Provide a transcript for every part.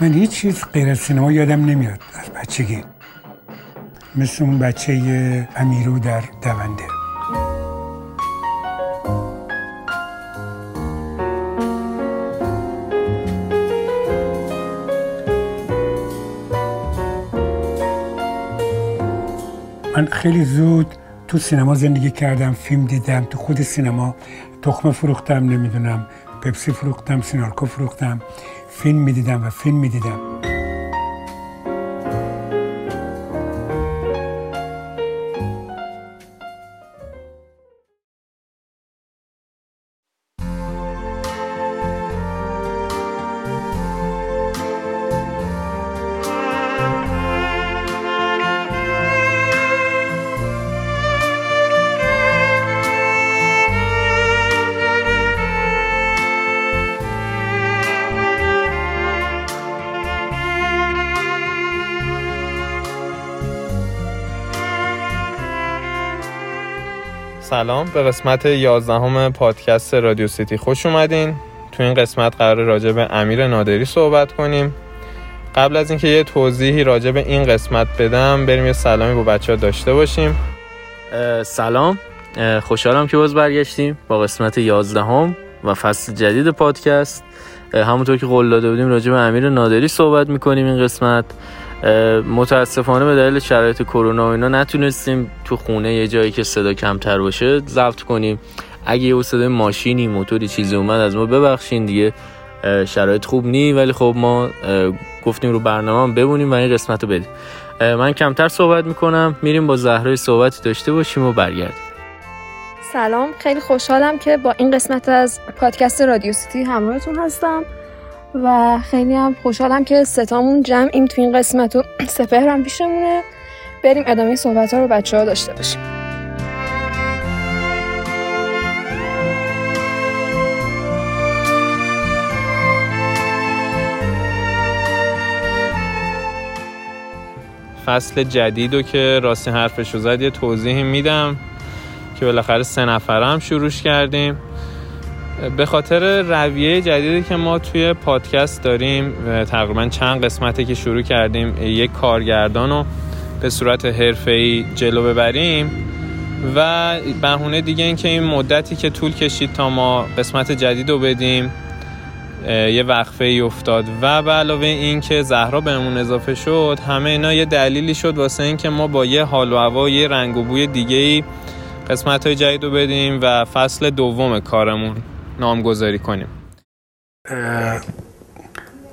من هیچ چیز غیر از سینما یادم نمیاد از بچگی. مثل اون بچه امیرو در دونده. من خیلی زود تو سینما زندگی کردم فیلم دیدم تو خود سینما. تخمه فروختم نمی‌دونم پپسی فروختم سینارکو فروختم. فیلم می‌دیدم و فیلم می‌دیدم. سلام به قسمت 11 پادکست رادیو سیتی خوش اومدین. تو این قسمت قرار راجع به امیر نادری صحبت کنیم. قبل از اینکه یه توضیحی راجع به این قسمت بدم بریم یه سلامی با بچه ها داشته باشیم. سلام. خوشحالم که باز برگشتیم با قسمت 11 هم و فصل جدید پادکست. همونطور که قول داده بودیم راجع به امیر نادری صحبت می‌کنیم این قسمت. متاسفانه به دلیل شرایط کرونا و اینا نتونستیم تو خونه یه جایی که صدا کمتر باشه ضبط کنیم. اگه یه صدای ماشینی موتوری چیزی اومد از ما ببخشین دیگه. شرایط خوب نی ولی خب ما گفتیم رو برنامه ببونیم و این قسمت رو بدیم من کمتر صحبت می‌کنم. میریم با زهرای صحبتی داشته باشیم و برگردیم. سلام. خیلی خوشحالم که با این قسمت از پادکست رادیو سیتی همراهتون هستم. و خیلی هم خوشحالم که ستامون جمعیم تو این قسمت و سپهرم پیشمونه. بریم ادامه صحبت ها رو بچه ها داشته باشیم. فصل جدید و که راستی حرفش رو زد یه توضیحی میدم که بالاخره سه نفرم شروعش کردیم. به خاطر رویه جدیدی که ما توی پادکست داریم تقریبا چند قسمتی که شروع کردیم یک کارگردان رو به صورت حرفه‌ای جلو ببریم و بهونه دیگه این که این مدتی که طول کشید تا ما قسمت جدید رو بدیم یه وقفه ای افتاد و به علاوه این که زهرا بهمون اضافه شد همه اینا یه دلیلی شد واسه این که ما با یه حال و هوا یه رنگ و بوی دیگه ای قسمت های جدید رو بدیم و فصل دوم کارمون. نامگذاری کنیم.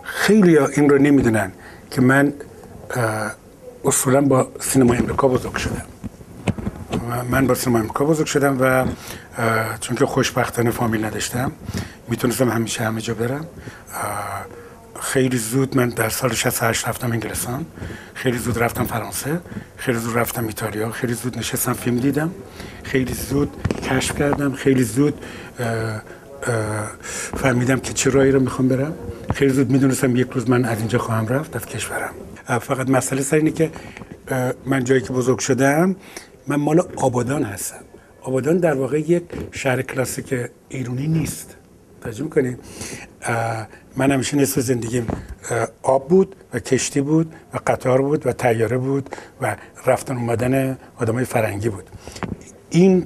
خیلی این رو نمی‌دونن که من اصولا با سینما امریکا بزرگ شدم. من با سینما امریکا بزرگ شدم و چون که خوشبختانه فامیل نداشتم می‌تونستم همیشه همه جا برم. خیلی زود من در سال 68 رفتم انگلستان. خیلی زود رفتم فرانسه. خیلی زود رفتم ایتالیا. خیلی زود نشستم فیلم دیدم. خیلی زود کشف کردم. خیلی زود فهمیدم که چه رایی رو می‌خوام برم. خیلی زود می‌دونستم یک روز من از اینجا خواهم رفت از کشورم. فقط مسئله سر اینه که من جایی که بزرگ شدم من مال آبادان هستم. آبادان در واقع یک شهر کلاسیک ایرونی نیست. توجه می‌کنیم من همیشه نصف زندگیم آب بود و کشتی بود و قطار بود و تیاره بود و رفتن اومدن آدمای فرنگی بود. این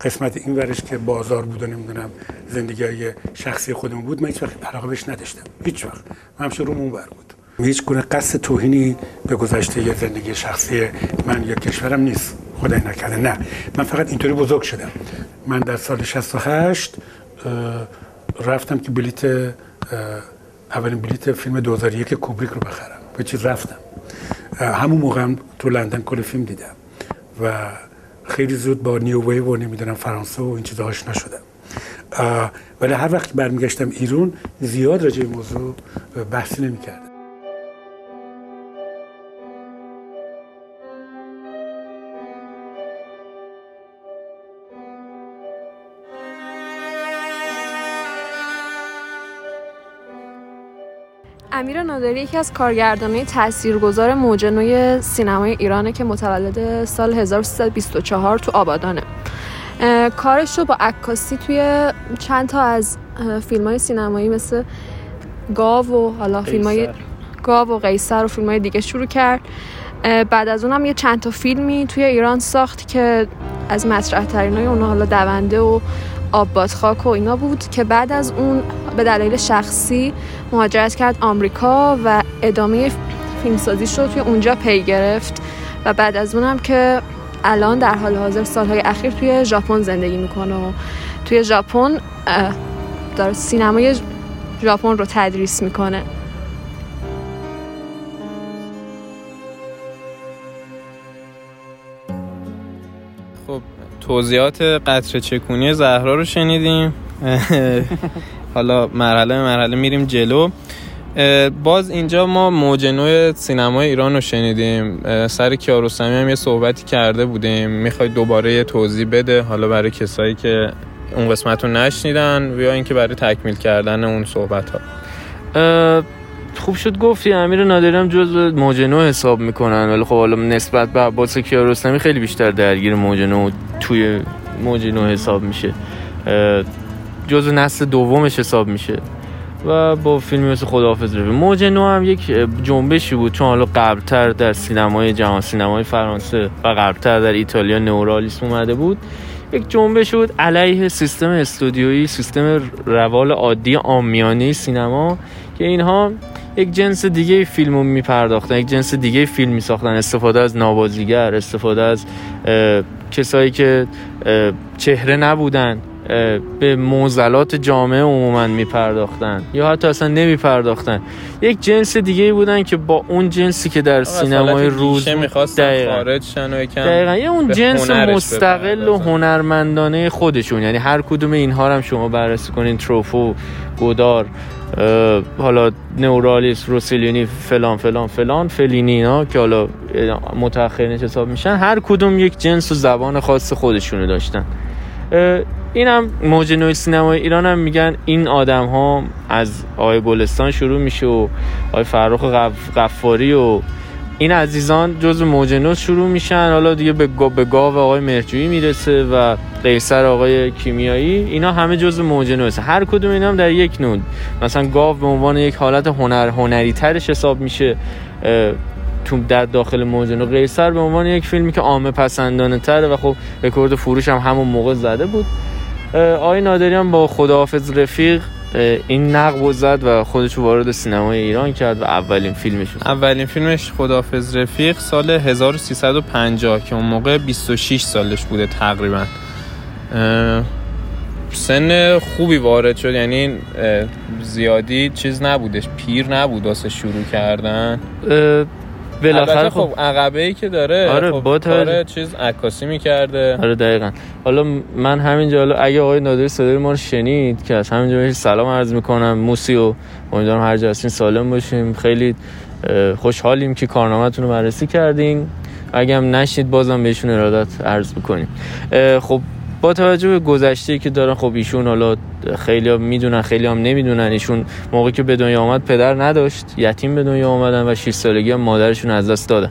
قسمت این ورش که بازار بود و نمی‌دونم زندگی های شخصی خودمون بود من هیچ وقت علاقه بهش نداشتم. هیچ وقت. من همیشه روم اون بود. هیچ گونه قصد توهینی به گذشته یا زندگی شخصی من یا کشورم نیست. خدای نکرده. نه. من فقط اینطوری بزرگ شدم. من در سال 68 رفتم که بلیت اولین بلیت فیلم 2001 کوبریک رو بخرم. به چیز رفتم. همون موقع تو لندن کل فیلم دیدم. و خیلی زود با نیو ویو و نمی‌دونم فرانسه و این چیزا آشنا شدم. ولی هر وقت برمیگشتم ایران زیاد راجع به موضوع بحثی نمی‌کردم. امیر نادری یکی از کارگردانای تاثیرگذار موج نوی سینمای ایرانه که متولد سال 1324 تو آبادانه. کارش رو با عکاسی توی چند تا از فیلم های سینمایی مثل گاو و حالا فیلم های گاو و قیصر و فیلم های دیگه شروع کرد. بعد از اونم یه چند تا فیلمی توی ایران ساخت که از مطرح ترین های اونا حالا دونده و آب خاک و اینا بود که بعد از اون به دلایل شخصی مهاجرت کرد آمریکا و ادامه فیلمسازی شد توی اونجا پی گرفت. و بعد از اونم که الان در حال حاضر سالهای اخیر توی ژاپن زندگی می‌کنه و توی ژاپن داره سینمای ژاپن رو تدریس می‌کنه. توضیحات قطر چکونی زهرا رو شنیدیم. حالا مرحله مرحله میریم جلو. باز اینجا ما موج نوع سینمای ایران رو شنیدیم. سر کیارستمی هم یه صحبتی کرده بودیم. می‌خوای دوباره یه توضیح بده. حالا برای کسایی که اون قسمت رو نشنیدن یا اینکه برای تکمیل کردن اون صحبت ها خوب شد گفتی امیر نادری هم جز موج نو حساب می‌کنن. ولی خب حالا نسبت به عباس کیارستمی خیلی بیشتر درگیر موج نو توی موج نو حساب میشه. جز نسل دومش حساب میشه. و با فیلمی مثل خداحافظ روی موج نو هم یک جنبشی بود چون حالا قبلتر در سینمای جهان سینمای فرانسه و قبلتر در ایتالیا نورالیسم اومده بود. یک جنبش بود علیه سیستم استودیویی سیستم روال عادی آمیانه سینما که اینها یک جنس دیگه فیلم رو میپرداختن یک جنس دیگه فیلم میساختن. استفاده از نوازیگر استفاده از کسایی که چهره نبودن به موزلات جامعه عموما میپرداختن یا حتی اصلا نمیپرداختن. یک جنس دیگه بودن که با اون جنسی که در سینمای روز دقیقا. دقیقا. یه اون جنس مستقل و هنرمندانه خودشون. یعنی هر کدوم اینها هم شما بررسی کنین. تروفو گودار حالا نورالیس روسیلینی فلان فلان فلان فلینی اینا که حالا متأخرین حساب میشن هر کدوم یک جنس و زبان خاص خودشونو داشتن. این هم موج نوی سینمای ایران هم میگن این آدم ها از آقای گلستان شروع میشه و آقای فرخ غفاری و این عزیزان جز موج نو شروع میشن. حالا دیگه به گاو, به گاو آقای مرجویی می‌رسه و قیصر آقای کیمیایی. اینا همه جز موج نو هر کدوم اینا هم در یک نود مثلا گاو به عنوان یک حالت هنر هنری ترش حساب میشه تو در داخل موجن و قیصر به عنوان یک فیلمی که عامه پسندانه تره و خب رکورد فروش هم همون موقع زده بود. آقای نادری هم با خداحافظ رفیق این نقب زد و خودش وارد سینمای ایران کرد و اولین فیلمش اولین فیلمش خداحافظ رفیق سال 1350 که اون موقع 26 سالش بوده تقریبا. سن خوبی وارد شد یعنی زیادی چیز نبودش پیر نبود واسه شروع کردن. بالاخره خب, خب عقبه ای که داره آره خب با چیز عکاسی می‌کرده. آره دقیقا. حالا من همینجا حالا اگه آقای نادری صدای ما رو شنید که از همینجا بهش سلام عرض می‌کنم. موسی و امیدوارم هر جا سالم باشیم خیلی خوشحالیم که کارنامه‌تون رو بررسی کردین. اگه هم نشید بازم بهشون ارادت عرض بکنیم خب با توجه به گذشته که دارن خب ایشون حالا خیلی ها می‌دونن خیلی هم نمی‌دونن. ایشون موقعی که به دنیا آمد پدر نداشت یتیم به دنیا آمدن و 6 سالگی هم مادرشون از دست دادن.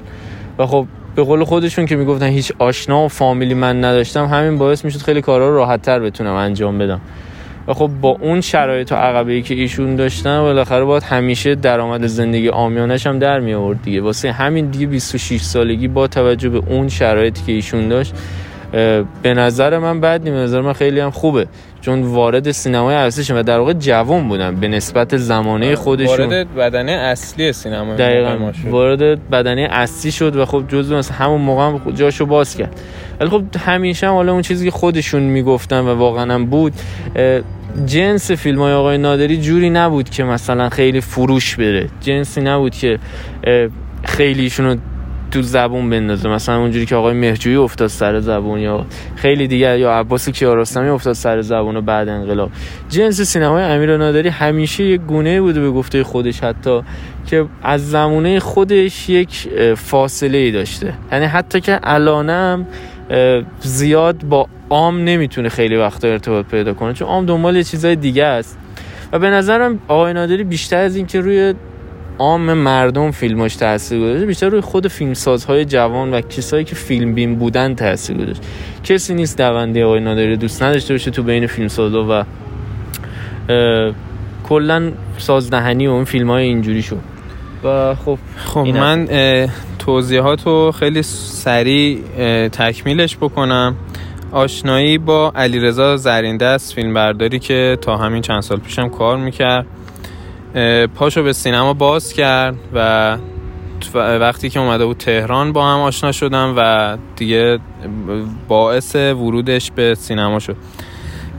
و خب به قول خودشون که می‌گفتن هیچ آشنا و فامیلی من نداشتم همین باعث می‌شد خیلی کارا رو راحت تر بتونم انجام بدم. و خب با اون شرایط و عقبه ای که ایشون داشتن بالاخره باید همیشه درآمد زندگی آمیانش هم در می آورد دیگه. واسه همین دیگه 26 سالگی با توجه به اون شرایطی که ایشون داشت به نظر من بد نیم نظر من خیلی هم خوبه. چون وارد سینمای ارزشی و در واقع جوان بودن به نسبت زمانه خودشون. وارد بدنه اصلی سینما دقیقا. وارد بدنه اصلی شد و خب جزو مثلا همون موقع هم جاشو باز کرد. ولی خب همیشه هم حالا اون چیزی که خودشون می‌گفتن و واقعا هم بود جنس فیلم های آقای نادری جوری نبود که مثلا خیلی فروش بره. جنسی نبود که خیلیشون تو زبون بندازه. مثلا اونجوری که آقای مهجویی افتاد سر زبون یا خیلی دیگر یا عباس کیارستمی افتاد سر زبون و بعد انقلاب. جنس سینمای امیر نادری همیشه یک گونه بوده به گفته خودش حتی که از زمونه خودش یک فاصله ای داشته. یعنی حتی که الانم زیاد با عام نمی‌تونه خیلی وقتا ارتباط پیدا کنه چون عام دنبال چیزای دیگه است. و به نظرم آقای نادری بیشتر از اینکه روی عام مردم فیلماش تاثیر گذاشته بیشتر روی خود فیلمسازهای جوان و کسایی که فیلم بین بودن تاثیر گذاشته کسی نیست دونده آقای نادری دوست نداشته باشه تو بین فیلمسازا و کلا سازدهنی و اون فیلم های اینجوری شد. و خب خب من توضیحات رو خیلی سریع تکمیلش بکنم. آشنایی با علیرضا زریندست فیلم برداری که تا همین چند سال پیشم کار می‌کرد. پاشو به سینما باز کرد و وقتی که اومده بود تهران با هم آشنا شدم و دیگه باعث ورودش به سینما شد.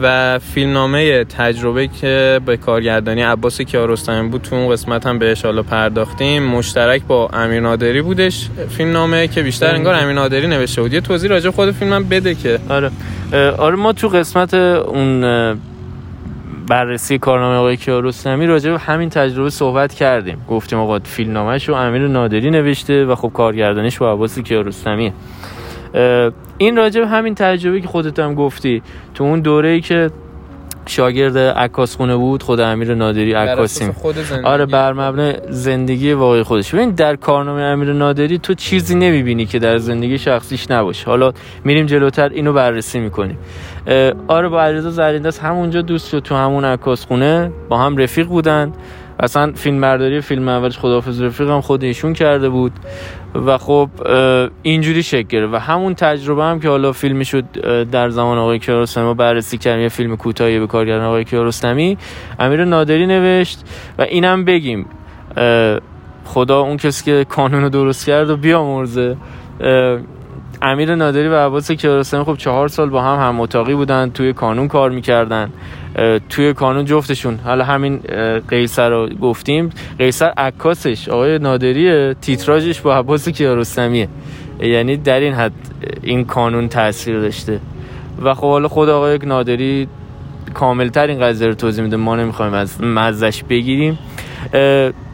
و فیلمنامه تجربه که به کارگردانی عباس کیارستمی بود تو اون قسمت هم بهش حالا پرداختیم. مشترک با امیر نادری بودش فیلمنامه که بیشتر انگار امیر نادری نوشته بود. یه توضیح راجع خود فیلمم بده که. آره. آره ما تو قسمت اون بررسی کارنامه آقای کیارستمی راجع به همین تجربه صحبت کردیم. گفتیم آقا فیلمنامه‌ش رو امیر نادری نوشته و خب کارگردانیش با عباس کیارستمیه اه، این راجع به همین تجربه که خودت هم گفتی تو اون دوره‌ای که شاگرد عکاسخونه بود خود امیر نادری بر عکاسی اساس خود زندگی آره بر مبنای زندگی واقعی خودش. ببین در کارنامه امیر نادری تو چیزی نمی‌بینی که در زندگی شخصیش نباشه. حالا میریم جلوتر اینو بررسی می‌کنیم. آره با علیرضا زرینده همونجا دوست شد تو همون عکاس خونه. با هم رفیق بودن. اصلا فیلم برداری فیلم اولش خداحافظ رفیق هم خود ایشون کرده بود. و خب اینجوری شکل گرفت. و همون تجربه هم که حالا فیلمی شد در زمان آقای کیارستمی ما بررسی کردیم یه فیلم کوتاهی به کارگردان آقای کیارستمی. امیر نادری نوشت و اینم بگیم خدا اون کسی که کانون رو درست کرد و بیامرزه. امیر نادری و عباس کیارستمی خب چهار سال با هم هم اتاقی بودن توی کانون کار می‌کردن. توی کانون جفتشون. حالا همین قیصر رو گفتیم. قیصر عکاسش آقای نادری تیتراژش با عباس کیارستمیه. یعنی در این حد این کانون تاثیر داشته. و خب حالا خود آقای نادری کاملتر این قضیه رو توضیح میده. ما نمی‌خوایم از مزش بگیریم.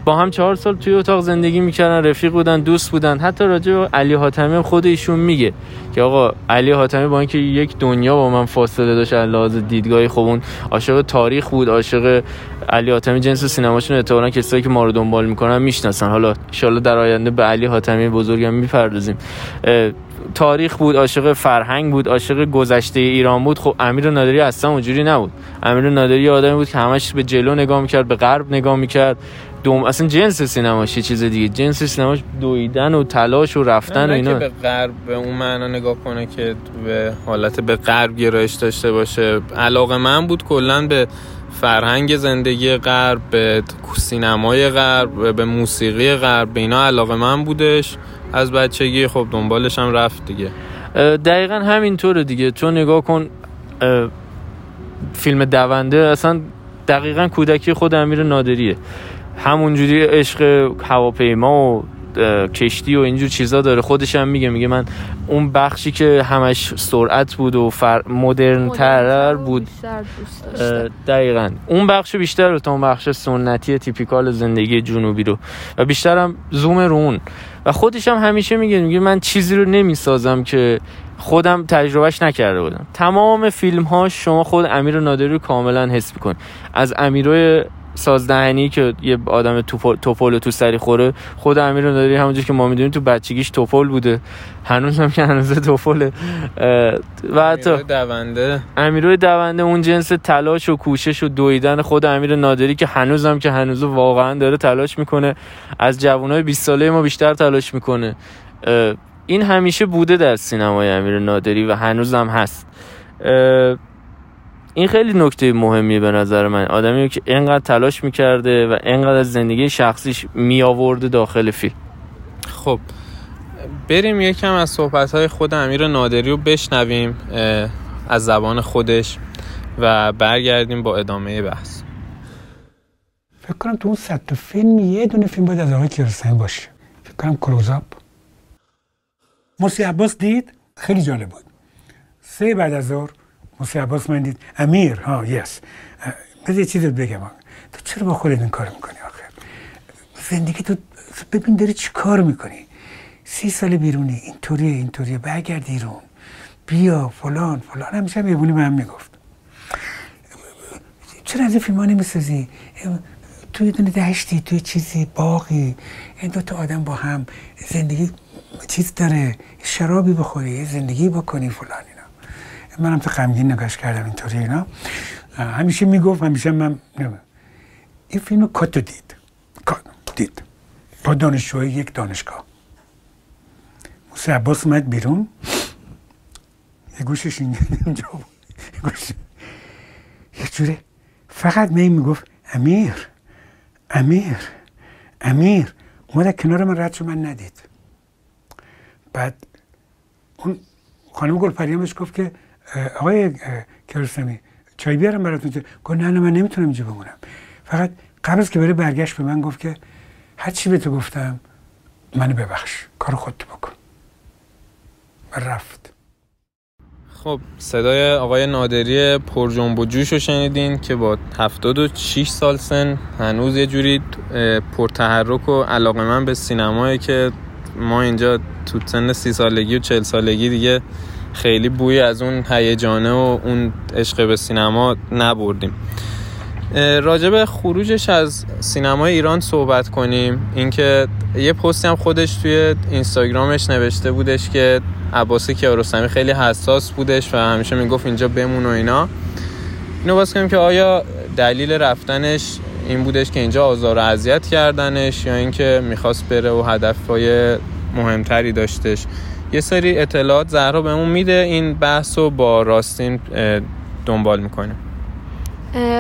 با هم چهار سال توی اتاق زندگی می‌کردن رفیق بودن دوست بودن. حتی راجع به علی حاتمی خود ایشون میگه که آقا علی حاتمی با اینکه یک دنیا با من فاصله داشت از لحاظ دیدگاهی خب اون عاشق تاریخ بود عاشق علی حاتمی جنس سینماشون احتمالاً کسایی که ما رو دنبال می‌کنن می‌شناسن. حالا ان در آینده به علی حاتمی بزرگم می‌پردازیم. تاریخ بود عاشق فرهنگ بود عاشق گذشته ایران بود. خب امیر نادری اصلا اونجوری نبود. امیر نادری آدمی بود که همش به جلو نگاه می‌کرد به غرب نگاه می‌کرد. دوم اصلا جنس سینماش یه چیز دیگه؟ جنس سینماش دویدن و تلاش و رفتن و نه اینا. که به غرب به اون معنا نگاه کنه که به حالت به غرب گرایش داشته باشه. علاقه من بود کلا به فرهنگ زندگی غرب به سینمای غرب به موسیقی غرب به اینا علاقه من بودش. از بچگی خب دنبالش هم رفت دیگه. دقیقا همینطوره دیگه. تو نگاه کن فیلم دونده اصلا دقیقا کودکی خود امیر نادریه همونجوری عشق هواپیما و کشتی و اینجور چیزا داره. خودش هم میگه میگه من اون بخشی که همش سرعت بود و فر... مدرن تر بود. دقیقا. اون بخش بیشتر رو تا اون بخش سنتی تیپیکال زندگی جنوبی رو. و بیشتر هم زوم رو اون. و خودش هم همیشه میگه میگه من چیزی رو نمی‌سازم که خودم تجربهش نکرده بودم. تمام فیلم ها شما خود امیر نادری رو کاملا حس میکن از امیرای سازدهنی که یه آدم توپل توپل تو سری خوره خود امیر نادری همونجور که ما می‌دونیم تو بچگیش توپل بوده. هنوز هم که هنوز توپله. و حتی دونده. امیرای دونده اون جنس تلاش و کوشش و دویدن خود امیر نادری که هنوزم که هنوز واقعا داره تلاش می‌کنه. از جوانای 20 ساله ما بیشتر تلاش می‌کنه. این همیشه بوده در سینمای امیر نادری و هنوزم هست. اه، این خیلی نکته مهمی به نظر من. آدمی که اینقدر تلاش می‌کرده و اینقدر از زندگی شخصیش میآورده داخل فیلم. خب بریم یکم از صحبت های خود امیر نادری رو بشنویم از زبان خودش و برگردیم با ادامه بحث. فکر کنم تو اون صد تا فیلم یه دونه فیلم باید از آقای کیارستمی باشه. فکر کنم کلوزاپ موسی عباس دید؟ خیلی جالب بود. سه بعد از ظهر موسی عباس من امیر ها یس. بذار چیزی بگم. تو چرا با خودت این کار می‌کنی آخه؟ زندگی تو ببین داری چی کار می‌کنی؟ سی سال بیرونی اینطوریه اینطوریه. برگرد ایران بیا فلان فلان. همیشه هم یه بونی به هم می‌گفت. چرا از این فیلم ها نمی‌سازی توی دونه دشتی توی چیزی باقی. این دو تا آدم با هم زندگی چیز داره. شرابی بخوری زندگی بکنی فلان منم تو غمگین نگاش کردم اینطوری اینا. همیشه می‌گفت همیشه من نمی- این فیلم کاتو دید. دید. با دانشجوهای یک دانشگاه. موسی عباس اومد بیرون. یه گوشش اینجا بود. یه جوره فقط می می‌گفت امیر امیر امیر. اومد کنار من رد من ندید. بعد اون خانم گلپری بهش گفت که آقای کرسمی چای بیارم براتون گفت نه نه من نمی‌تونم اینجا بمونم. فقط قبل از که بره برگشت به من گفت که هر چی به تو گفتم منو ببخش کار خودتو بکن. و رفت. خب صدای آقای نادری پر جنب و جوش رو شنیدین که با 76 سال سن هنوز یه جوری پر تحرک و علاقه من به سینمایی که ما اینجا تو سن سی سالگی و چل سالگی دیگه خیلی بوی از اون هیجانه و اون عشق به سینما نبردیم. راجب خروجش از سینمای ایران صحبت کنیم. اینکه یه پستی هم خودش توی اینستاگرامش نوشته بودش که عباس کیارستمی خیلی حساس بودش و همیشه می‌گفت اینجا بمون و اینا. اینو باز کنیم که آیا دلیل رفتنش این بودش که اینجا آزار و اذیت کردنش یا اینکه می‌خواست بره و هدفهای مهمتری داشتش. یه سری اطلاعات زهرا بهمون میده. این بحث رو با راستین دنبال می‌کنه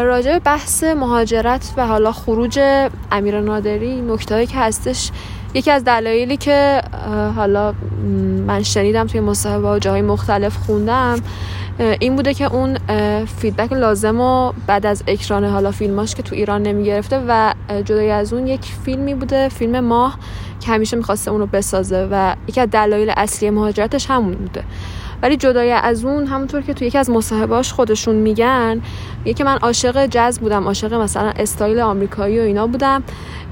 راجع بحث مهاجرت و حالا خروج امیر نادری نکته که هستش. یکی از دلایلی که حالا من شنیدم توی مصاحبه و جاهای مختلف خوندم این بوده که اون فیدبک لازم و بعد از اکران حالا فیلماش که تو ایران نمی گرفته و جدای از اون یک فیلمی بوده فیلم ماه که همیشه می‌خواسته اونو بسازه و یکی از دلایل اصلی مهاجرتش همون بوده. ولی جدای از اون همونطور که تو یکی از مصاحبهاش خودشون میگن یکی من عاشق جز بودم عاشق مثلا استایل آمریکایی و اینا بودم.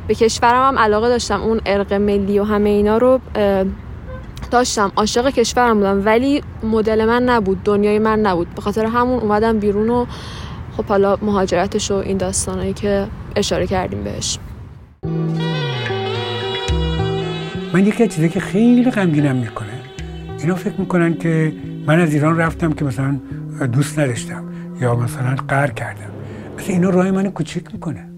به کشورم هم علاقه داشتم اون ارق ملی و همه اینا رو داشتم عاشق کشورم بودم ولی مدل من نبود دنیای من نبود. به خاطر همون اومدم بیرون و خب حالا مهاجرتش و این داستانایی که اشاره کردیم بهش. من یکی چیزی که خیلی غمگینم می‌کنه اینا فکر می‌کنن که من از ایران رفتم که مثلا دوست نداشتم یا مثلا قهر کردم. مثلا اینا راه من کوچیک می‌کنه.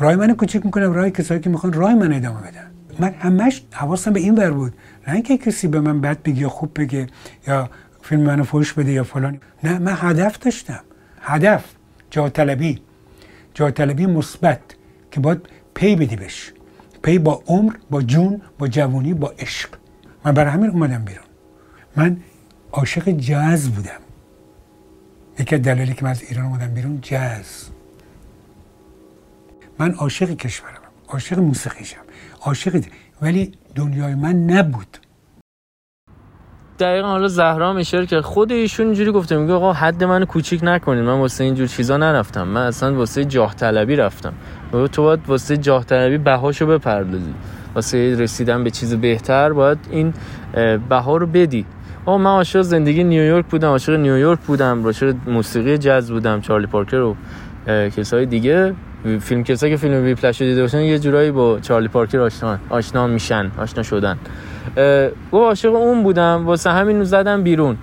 راه من کوچیک می‌کنم راه کسایی که می‌خوان راه من ادامه بدن. من همش حواسم به این ور بود. نه اینکه کسی به من بد بگه یا خوب بگه یا فیلم منو فوش بده یا فلان. نه من هدف داشتم. هدف. جا طلبی جا طلبی مثبت که باید پی بدی بش پی با عمر با جون با جوانی با عشق. من برای همین اومدم بیرون. من عاشق جاز بودم. یکی از دلایلی که من از ایران اومدم بیرون جاز. من عاشق کشورم. عاشق موسیقیشم. عاشق ولی دنیای من نبود. دقیقا حالا زهرا اشاره که خود ایشون اینجوری گفته میگه آقا حد منو کوچیک نکنید من واسه اینجور چیزا نرفتم. من اصلا واسه جاه طلبی رفتم. تو باید واسه جاه طلبی بهاشو بپردازی. واسه رسیدن به چیز بهتر باید این بها رو بدی. آقا من عاشق زندگی نیویورک بودم عاشق نیویورک بودم عاشق موسیقی جاز بودم چارلی پارکر و کسای دیگه. فیلم کسایی که فیلم ویپلش دیده باشن یه جورایی با چارلی پارکر آشنا آشنا میشن آشنا شدن. و عاشق اون بودم. واسه همین زدم بیرون.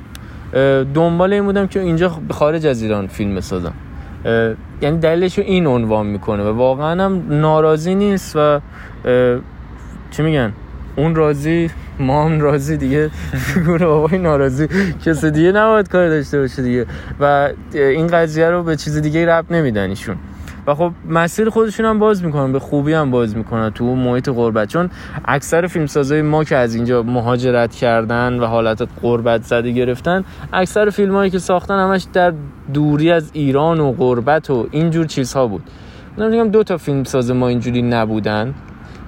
دنبال این بودم که اینجا خارج از ایران فیلم بسازم. یعنی دلیلش رو این عنوان می‌کنه و واقعا هم ناراضی نیست و چی میگن؟ اون راضی ما هم راضی دیگه. فیگور بابای ناراضی. کسی دیگه نباید کار داشته باشه دیگه. و این قضیه رو به چیز دیگه رب نمیدن ایشون. و خب مسیر خودشون هم باز می‌کنن به خوبی هم باز می‌کنن تو محیط غربت. چون اکثر فیلمسازای ما که از اینجا مهاجرت کردن و حالت غربت زده گرفتن اکثر فیلمایی که ساختن همش در دوری از ایران و غربت و اینجور چیزها بود. من میگم دو تا فیلمساز ما اینجوری نبودن.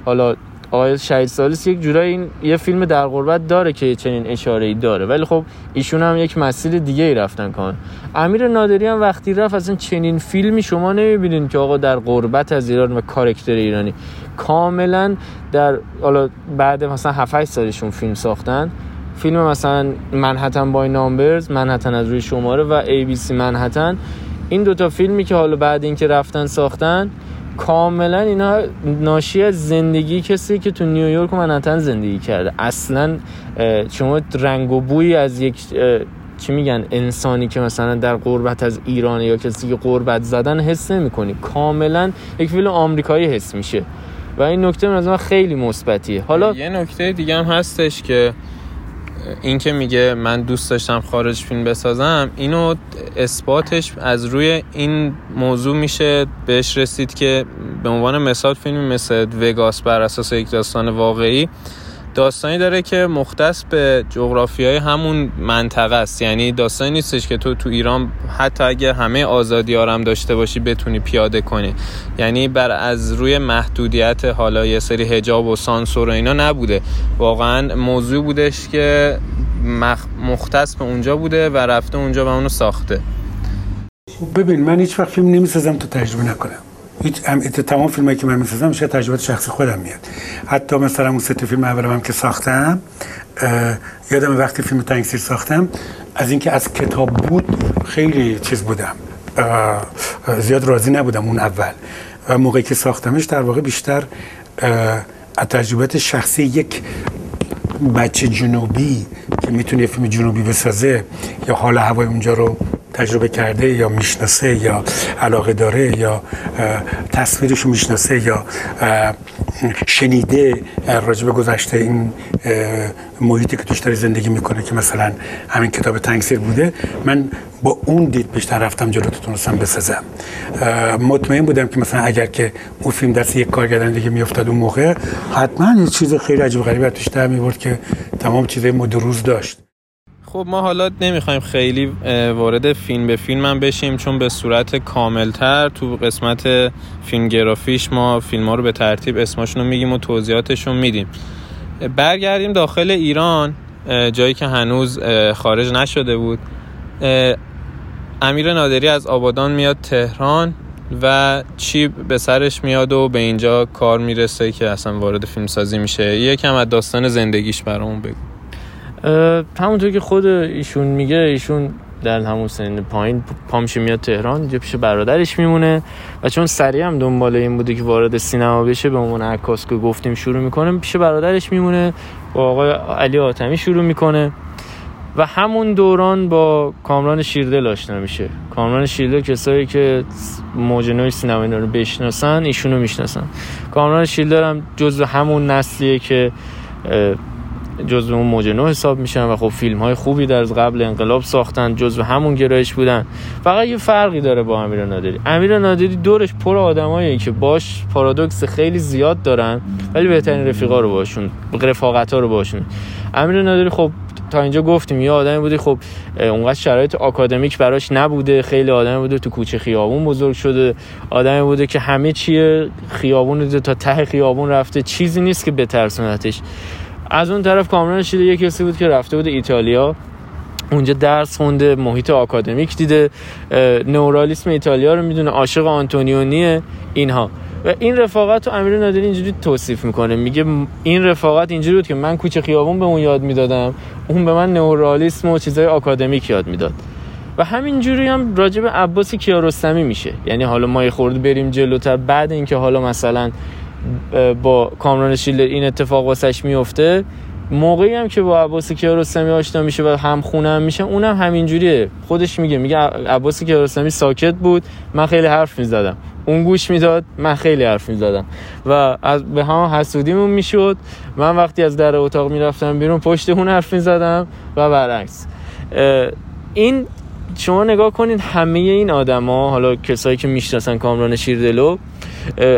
حالا آقای شهید سالس یک جورایی این یه فیلم در غربت داره که چنین اشاره ای داره. ولی خب ایشون هم یک مسیر دیگه ای رفتن کان امیر نادری هم وقتی رفت اصلا چنین فیلمی شما نمی‌بینین که آقا در غربت از ایران و کارکتر ایرانی. کاملا در حالا بعد مثلا 7 سالشون فیلم ساختن. فیلم مثلا منحتن بای نامبرز منحتن از روی شماره و ای بی سی منحتن. این دوتا فیلمی که حالا بعد اینکه رفتن ساختن کاملا اینا ناشی از زندگی کسی که تو نیویورک و منحتن زندگی کرده. اصلا شما رنگ و بوی از یک چی میگن انسانی که مثلا در قربت از ایران یا کسی که قربت زدن حس نمی‌کنی. کاملا یک فیلم آمریکایی حس میشه. و این نکته من خیلی مثبتیه. حالا یه نکته دیگه هم هستش که این که میگه من دوست داشتم خارج فیلم بسازم اینو اثباتش از روی این موضوع میشه بهش رسید که به عنوان مثال فیلمی مثل وگاس بر اساس یک داستان واقعی داستانی داره که مختص به جغرافی های همون منطقه است. یعنی داستانی نیستش که تو تو ایران حتی اگه همه آزادی هم داشته باشی بتونی پیاده کنی. یعنی بر از روی محدودیت حالا یه سری هجاب و سانسور و اینا نبوده. واقعا موضوع بودش که مختص به اونجا بوده و رفته اونجا و اونو ساخته. ببین من هیچ وقت فیلم نمی‌سازم تو تجربه نکنم. هیچ تمام فیلمایی که من می‌سازم میشه تجربه شخصی خودم میاد. حتی مثلا اون سه فیلم اولم هم که ساختم یادم وقتی فیلم تنگسیر ساختم از اینکه از کتاب بود خیلی چیز بودم. زیاد راضی نبودم اون اول. و موقعی که ساختمش در واقع بیشتر از تجربه شخصی یک بچه جنوبی که می‌تونه فیلم جنوبی بسازه یا حال هوای اونجا رو تجربه کرده یا می‌شناسه یا علاقه داره یا تصویرش می‌شناسه یا شنیده راجب گذشته این محیطی که توش داره زندگی می‌کنه که مثلا همین کتاب تنگسیر بوده من با اون دید بیشتر رفتم جلو تونستم بسازم. مطمئن بودم که مثلا اگر که اون فیلم دست یک کارگردان دیگه میافتاد اون موقع حتما یه چیز خیلی عجیب غریبی توش در میورد که تمام چیزای مدروز داشت. خب ما حالا نمی‌خوایم خیلی وارد فیلم به فیلم هم بشیم چون به صورت کاملتر تو قسمت فیلم گرافیش ما فیلم ها رو به ترتیب اسماشون رو میگیم و توضیحاتشون میدیم. برگردیم داخل ایران جایی که هنوز خارج نشده بود. امیر نادری از آبادان میاد تهران و چی به سرش میاد و به اینجا کار می‌رسه که اصلا وارد فیلم سازی میشه. یکم از داستان زندگیش برامون بگو. همونطور که خود ایشون میگه ایشون در همون سن پایین پامش میاد تهران اینجا پیش برادرش میمونه و چون سریع هم دنبال این بوده که وارد سینما بشه به عنوان عکاس که گفتیم شروع می‌کنه پیش برادرش میمونه با آقای علی آتمی شروع می‌کنه و همون دوران با کامران شیردل آشنا میشه. کامران شیردل کسایی که موج نوی سینما رو بشناسن ایشونو می‌شناسن. کامران شیردل هم جزو همون نسلیه که جزو اون موج نو حساب میشن و خب فیلم های خوبی در قبل انقلاب ساختن جزو همون گرایش بودن. فقط یه فرقی داره با امیر نادری. امیر نادری دورش پر آدمایی که باش پارادوکس خیلی زیاد دارن ولی بهترین رفیقا رو باشون رفاقت رو باشون. امیر نادری خب تا اینجا گفتیم یه آدمی بوده خب اونقدر شرایط آکادمیک براش نبوده خیلی آدمی بوده تو کوچه خیابون بزرگ شده. آدمی بوده که همه چیه خیابون تا ته خیابون رفته. چیزی نیست که بترسونتش. از اون طرف کامران شده یه کسی بود که رفته بود ایتالیا. اونجا درس خونده محیط آکادمیک دیده. نورالیسم ایتالیا رو می‌دونه عاشق آنتونیونیه اینها. و این رفاقت رو امیر نادری اینجوری توصیف می‌کنه. میگه این رفاقت اینجوری بود که من کوچه خیابون به اون یاد می‌دادم. اون به من نورالیسم و چیزای آکادمیک یاد می‌داد. و همینجوری هم راجب عباس کیارستمی میشه. یعنی حالا ما یه خورده بریم جلوتر. بعد اینکه حالا مثلا با کامران شیلر این اتفاق واسش میفته. موقعی هم که با عباس کیارستمی آشنا میشه و هم خونه هم میشه اونم هم همینجوریه. خودش میگه میگه عباس کیارستمی ساکت بود من خیلی حرف می‌زدم. اون گوش می‌داد من خیلی حرف می‌زدم. و از به هم حسودیمون می‌شد. من وقتی از در اتاق می‌رفتم بیرون پشت اون حرف می‌زدم و برعکس. این شما نگاه کنید همه این آدما حالا کسایی که می‌شناسن کامران شیردلو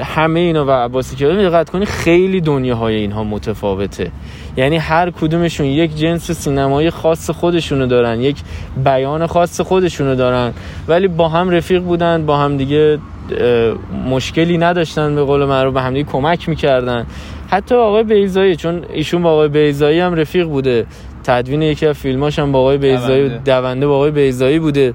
همه اینا و عباسی که دقت کنی خیلی دنیاهای اینها متفاوته. یعنی هر کدومشون یک جنس سینمایی خاص خودشونو دارن یک بیان خاص خودشونو دارن. ولی با هم رفیق بودن با هم دیگه مشکلی نداشتن به قول معروف به هم دیگه کمک می‌کردن. حتی آقای بیزایی چون ایشون با آقای بیزایی هم رفیق بوده. تدوین یکی از فیلماش هم با آقای بیزایی دونده. با آقای بیزایی بوده.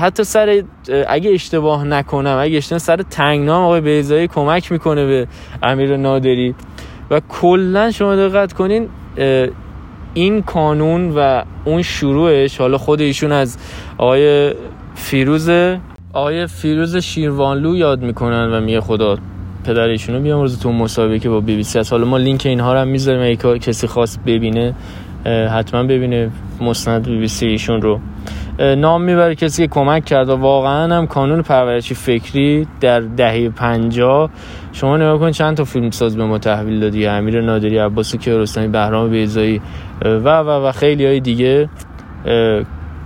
حتی سر اگه اشتباه نکنم اگه اشتباه سر تنگنام آقای بیزایی کمک می‌کنه به امیر نادری. و کلا شما دقت کنین این کانون و اون شروعش حالا خود ایشون از آقای فیروز آقای فیروز شیروانلو یاد می‌کنن و میگه خدا پدر ایشونو بیامرزه تو مصاحبه با بی بی سی حالا ما لینک اینها رو هم می‌ذاریم اگه کسی خواست ببینه حتما ببینه مستند بی بی سی ایشون رو. نام می‌بره کسی که کمک کرد و واقعا هم کانون پرورشی فکری در دهه 50 شما نگاه کن چند تا فیلم ساز به ما تحویل دادی؟ امیر نادری عباس کیارستمی بهرام بیضایی و و و خیلی های دیگه.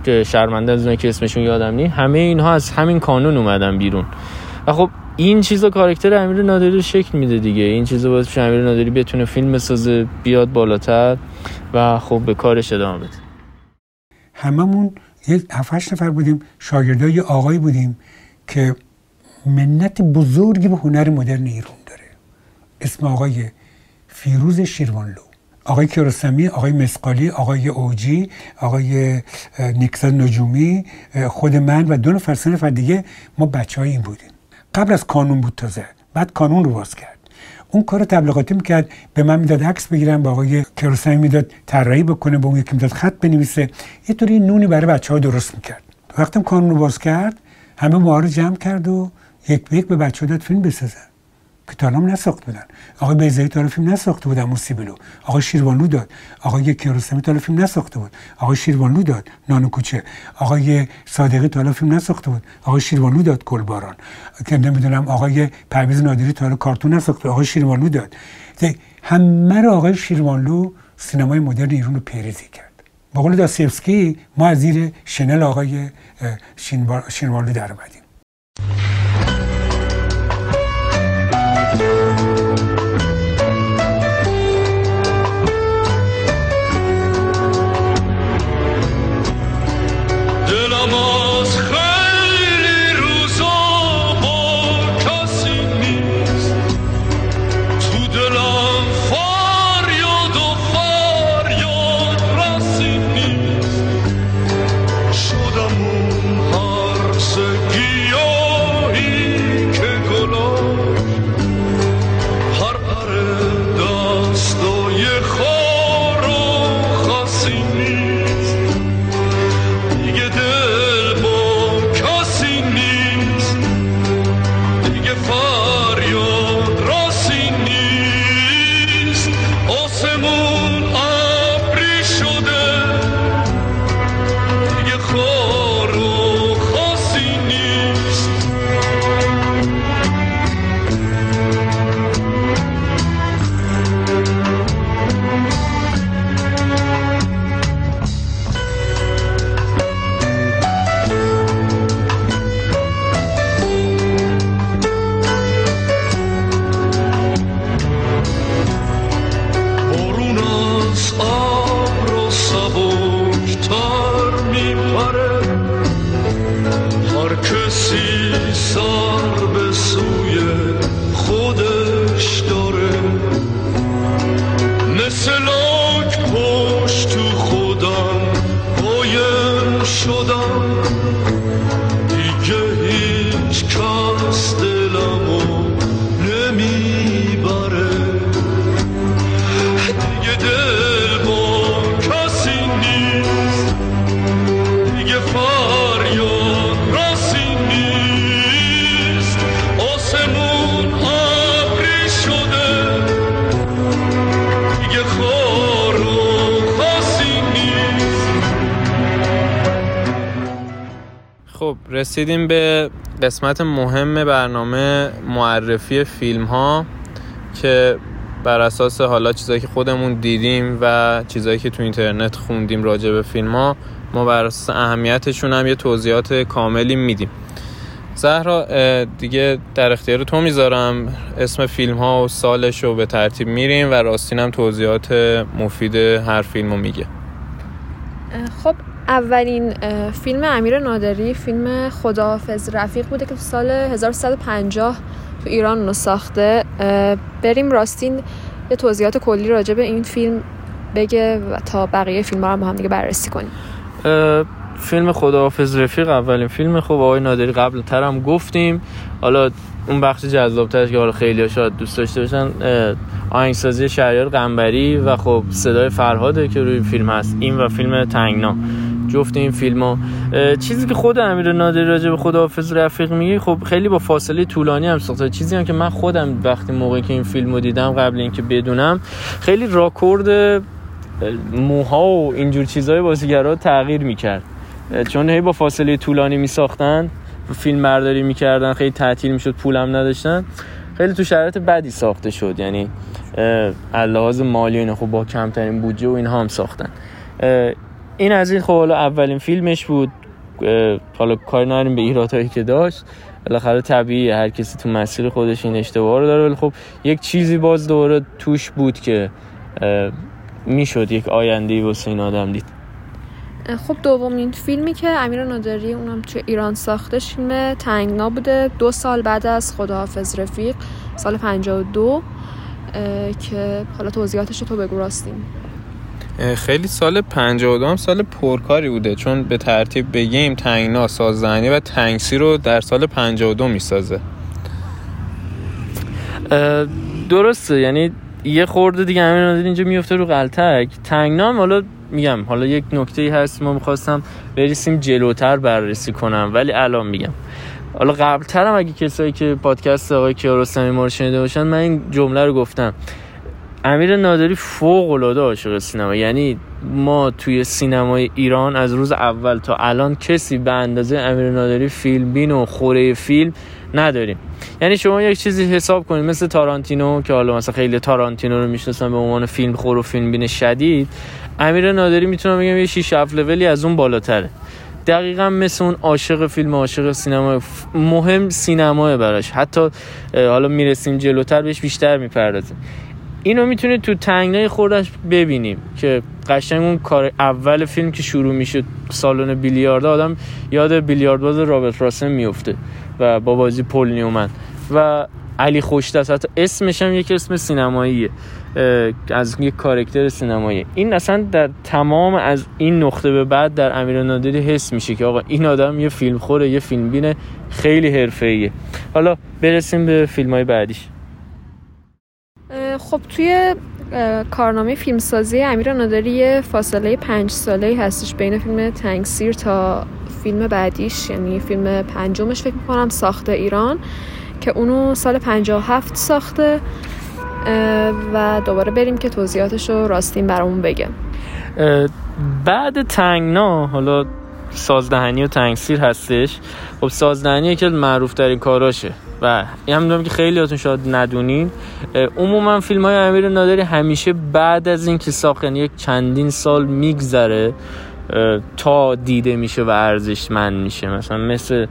که شرمنده از که اسمشون یادم نی همه اینها از همین کانون اومدن بیرون. و خب این چیزا کاراکتر امیر نادری رو شکل میده دیگه. این چیزا باعث امیر نادری بتونه فیلم بسازه بیاد بالاتر و خب به کارش ادامه بده. هممون یه هفتش نفر بودیم شاگردای آقایی بودیم که منت بزرگی به هنر مدرن ایران داره. اسم آقای فیروز شیروانلو. آقای کیارستمی آقای مسقالی آقای اوجی آقای نیکزاد نجومی خود من و دو نفر سه نفر دیگه ما بچه های این بودیم. قبل از کانون بود تازه. بعد کانون رو باز کرد. اون کار تبلیغاتی می‌کرد. به من می‌داد عکس بگیرم با آقای کیارستمی می‌داد طراحی بکنه به اون یکی می‌داد خط بنویسه. یه طوری نونی برای بچه ها درست می‌کرد. وقتی کانون رو باز کرد همه ما رو جمع کرد و یک به یک به بچه ها داد فیلم بسازن. که تا نساخت بودن. آقای بیزایی تا فیلم نساخته بود اما سیبلو آقای شیروانلو داد. آقای کیارستمی تا فیلم نساخته بود. آقای شیروانلو داد. نانو کوچه. آقای صادقی تا فیلم نساخته بود. آقای شیروانلو داد گلباران که نمی‌دونم آقای پرویز نادری تا کارتون نساخته. آقای شیروانلو داد. همه رو آقای شیروانلو سینمای مدرن ایران رو پیریزی کرد. با قول داستیفسکی ما از زیر شنل آقای شیروانلو در اومدیم. قسمت مهم برنامه معرفی فیلم ها که بر اساس حالا چیزایی که خودمون دیدیم و چیزایی که تو اینترنت خوندیم راجع به فیلم ها ما بر اساس اهمیتشون هم یه توضیحات کاملی میدیم. زهرا دیگه در اختیار تو می‌ذارم اسم فیلم ها و سالش رو به ترتیب میریم و راستین هم توضیحات مفید هر فیلم رو میگه. اولین فیلم امیر نادری فیلم خداحافظ رفیق بوده که تو سال 1350 تو ایران رو ساخته. بریم راستین یه توضیحات کلی راجع به این فیلم بگه و تا بقیه فیلم رو هم هم دیگه بررسی کنیم. فیلم خداحافظ رفیق اولین فیلم خب آقای نادری قبل ترم گفتیم. حالا اون بخش جذابترش که حالا خیلی شاید دوست داشته باشن آهنگسازی شهریار قنبری و خب صدای فرهاده که روی فیلم هست. این و فیلم تنگنا. جفت این فیلم ها چیزی که خود امیر نادری راجع به خداحافظ رفیق میگه خب خیلی با فاصله طولانی هم ساخته. چیزی هم که من خودم وقتی موقعی که این فیلم رو دیدم قبل اینکه بدونم خیلی راکورد موها و اینجور چیزهای بازیگرا تغییر می‌کرد. چون هی با فاصله طولانی میساختن فیلم برداری می‌کردن خیلی تعطیل می‌شد پولم نداشتن. خیلی تو شرایط بدی ساخته شد. یعنی لحاظ مالی اینه خب با کمترین بودجه و اینها هم ساختن. این از این خب اولین فیلمش بود حالا کار نداریم به ایرادهایی که داشت. بالاخره طبیعیه هر کسی تو مسیر خودش این اشتباه رو داره. ولی خب یک چیزی باز دوباره توش بود که می‌شد یک آینده واسه این آدم دید. خب دومین فیلمی که امیر نادری اونم تو ایران ساختش فیلم تنگنا بوده. دو سال بعد از خداحافظ رفیق سال 52 که حالا توضیحاتش تو بگو راستیم خیلی سال 52 هم سال پرکاری بوده. چون به ترتیب بگیم تنگنا سازدهنی و تنگسی رو در سال 52 می‌سازه. درسته. یعنی یه خورده دیگه همین اینجا میفته رو قلتک. تنگنا حالا میگم حالا یک نکته هست. ما می‌خواستم بریسیم جلوتر بررسی کنم ولی الان میگم. حالا قبلتر هم اگه کسایی که پادکست آقای کیارستمی ما رو شنیده باشن من این جمله رو گفتم. امیر نادری فوق العاده عاشق سینما. یعنی ما توی سینمای ایران از روز اول تا الان کسی به اندازه امیر نادری فیلم بین و خوره فیلم نداریم. یعنی شما یک چیزی حساب کنید مثل تارانتینو که حالا مثلا خیلی تارانتینو رو می‌شناسن به عنوان فیلم خور و فیلم بین شدید امیر نادری می‌تونم بگم یه 6 7 لولی از اون بالاتره. دقیقا مثل اون عاشق فیلم عاشق سینما مهم سینماه براش. حتی حالا می‌رسیم جلوتر بهش بیشتر می‌پردازیم. اینو می‌تونه تو تنگنای خوردش ببینیم که قشنگ اون کار اول فیلم که شروع میشه سالن بیلیارد آدم یاد بیلیارد باز رابرت راسن میفته و با بازی پل نیومن و علی خوشدست حتی اسمش هم یک اسم سینماییه از یک کارکتر سینمایی این اصلا در تمام از این نقطه به بعد در امیر نادری حس میشه که آقا این آدم یه فیلم خوره یه فیلم بینه خیلی حرفه‌ایه. حالا برسیم به فیلم های بعدیش. خب توی کارنامه فیلمسازی امیر نادری فاصله پنج ساله هستش بین فیلم تنگسیر تا فیلم بعدیش یعنی فیلم پنجمش فکر می‌کنم ساخته ایران که اونو سال 57 ساخته و دوباره بریم که توضیحاتش رو راستین برامون بگه. بعد تنگنا حالا سازدهنی و تنگسیر هستش خب سازدهنی از معروف ترین کاراشه. و این هم که خیلی هاتون شاید ندونین. عموما فیلم های امیر نادری همیشه بعد از اینکه ساخت یعنی یک چندین سال میگذره تا دیده میشه و ارزشمند میشه. مثلا مثل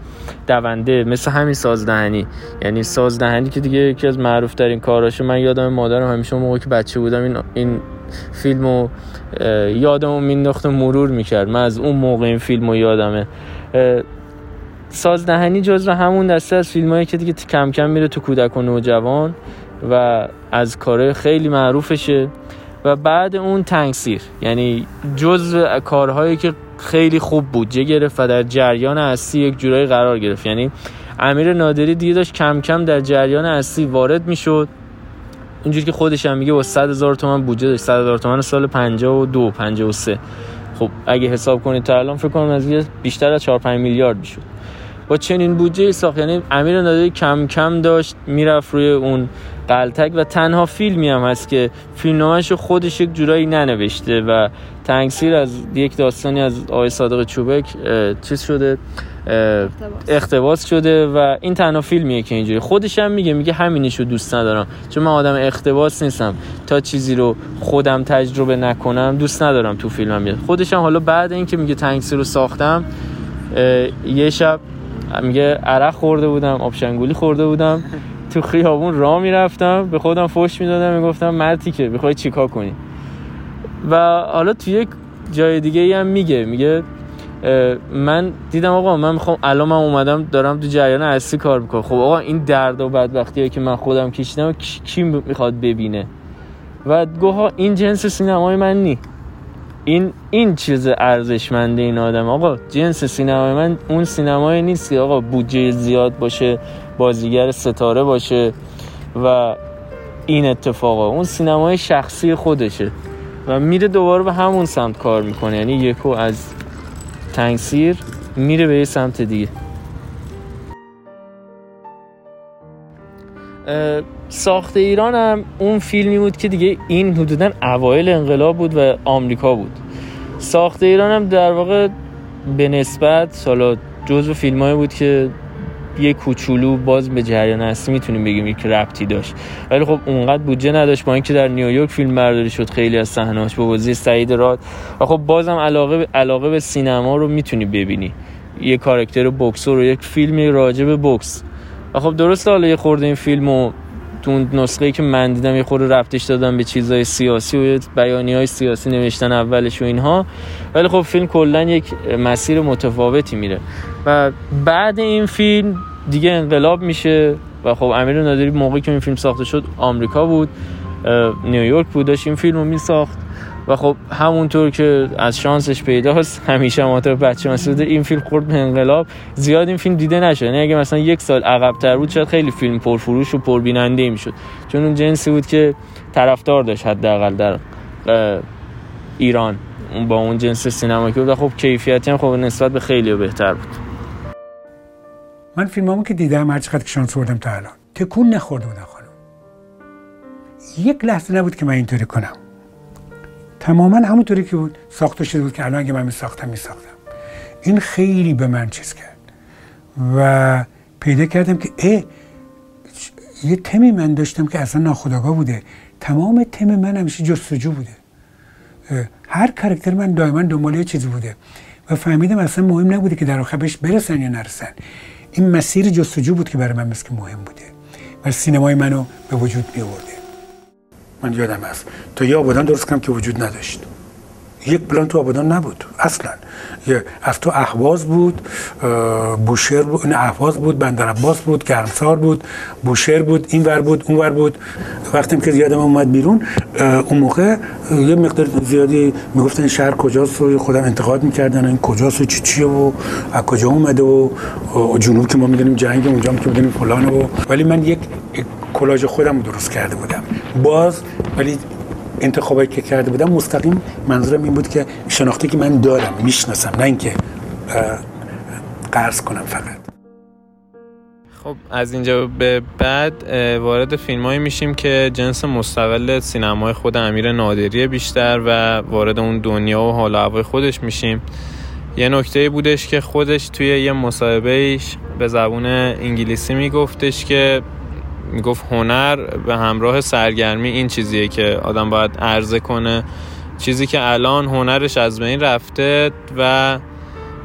دونده مثل همین سازدهنی. یعنی سازدهنی که دیگه یکی از معروف ترین کاراشه من یادم مادرم همیشه موقعی که بچه بودم این این فیلمو یادمو مینداخت مرور می‌کرد. من از اون موقع این فیلمو یادمه. سازدهنی جزو همون دسته از فیلمایی که دیگه کم کم میره تو کودک و نوجوان و از کارهای خیلی معروفشه. و بعد اون تنگسیر. یعنی جز کارهایی که خیلی خوب بودجه گرفت و در جریان اصلی یک جورایی قرار گرفت. یعنی امیر نادری دیگه داشت کم کم در جریان اصلی وارد می‌شد. اونجوری که خودش هم میگه با 100 هزار تومن بودجه داشت. 100 هزار تومن سال 52 53 خب اگه حساب کنید تا الان فکر کنم از بیشتر از 4 5 میلیارد می‌شد. با چنین بودجه ساخت. یعنی امیر نادری کم کم داشت می‌رفت روی اون قلتک و تنها فیلمی هم هست که فیلمنامه‌ش خودش یک جورایی ننوشته و تنگسیر از یک داستانی از آقای صادق چوبک چیز شده اختباس شده و این تنها فیلمیه که اینجوری. خودش هم میگه میگه همینشو دوست ندارم. چون من آدم اختباس نیستم. تا چیزی رو خودم تجربه نکنم دوست ندارم تو فیلمم بیاد. خودش هم حالا بعد اینکه میگه تنگسیر رو ساختم یه شب میگه عرق خورده بودم آبشنگولی خورده بودم. تو خیابون راه می‌رفتم به خودم فوش می‌دادم می‌گفتم مرتی که بخوای چیکار کنی؟ و حالا تو یک جای دیگه هم میگه میگه من دیدم آقا من می‌خوام الان من اومدم دارم تو جریان اصلی کار می‌کنم. خب آقا این درد و بدبختی که من خودم کشیدم کی می‌خواد ببینه؟ و گوها این جنس سینمای من نی. این این چیز ارزشمنده این آدم. آقا جنس سینمای من اون سینمای نیست که آقا بودجه زیاد باشه بازیگر ستاره باشه و این اتفاقا. اون سینمای شخصی خودشه و میره دوباره به همون سمت کار می‌کنه. یعنی یکو از تنگسیر میره به یه سمت دیگه. ساخت ایران هم اون فیلمی بود که دیگه این حدودا اوایل انقلاب بود و آمریکا بود. ساخت ایران هم در واقع به نسبت سالا جزو فیلم بود که یه کوچولو باز به جریان اصلی می‌تونیم بگیم یک ربطی داشت. ولی خب اونقدر بودجه نداشت با اینکه در نیویورک فیلم برداری شد خیلی از صحنه‌هاش با بازی سعید راد. و خب بازم علاقه علاقه به سینما رو می‌تونی ببینی. یه کاراکتر بوکسور و یک فیلمی راجع به بوکس و خب درست حالا یه خورده این فیلمو تو اون نسخه که من دیدم یه خورده رفتش دادم به چیزهای سیاسی و بیانی های سیاسی نوشتن اولش و اینها. ولی خب فیلم کلا یک مسیر متفاوتی میره. و بعد این فیلم دیگه انقلاب میشه و خب امیر نادری موقعی که این فیلم ساخته شد آمریکا بود نیویورک بود داشت این فیلم رو میساخت. و خب همونطور که از شانسش پیداست همیشه ماطر بچه مسعود این فیلم خورد به انقلاب. زیاد این فیلم دیده نشد. یعنی اگه مثلا یک سال عقب تر بود شاید خیلی فیلم پرفروش و پربیننده می‌شد. چون اون جنسی بود که طرفدار داشت حداقل در ایران. با اون جنس سینما که بود. خب کیفیتی هم خب نسبت به خیلی بهتر بود. من فیلمامو که دیدم هر چقدر که شانس بردم تا الان تکون نخورده بودن خانم. یک لحظه نبود که من اینطوری کنم. تماما همونطوری که بود ساخته شده بود که الان اگه من می ساختم می ساختم این خیلی به من چیز کرد و پیدا کردم که اه یه تمی من داشتم که اصلا ناخداگاه بوده. تمام تم من همیشه جستجو بوده. هر کرکتر من دائما دنبال یه چیزی بوده و فهمیدم اصلا مهم نبوده که در آخر برسن یا نرسن. این مسیر جستجو بود که برای من مثل مهم بوده و سینمای منو به وجود می من یادم هست تا یه آبادان درست کنم که وجود نداشت. یک پلان تو آبادان نبود. اصلا. از تو احواز بود بوشهر بود این احواز بود بندر عباس بود گرمسار بود بوشهر بود این ور بود اون ور بود. وقتی که یادم اومد بیرون اون موقع یه مقدار زیادی می‌گفتن شهر کجاست و خودم انتقاد می‌کردن. این کجاست و چی چیه و از کجا اومده و جنوب که ما می‌دونیم جنگ اونجا که می‌دونیم فلانه و ولی من یک کلاژ خودم رو درست کرده بودم. باز ولی انتخابایی که کرده بودم مستقیم منظورم این بود که شناختی که من دارم می‌شناسم نه اینکه قرض کنم فقط. خب از اینجا به بعد وارد فیلمایی میشیم که جنس مستقل سینمای خود امیر نادری بیشتر و وارد اون دنیا و حال هوای خودش میشیم. یه نکته بودش که خودش توی یه مصاحبهش به زبون انگلیسی میگفتش که می‌گفت هنر به همراه سرگرمی این چیزیه که آدم باید عرضه کنه. چیزی که الان هنرش از بین رفته و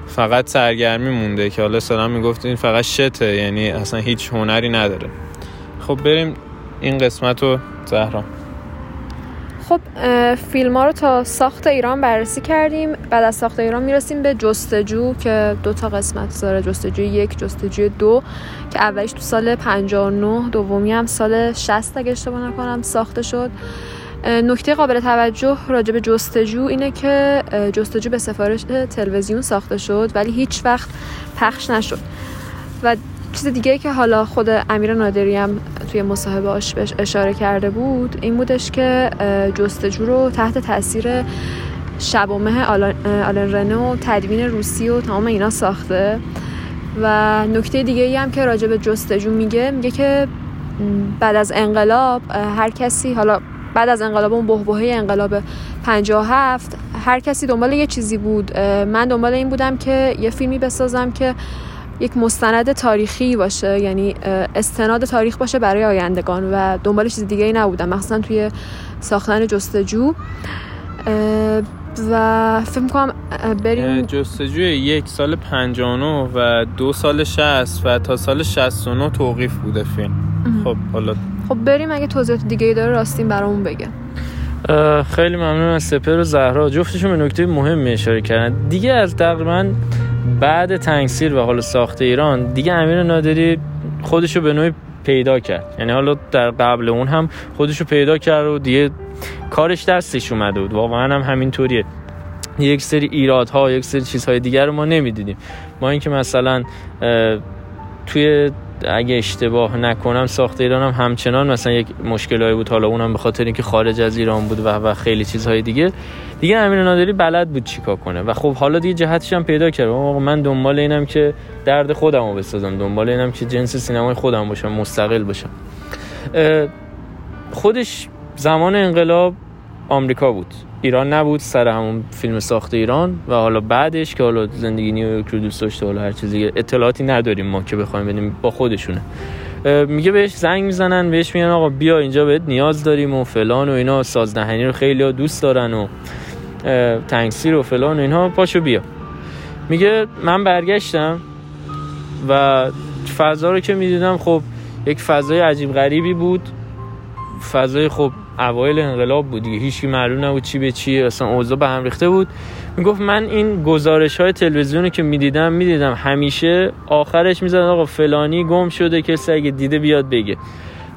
فقط سرگرمی مونده که حالا سلام می‌گفت این فقط شته یعنی اصلا هیچ هنری نداره. خب بریم این قسمت رو زهرا. خب فیلم ها رو تا ساخت ایران بررسی کردیم. بعد از ساخت ایران می‌رسیم به جستجو که دو تا قسمت داره. جستجو یک جستجو دو که اولیش تو سال 59 دومی هم سال 60 اگه اشتباه نکنم ساخته شد. نکته قابل توجه راجع به جستجو اینه که جستجو به سفارش تلویزیون ساخته شد ولی هیچ وقت پخش نشد. و چیز دیگه که حالا خود امیر نادری هم توی مصاحبهاش بهش اشاره کرده بود این بودش که جستجو رو تحت تاثیر شب و مه آلن رنه و تدوین روسی و تمام اینا ساخته. و نکته دیگه ای هم که راجع به جستجو میگه میگه که بعد از انقلاب هر کسی حالا بعد از انقلاب اون بهبهه انقلاب 57 هر کسی دنبال یه چیزی بود. من دنبال این بودم که یه فیلمی بسازم که یک مستند تاریخی باشه یعنی استناد تاریخ باشه برای آیندگان و دنبال چیز دیگه ای نبودم مخصوصا توی ساختن جستجو. و فکر کنم بریم. جستجوی یک سال 59 و دو سال 60 و تا سال 69 توقیف بوده فیلم. خب حالا خب بریم اگه توضیحات دیگه ای داره راستین برامون بگه. خیلی ممنون از سپر و زهرا. جفتشون به نکته مهم اشاره کردن. دیگه از تقریبا بعد تنگسیر و حالا ساخت ایران دیگه امیر نادری خودشو به نوعی پیدا کرد. یعنی حالا در قبل اون هم خودشو پیدا کرد و دیگه کارش دستش اومده بود. واقعا هم همینطوریه. یک سری ایرادها یک سری چیزهای دیگر رو ما نمی‌دیدیم. ما اینکه مثلا توی اگه اشتباه نکنم ساخت ایران هم همچنان مثلا یک مشکلایی بود. حالا اونم به خاطر اینکه خارج از ایران بود و, و خیلی چیزهای دیگه. دیگه امیر نادری بلد بود چیکار کنه. و خب حالا دیگه جهتش هم پیدا کرد. من دنبال اینم که درد خودمو بسازم. دنبال اینم که جنس سینمای خودم باشم مستقل باشم. خودش زمان انقلاب آمریکا بود. ایران نبود سر همون فیلم ساخت ایران و حالا بعدش که حالا زندگی نیویورک رو دوست داشته حالا هر چیزی اطلاعاتی نداریم ما که بخوایم بدیم با خودشونه. میگه بهش زنگ می‌زنن بهش میگن آقا بیا اینجا بهت نیاز داریم و فلان و اینا سازدهنی رو خیلی ها دوست دارن و تنگسیر و فلان و اینها پاشو بیا. میگه من برگشتم و فضا رو که می‌دیدم خب یک فضای عجیب غریبی بود. فضای خب اوایل انقلاب بود دیگه. هیچی معلوم نبود چی به چی اصلا اوضاع به هم ریخته بود. می‌گفت من این گزارش های تلویزیونی که می‌دیدم می‌دیدم همیشه آخرش می‌زدن آقا فلانی گم شده کسی اگه دیده بیاد بگه.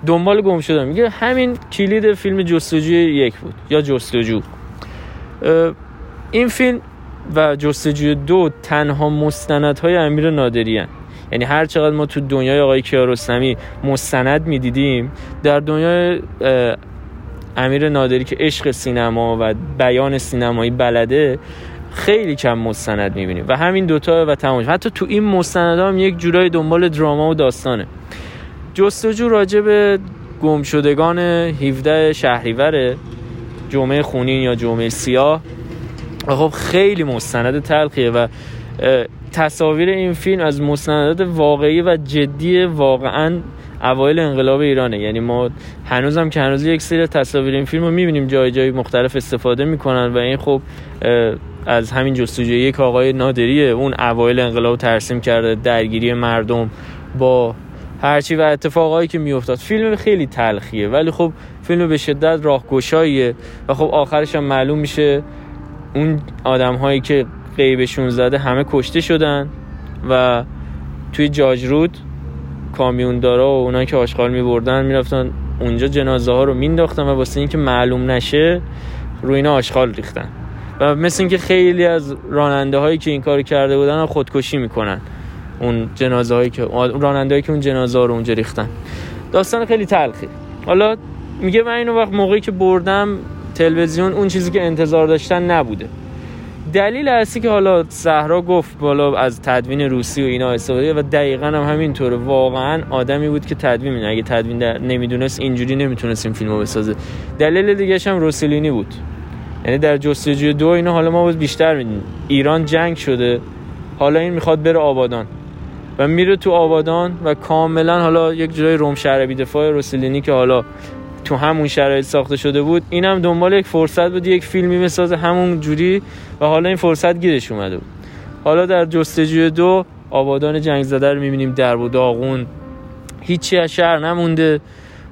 دنبال گم شده میگه همین کلید فیلم جستجوی یک بود یا جستجو. این فیلم و جستجوی دو تنها مستندهای امیر نادری هن. یعنی هر چقدر ما تو دنیای آقای کیارستمی مستند می‌دیدیم در دنیای امیر نادری که عشق سینما و بیان سینمایی بلده خیلی کم مستند می‌بینیم. و همین دوتا و تمام حتی تو این مستند هم یک جورای دنبال دراما و داستانه. جستجو راجع به گمشدگان 17 شهریور جمعه خونین یا جمعه سیاه. خب خیلی مستند تلخیه و تصاویر این فیلم از مستندات واقعی و جدی واقعا اوایل انقلاب ایرانه. یعنی ما هنوزم که هنوز یک سری تصاویر این فیلم رو می‌بینیم جای جای مختلف استفاده می‌کنن و این خب از همین جستجوی یک آقای نادریه. اون اوایل انقلاب ترسیم کرده درگیری مردم با هرچی و اتفاقایی که میافتاد. فیلم خیلی تلخیه ولی خب فیلم به شدت راهگشاییه و خب آخرش هم معلوم میشه اون آدم هایی که قیبشون زده همه کشته شدن و توی جاجرود کامیوندارا و اونایی که آشغال میبردن می‌رفتن اونجا جنازه ها رو مینداختن و واسه اینکه معلوم نشه روی اینا آشغال ریختن. و مثل اینکه خیلی از راننده هایی که این کار کرده بودن خودکشی می‌کنن. اون جنازه هایی که راننده هایی که اون جنازه ها رو اونجا ریختن. داستان خیلی تلخی. حالا میگه من اینو وقت موقعی که بردم تلویزیون اون چیزی که انتظار داشتن نبوده. دلیل اصلی که حالا صحرا گفت بالا از تدوین روسی و اینا استفاده و دقیقا هم همینطوره. واقعا آدمی بود که تدوین میده اگه تدوین نمی‌دونست اینجوری نمی‌تونست این فیلمو بسازه. دلیل دیگه هم روسلینی بود. یعنی در جستجوی دو اینا حالا ما باز بیشتر میدیم ایران جنگ شده. حالا این می‌خواد بره آبادان. و میره تو آبادان و کاملا حالا یک جورای روم شهربی دفاع روسلینی که حالا تو همون شرایط ساخته شده بود اینم دنبال یک فرصت بود یک فیلمی بسازه همون جوری و حالا این فرصت گیرش اومده بود. حالا در جستجوی دو آبادان جنگ زده رو می‌بینیم درب و داغون. هیچی از شهر نمونده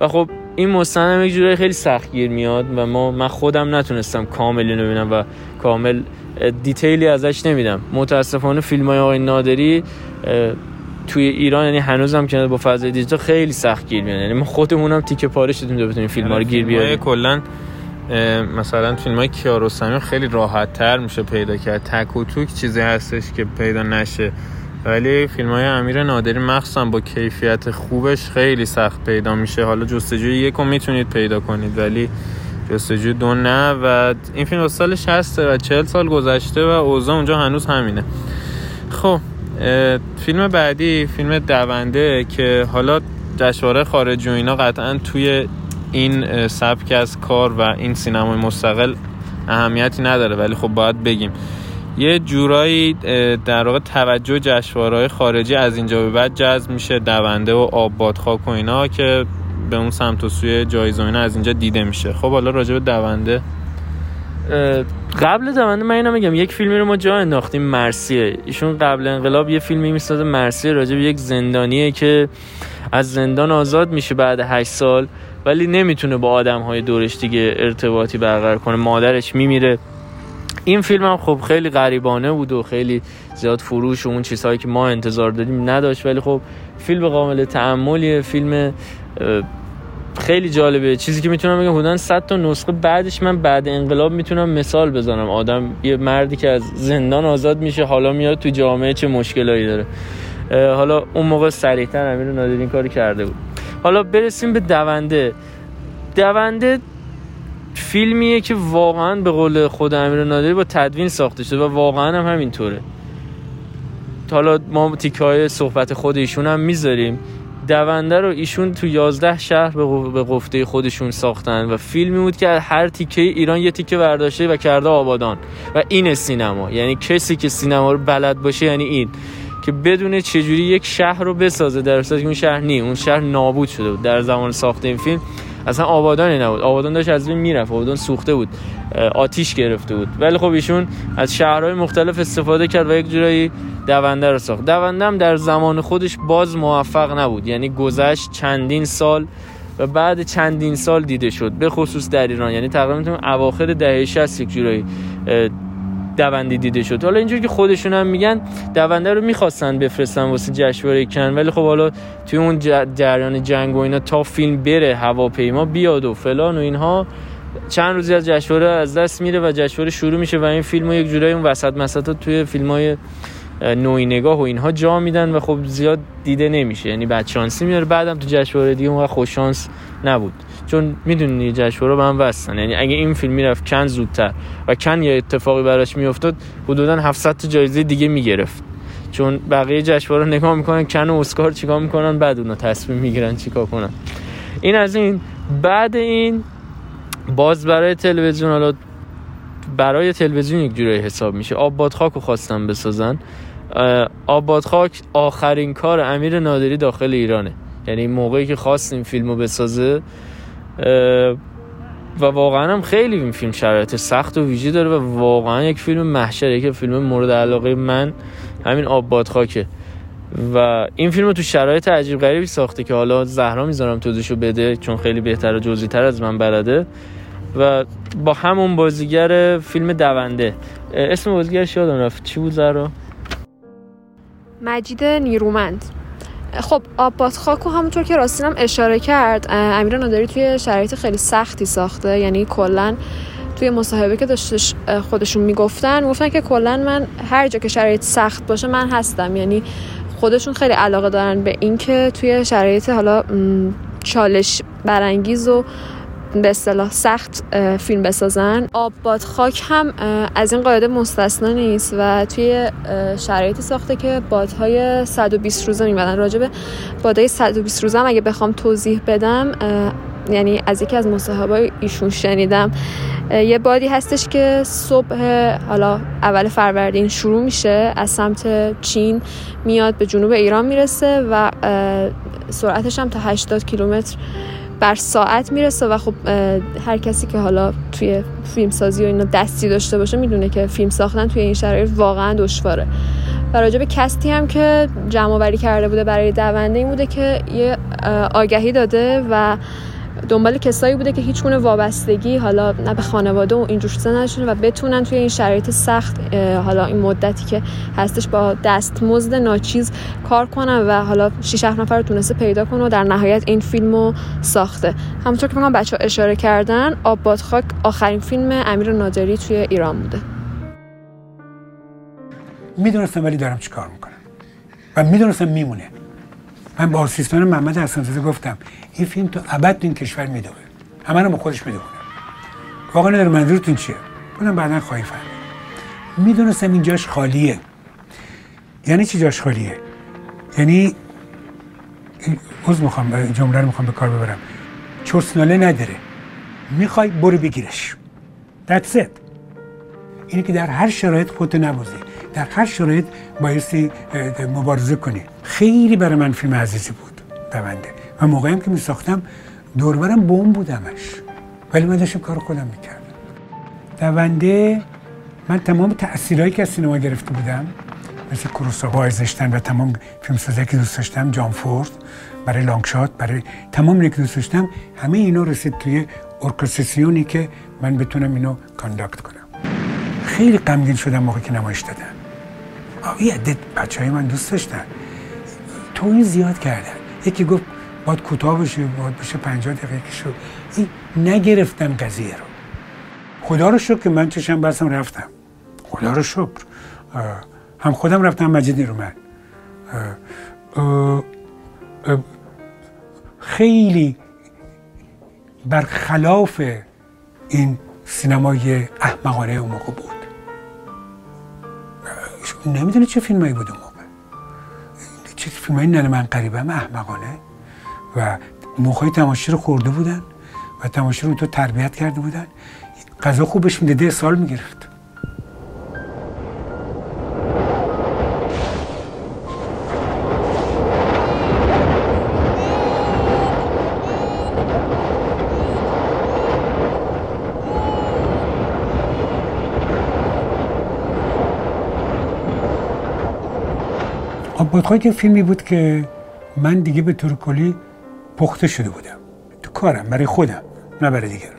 و خب این مستند یک جورایی خیلی سختگیر میاد و ما من خودم نتونستم کامل ببینم و کامل دیتیلی ازش نمیدم. متاسفانه فیلم های آقای نادری توی ایران یعنی هنوزم که با فضای دیجیتال خیلی سخت گیر میاد. یعنی ما خودمونم تیکه پاره شدیم تا بتونیم فیلم ها رو گیر بیاریم. کلا مثلا فیلم های کیارستمی خیلی راحت تر میشه پیدا کرد. تک و توک چیزی هستش که پیدا نشه. ولی فیلم های امیر نادری مخصوصا با کیفیت خوبش خیلی سخت پیدا میشه. حالا جستجوی یک می‌تونید پیدا کنید ولی جستجوی دو نه. و این فیلم سالش هسته و چهل سال گذشته و اوضاع اونجا هنوز همینه. خب فیلم بعدی فیلم دونده که حالا جشنواره خارج و اینا قطعا توی این سبک از کار و این سینمای مستقل اهمیتی نداره ولی خب باید بگیم. یه جورایی در واقع توجه جشنواره‌های خارجی از اینجا به بعد جذب میشه دونده و آب خاک و اینا که به اون سمت و سوی جایزه از اینجا دیده میشه. خب حالا راجع به دونده قبل دونده من اینو میگم یک فیلمی رو ما جا انداختیم مرسیه. ایشون قبل انقلاب یه فیلمی می‌سازه مرسیه راجع به یک زندانیه که از زندان آزاد میشه بعد 8 سال ولی نمی‌تونه با آدم های دورش دیگه ارتباطی برقرار کنه مادرش میمیره. این فیلم هم خب خیلی غریبانه بود و خیلی زیاد فروش و اون چیزهایی که ما انتظار دادیم نداشت ولی خب فیلم قابل تعملیه فیلم خیلی جالبه. چیزی که می‌تونم بگم حدودا 100 تا نسخه بعدش من بعد انقلاب می‌تونم مثال بزنم. آدم یه مردی که از زندان آزاد میشه حالا میاد تو جامعه چه مشکلایی داره. حالا اون موقع سریعتر امیر نادری این کاری کرده بود. حالا برسیم به دونده. دونده فیلمیه که واقعا به قول خود امیر نادری با تدوین ساخته شده و واقعا هم همینطوره. حالا ما تیکه های صحبت خود ایشون هم می‌ذاریم. دونده رو ایشون تو 11 شهر به قفته خودشون ساختن و فیلمی بود که هر تیکه ایران یه تیکه برداشته و کرده آبادان و این سینما. یعنی کسی که سینما رو بلد باشه یعنی این. که بدون چجوری یک شهر رو بسازه در که اون شهر نی اون شهر نابود شده بود. در زمان ساخت این فیلم اصلا آبادانی نبود. آبادان داشت از بین می‌رفت. آبادان سوخته بود. آتیش گرفته بود. ولی خب ایشون از شهرهای مختلف استفاده کرد و یک جورایی دونده رو ساخت. دونده هم در زمان خودش باز موفق نبود. یعنی گذشت چندین سال و بعد چندین سال دیده شد. به خصوص در ایران. یعنی تقریبا اواخر دهه 60 یک جورایی دوندی دیده شد. حالا اینجوری که خودشون هم میگن دونده رو می‌خواستن بفرستن واسه جشنواره کن ولی خب حالا توی اون جریان جنگ و اینا تا فیلم بره هواپیما بیاد و فلان و اینها چند روزی از جشنواره از دست میره و جشنواره شروع میشه و این فیلمو یک جورایی اون وسط مسطا توی فیلم های نوعی نگاه و اینها جا میدن و خب زیاد دیده نمیشه. یعنی بعد شانسی میاره. بعدم تو جشنواره دیگه اون خوش شانس نبود. چون می‌دونی جشنواره به هم وستن یعنی اگه این فیلم می‌رفت کن زودتر و کن یه اتفاقی براش میافتاد حدودا 700 تا جایزه دیگه می‌گرفت. چون بقیه جشنواره نگاه می‌کنن کن و اسکار چیکار می‌کنن بعد اونا تصمیم می‌گیرن چیکار کنن. این از این. بعد این باز برای تلویزیون حالا برای تلویزیون یک جوری حساب میشه. آب بادخاک رو خواستم بسازن. آب بادخاک آخرین کار امیر نادری داخل ایرانه. یعنی موقعی که خواستیم فیلمو بسازه و واقعا هم خیلی این فیلم شرایط سخت و ویژه داره و واقعا یک فیلم محشره که فیلم مورد علاقه من همین آب بادخاکه و این فیلم رو تو شرایط عجیب غریبی ساخته که حالا زهرا می‌ذارم توضیحشو بده چون خیلی بهتر و جزئی تر از من بلده و با همون بازیگر فیلم دونده. اسم بازیگرش یادم رفت. چی بود زهرا؟ مجید نیرومند. خب آباد خاک و همونطور که راستینم اشاره کرد امیر نادری توی شرایط خیلی سختی ساخته. یعنی کلا توی مصاحبه که داشتش خودشون می‌گفتن می‌گفتن که کلا من هر جا که شرایط سخت باشه من هستم. یعنی خودشون خیلی علاقه دارن به اینکه توی شرایط حالا چالش برانگیز و به اصطلاح سخت فیلم بسازن. آب باد خاک هم از این قاعده مستثنا نیست و توی شرایطی ساخته که بادهای 120 روزه میمدن راجع بادهای 120 روزه هم اگه بخوام توضیح بدم یعنی از یکی از مصاحبه ایشون شنیدم یه بادی هستش که صبح حالا اول فروردین شروع میشه از سمت چین میاد به جنوب ایران می‌رسه و سرعتش هم تا 80 کیلومتر بر ساعت می‌رسه و خب هر کسی که حالا توی فیلم سازی و اینا دستی داشته باشه می‌دونه که فیلم ساختن توی این شرایط واقعا دشواره. و راجع به کستی هم که جمع کرده بوده برای دونده این بوده که یه آگهی داده و دنبال کسایی بوده که هیچ گونه وابستگی حالا نه به خانواده و اینجور چیزا نشونه و بتونن توی این شرایط سخت حالا این مدتی که هستش با دستمزد ناچیز کار کنن و حالا 6 نفر رو تونسته پیدا کنه و در نهایت این فیلمو ساخته. همونطور که من بچه ها اشاره کردن آب خاک آخرین فیلم امیر نادری توی ایران بوده. می‌دونستم ولی دارم چیکار می‌کنم. و می‌دونستم میمونه. من با آسیستان محمد حسنزاده گفتم این فیلم تو ابد این کشور میدوه همه رو با خودش می‌دونه. واقعا نداره منظورتون چیه؟ بودم بعدا خواهی فهمید. می‌دونستم این جاش خالیه. یعنی چی جاش خالیه؟ یعنی عوض می‌خوام جمله رو می‌خوام به کار ببرم. چرسناله نداره. می‌خوای برو بگیرش. That's it. اینه که در هر شرایط خودت نبازی. در هر شرایط بایستی مبارزه کنی. خیلی برای من فیلم عزیزی بود دونده. و موقعی هم که می ساختم دوربرم بوم بودمش. ولی من داشتم کار خودم می‌کردم. دونده من تمام تأثیرهایی که از سینما گرفته بودم مثل کروساوا ازشتن و تمام فیلم که دوست داشتم جان فورد برای لانگشات برای تمام که دوست داشتم همه اینا رسید توی ارکستراسیونی که من بتونم اینو کانداکت کنم. خیلی غمگین شدم موقعی که نمایش دادم. یه عده بچه های من دوست داشتن. تو این زیاد کردن. یکی گفت باید کوتاه بشه باید بشه 50 دقیقه شد این نگرفتن قضیه رو. خدا رو شکر که من چشم بستم رفتم. خدا رو شکر. هم خودم رفتم مجید نیرومن خیلی برخلاف این سینمای احمقانه اون موقع بود. نمی‌دونه چه فیلمایی بود اون موقع. چه فیلمایی ننه من قریبه هم احمقانه. و موقعی تماشی رو خورده بودن و تماشی رو تو تربیت کرده بودن. غذا خوبش میده ده سال می‌گرفت. آبادخواهی که فیلمی بود که من دیگه به طور کلی پخته شده بودم. تو کارم برای خودم نه برای دیگران.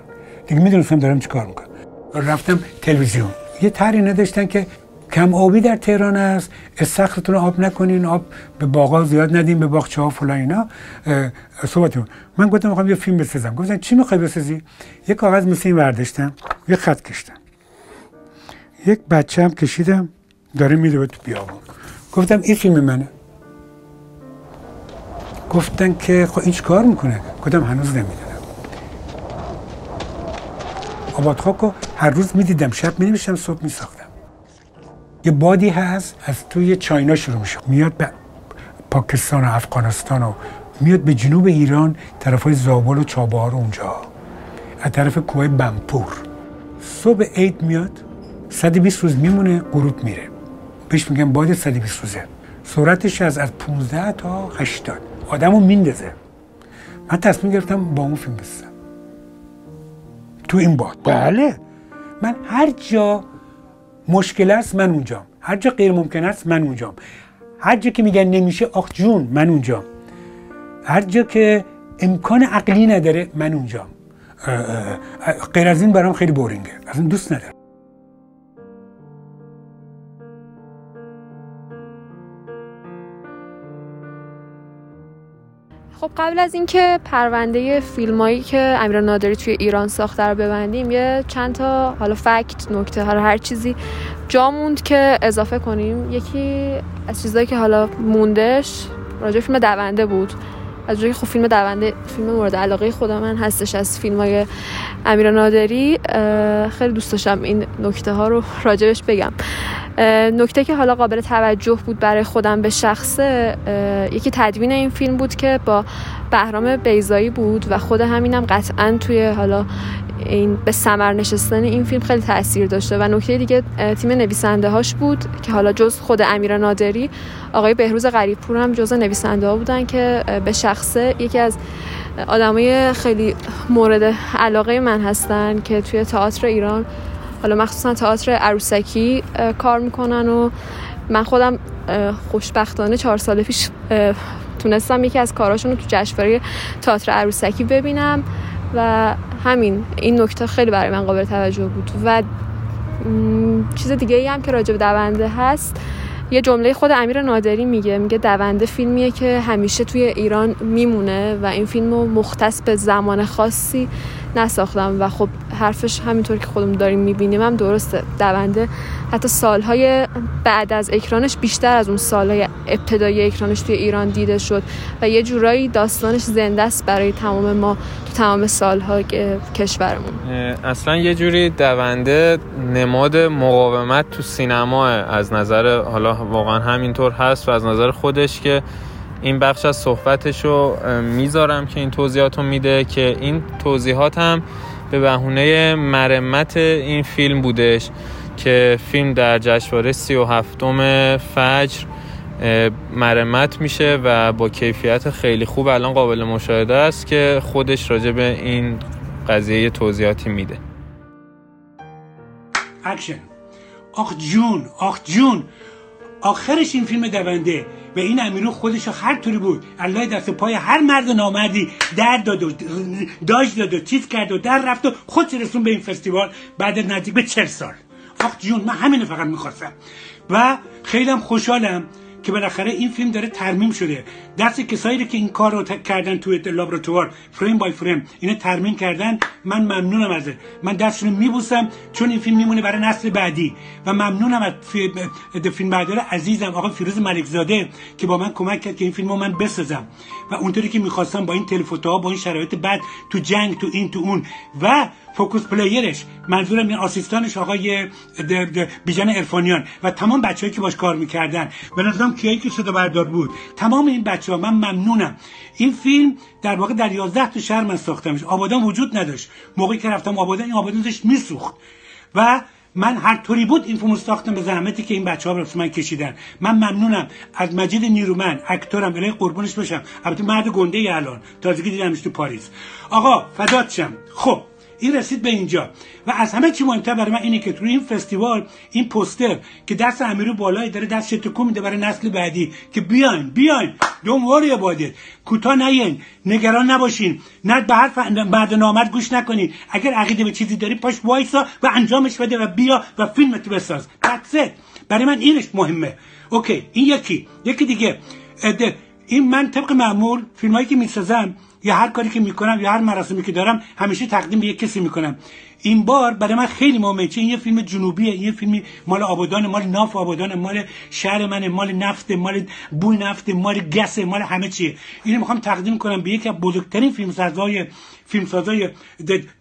دیگه می‌دونستم دارم چی کار می‌کنم. رفتم تلویزیون. یه طرحی نداشتن که کم آبی در تهران است استخرتون رو آب نکنین آب به باغا زیاد ندین به باغچه ها فلان اینا. صحبت من گفتم می‌خوام یه فیلم بسازم. گفتن چی می‌خوای بسازی؟ یه کاغذ مثل این برداشتم یه خط کشتم. یک بچه هم کشیدم داره میره تو بیابون گفتم این فیلم منه. گفتن که خب این کار می‌کنه؟ گفتم هنوز نمی‌دونم. آبادخاک هر روز می‌دیدم شب می صبح میساختم. یه بادی هست از توی چاینا شروع میشه. میاد به پاکستان و افغانستان و میاد به جنوب ایران طرف های زابل و چابهار اونجا. از طرف کوه بمپور. صبح عید میاد 120 روز میمونه غروب میره. بهش میگن باد 120 روزه سرعتش از از 15 تا 80 آدمو میندازه. من تصمیم گرفتم با اون فیلم بسازم. تو این باد. بله. من هر جا مشکل است من اونجام. هر جا غیر ممکن است من اونجام. هر جا که میگن نمیشه آخ جون من اونجام. هر جا که امکان عقلی نداره من اونجام. غیر از این برام خیلی بورینگه. از این دوست ندارم. خب قبل از اینکه پرونده فیلمایی که امیر نادری توی ایران ساخته رو ببندیم یه چند تا حالا فکت نکته حالا هر چیزی جا موند که اضافه کنیم. یکی از چیزایی که حالا موندش راجع فیلم دونده بود. از جایی خب فیلم دونده فیلم مورد علاقه خدا من هستش از فیلم های امیر نادری خیلی دوست داشتم این نکته ها رو راجبش بگم. نکته که حالا قابل توجه بود برای خودم به شخصه یکی تدوین این فیلم بود که با بهرام بیزایی بود و خود همینم قطعا توی حالا این به سمر نشستن این فیلم خیلی تاثیر داشته. و نکته دیگه تیم نویسنده هاش بود که حالا جز خود امیر نادری آقای بهروز غریبپور هم جز نویسنده ها بودن که به شخصه یکی از آدمای خیلی مورد علاقه من هستن که توی تئاتر ایران حالا مخصوصا تئاتر عروسکی کار می‌کنن و من خودم خوشبختانه چهار سال پیش تونستم یکی از کاراشون رو تو جشنواره تئاتر عروسکی ببینم. و همین این نکته خیلی برای من قابل توجه بود. و چیز دیگه ای هم که راجع به دونده هست یه جمله خود امیر نادری میگه میگه دونده فیلمیه که همیشه توی ایران میمونه و این فیلم رو مختص به زمان خاصی نساختم و خب حرفش همینطور که خودمون داریم می‌بینیم هم درسته. دونده حتی سالهای بعد از اکرانش بیشتر از اون سالهای ابتدایی اکرانش توی ایران دیده شد و یه جورایی داستانش زنده است برای تمام ما تو تمام سالها کشورمون. اصلا یه جوری دونده نماد مقاومت تو سینما از نظر حالا واقعا همینطور هست و از نظر خودش که این بخش از صحبتش رو می‌ذارم که این توضیحات رو میده که این توضیحات هم به بهونه مرمت این فیلم بودش که فیلم در جشنواره سی و هفتم فجر مرمت میشه و با کیفیت خیلی خوب الان قابل مشاهده است که خودش راجع به این قضیه توضیحاتی میده. اکشن آخ جون آخ جون. آخرش این فیلم دونده و این امیرو خودش هر طوری بود. الله دست پای هر مرد نامردی در داد و داش داد و چیز کرد و در رفت و خودش رسون به این فستیوال بعد نزدیک به چل سال. آخ جون من همینو فقط می‌خواستم. و خیلی خوشحالم که بالاخره این فیلم داره ترمیم شده. دست کسایی که این کار رو کردن توی لابراتوار فریم بای فریم اینو ترمیم کردن من ممنونم ازش من دستشون میبوسم چون این فیلم میمونه برای نسل بعدی. و ممنونم از فیلم بردار عزیزم آقا فیروز ملکزاده که با من کمک کرد که این فیلم رو من بسازم. و اونطوری که می‌خواستم با این تلفوتوها با این شرایط بعد تو جنگ تو این تو اون. و focus puller ش. منظورم این assistant ش آقای بیژن ارفانیان و تمام بچه‌ای که باش کار می‌کردن. به نظرم کیایی که صدا بردار بود. تمام این بچه ها من ممنونم. این فیلم در واقع در 11 تا شهر من ساختمش. آبادان وجود نداشت. موقعی که رفتم آبادان این آبادان داشت میسوخت. و من هر طوری بود این فیلم ساختم به زحمتی که این بچه ها من کشیدن. من ممنونم. از مجید نیرومند actor م الهی قربونش بشم. البته مرد گنده ای الان. تازگی دیدمش تو پاریس. آقا فدات شم. خب. این رسید به اینجا. و از همه چی مهمتر برای من اینه که تو این فستیوال این پوستر که دست امیرو بالای داره دست تکون میده برای نسل بعدی که بیاین بیاین. دون وری بادید کوتاه نین نگران نباشین. نه به حرف بعد نامد گوش نکنین. اگر عقیده به چیزی داری پاش وایسا و انجامش بده و بیا و فیلم تو بساز. That's برای من اینش مهمه. اوکی این یکی. یکی دیگه. این من طبق معمول فیلمایی که می‌سازم یا هر کاری که می‌کنم یا هر مراسمی که دارم همیشه تقدیم به یک کسی می‌کنم. این بار برای من خیلی مهمه. چون این یه فیلم جنوبیه این یه فیلم مال آبادان مال ناف آبادان مال شهر من مال نفت مال بوی نفت مال گس مال همه چیه. اینو می‌خوام تقدیم کنم به یکی از بزرگترین فیلمسازهای فیلمسازای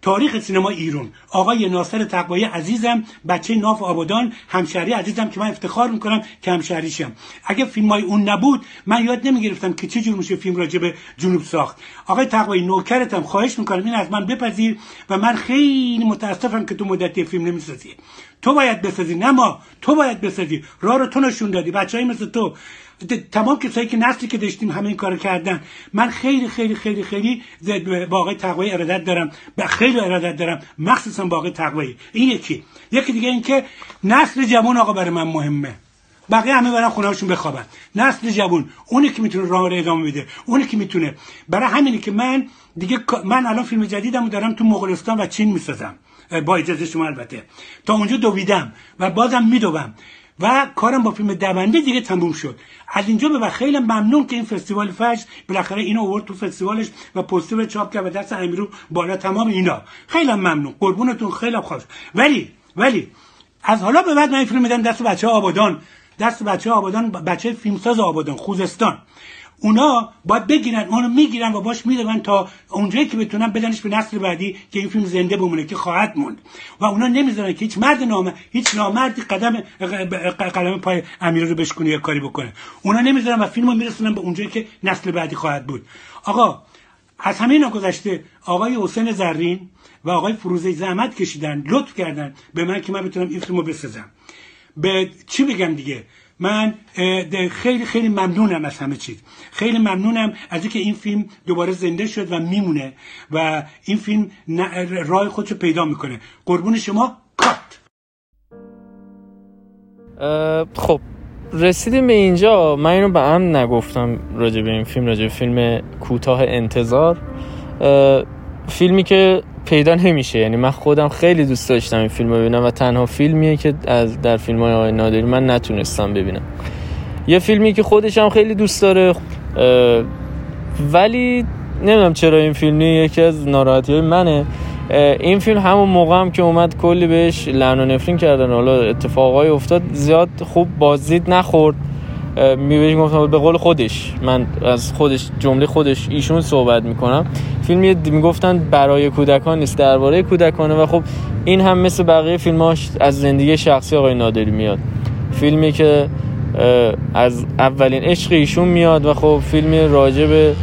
تاریخ سینما ایران. آقای ناصر تقوایی عزیزم بچه ناف آبادان همشهری عزیزم که من افتخار می‌کنم که همشهریشم اگه فیلم های اون نبود من یاد نمی‌گرفتم که چه جور میشه فیلم راجع به جنوب ساخت. آقای تقوایی نوکرتم. خواهش می‌کنم این از من بپذیر و من خیلی متاسفم که تو مدتی فیلم نمی‌سازی. تو باید بسازی نه ما. تو باید بسازی. راه رو تو نشون دادی. بچه‌ای مثل تو. تمام کسایی که نسلی که داشتیم همه این کارو کردن. من خیلی خیلی خیلی خیلی با آقای تقوی ارادت دارم. و خیلی ارادت دارم. مخصوصا با آقای تقوی این یکی. یکی دیگه این که نسل جوان آقا برای من مهمه. بقیه همه برن خونه هاشون بخوابن. نسل جوان اونی که می‌تونه راه رو ادامه بده. اونی که می‌تونه. برای همینه که من دیگه من الان فیلم جدیدمو دارم تو مغولستان و چین می‌سازم. با اجازه شما البته. تا اونجا دویدم و بازم میدوم. و کارم با فیلم دونده دیگه تموم شد. از اینجا به خیلی ممنون که این فستیوال فجر بالاخره اینو آورد تو فستیوالش و پوستر چاپ کرد و دست امیرو بالا تمام اینا. خیلی ممنون. قربونتون. خیلی خوش. ولی ولی از حالا به بعد من این فیلم میدم دست بچه آبادان. دست بچه آبادان بچه فیلمساز آبادان. خوزستان. اونا باید بگیرن اونو می‌گیرن و باش میدون تا اونجایی که بتونن بدنش به نسل بعدی که این فیلم زنده بمونه که خواهد موند. و اونا نمی‌ذارن که هیچ مرد نامه هیچ نامردی قدم قدم پای امیر رو بشکنه یا کاری بکنه. اونا نمی‌ذارن و فیلمو میرسونن به اونجایی که نسل بعدی خواهد بود. آقا از همه اینا گذشته آقای حسین زرین و آقای فروزه زحمت کشیدن لطف کردن به من که من بتونم این فیلمو بسازم. به چی بگم دیگه؟ من خیلی خیلی ممنونم از همه چیز. خیلی ممنونم از اینکه این فیلم دوباره زنده شد و میمونه و این فیلم راه خودشو پیدا می‌کنه. قربون شما کات! خب رسیدیم به اینجا. من اینو به هم نگفتم راجع به این فیلم راجع به فیلم کوتاه انتظار. فیلمی که پیدا نمیشه. یعنی من خودم خیلی دوست داشتم این فیلم رو ببینم و تنها فیلمیه که از در فیلم های آقای نادری من نتونستم ببینم. یه فیلمی که خودش هم خیلی دوست داره ولی نمی‌دونم چرا این فیلمی یکی از ناراحتی های منه این فیلم همون موقع هم که اومد کلی بهش لعن و نفرین کردن. حالا اتفاقای افتاد زیاد خوب بازدید نخورد. می‌بینی گفتم به قول خودش. من از خودش جمله خودش ایشون صحبت می‌کنم. فیلمی می‌گفتن برای کودکان نیست درباره کودکانه و خب این هم مثل بقیه فیلماش از زندگی شخصی آقای نادری میاد. فیلمی که از اولین عشق ایشون میاد و خب فیلم راجع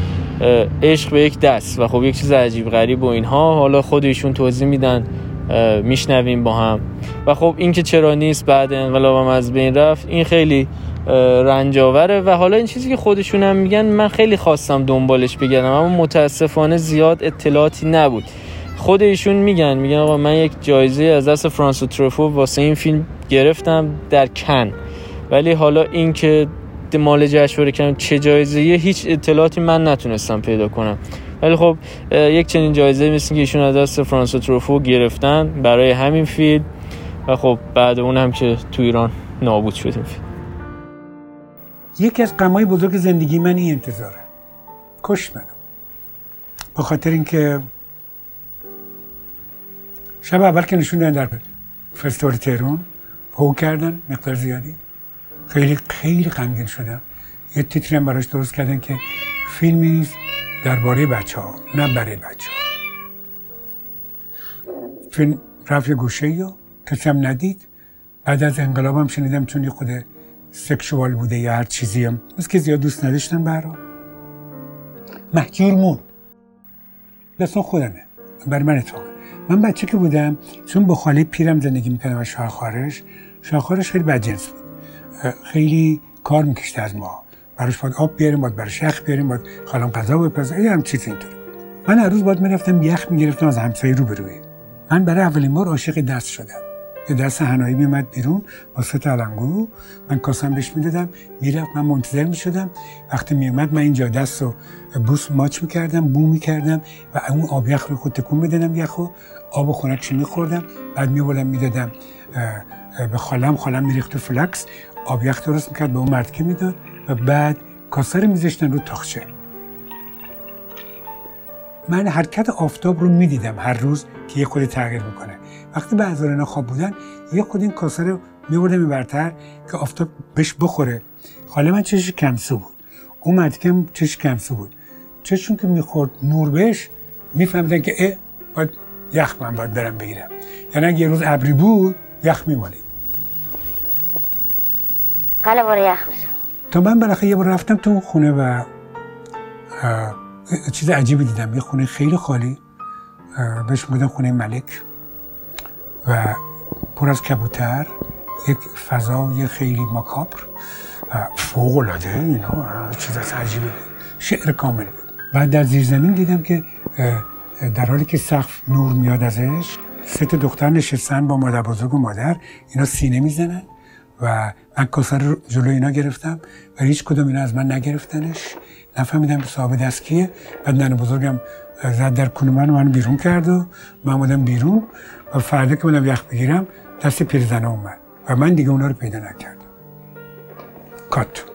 عشق به یک دست و خب یک چیز عجیب غریب و اینها. حالا خود ایشون توضیح میدن میشنویم با هم. و خب این که چرا نیست بعد انقلابم از بین رفت این خیلی رنجاوره و حالا این چیزی که خودشون هم میگن من خیلی خواستم دنبالش بگردم اما متاسفانه زیاد اطلاعاتی نبود. خود ایشون میگن میگن آقا من یک جایزه از دست فرانسو تروفو واسه این فیلم گرفتم در کن. ولی حالا این که مال جشنواره کن چه جایزه هیچ اطلاعاتی من نتونستم پیدا کنم. ولی خب یک چنین جایزه مثل که ایشون از دست فرانسو تروفو گرفتن برای همین فیلم و خب بعد اون هم که تو ایران نابود شد این فیلم. یکی از غمای بزرگ زندگی من این انتظاره. کش منو. به خاطر اینکه شب اول که نشون در فستیوال تهران هو کردن مقدار زیادی. خیلی خیلی غمگین شدم. یه تیتری براش درست کردن که فیلمی درباره بچه ها نه برای بچه ها فیلم رفت گوشه یا کسی هم ندید. بعد از انقلاب هم شنیدم چون یه خود سکشوال بوده یا هر چیزی هم. مثل که زیاد دوست نداشتن برا محجور مون. دستان خودمه. برای من اتفاقه. من بچه که بودم چون با خاله پیرم زندگی می‌کردم و شاهخوارش شاهخوارش خیلی بدجنس بود. خیلی کار میکشته از ما. براش باید آب بیاریم باید براش یخ بیاریم باید خالم غذا بپزه. یه هم چیز اینطوری من هر روز باید می‌رفتم یخ می‌گرفتم از همسایه رو بروی من برای اولین بار عاشق دست شدم. یه دست هنایی میومد بیرون با سه تلنگو من کاسم بهش می‌دادم می‌رفت من منتظر می‌شدم. وقتی میومد من اینجا دست رو بوس ماچ می‌کردم بو می‌کردم و اون آب یخ رو خود تکون می‌دادم یخو. آب خونکش میخوردم بعد میبردم می‌دادم به خالم. خالم میریخت فلکس آب یخ درست می‌کرد به اون مرد که می‌داد و بعد کاسه رو میذاشتن رو تاخچه. من حرکت آفتاب رو می‌دیدم هر روز که یه خودی تغییر می‌کنه. وقتی به اینا خواب بودن یه خود این کاسه رو میبردم میبرتر که آفتاب بهش بخوره. خاله من چشش کمسو بود. اون مردی که چش کمسو بود. چشون که می‌خورد نور بهش میفهمیدن که اه باید یخ من باید برم بگیرم. یعنی اگه یه روز ابری بود یخ میمالید. قاله برو یخ تا من بالاخره یه بار رفتم تو خونه و چیز عجیبی دیدم. یه خونه خیلی خالی. بهش میگن خونه ملک. و پر از کبوتر یک فضای خیلی مکابر فوق العاده اینا چیز از عجیبی شعر کامل بود. بعد در زیر زمین دیدم که در حالی که سقف نور میاد ازش سه دختر نشستن با مادر بزرگ و مادر. اینا سینه می‌زنن و من کاسه رو جلو اینا گرفتم و هیچ کدوم اینا از من نگرفتنش. نفهمیدم که صاحب دست کیه. بعد ننه بزرگم زد در کنه من من بیرون کرد و من بیرون. و فردا که بودم یخ بگیرم دست پیرزنه اومد و من دیگه اونا رو پیدا نکردم. کات.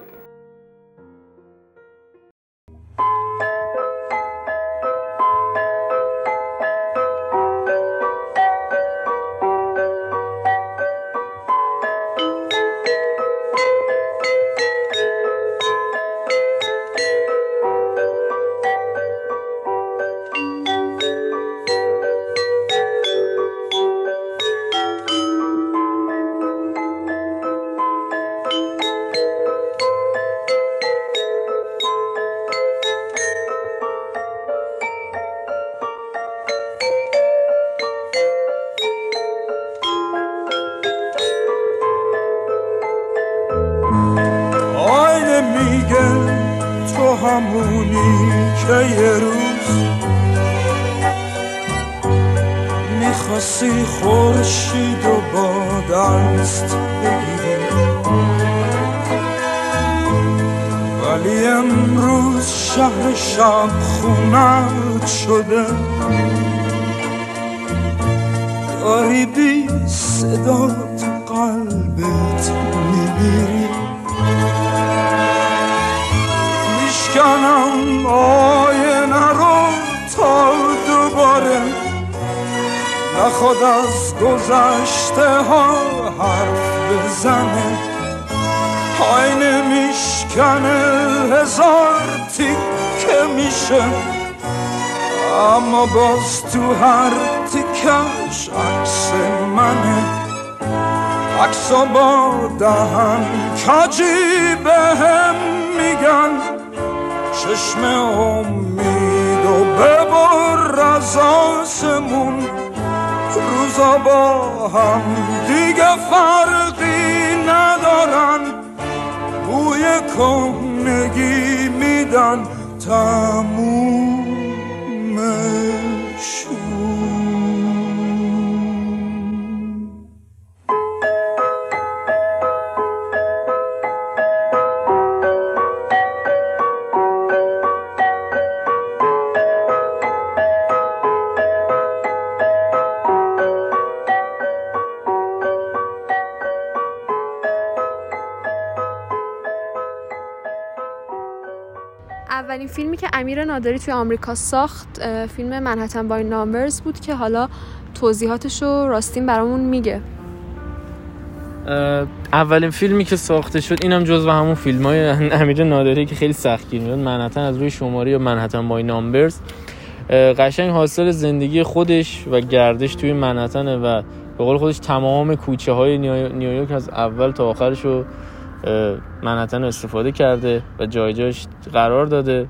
عکس با دهن کجی به هم میگن. چشم امید و ببر از آسمون. روزا با هم دیگه فرقی ندارن. بوی کنگی میدن تموم که امیر نادری توی آمریکا ساخت فیلم منحتن بای نامبرز بود که حالا توضیحاتش رو راستین برامون میگه. اولین فیلمی که ساخته شد اینم جزو همون فیلم های امیر نادری که خیلی سختگیر میاد منحتن از روی شماری یا منحتن بای نامبرز قشنگ حاصل زندگی خودش و گردش توی منحتنه و به قول خودش تمام کوچه های نیویورک از اول تا آخرش رو منحتن استفاده کرده و جای جایش قرار داده.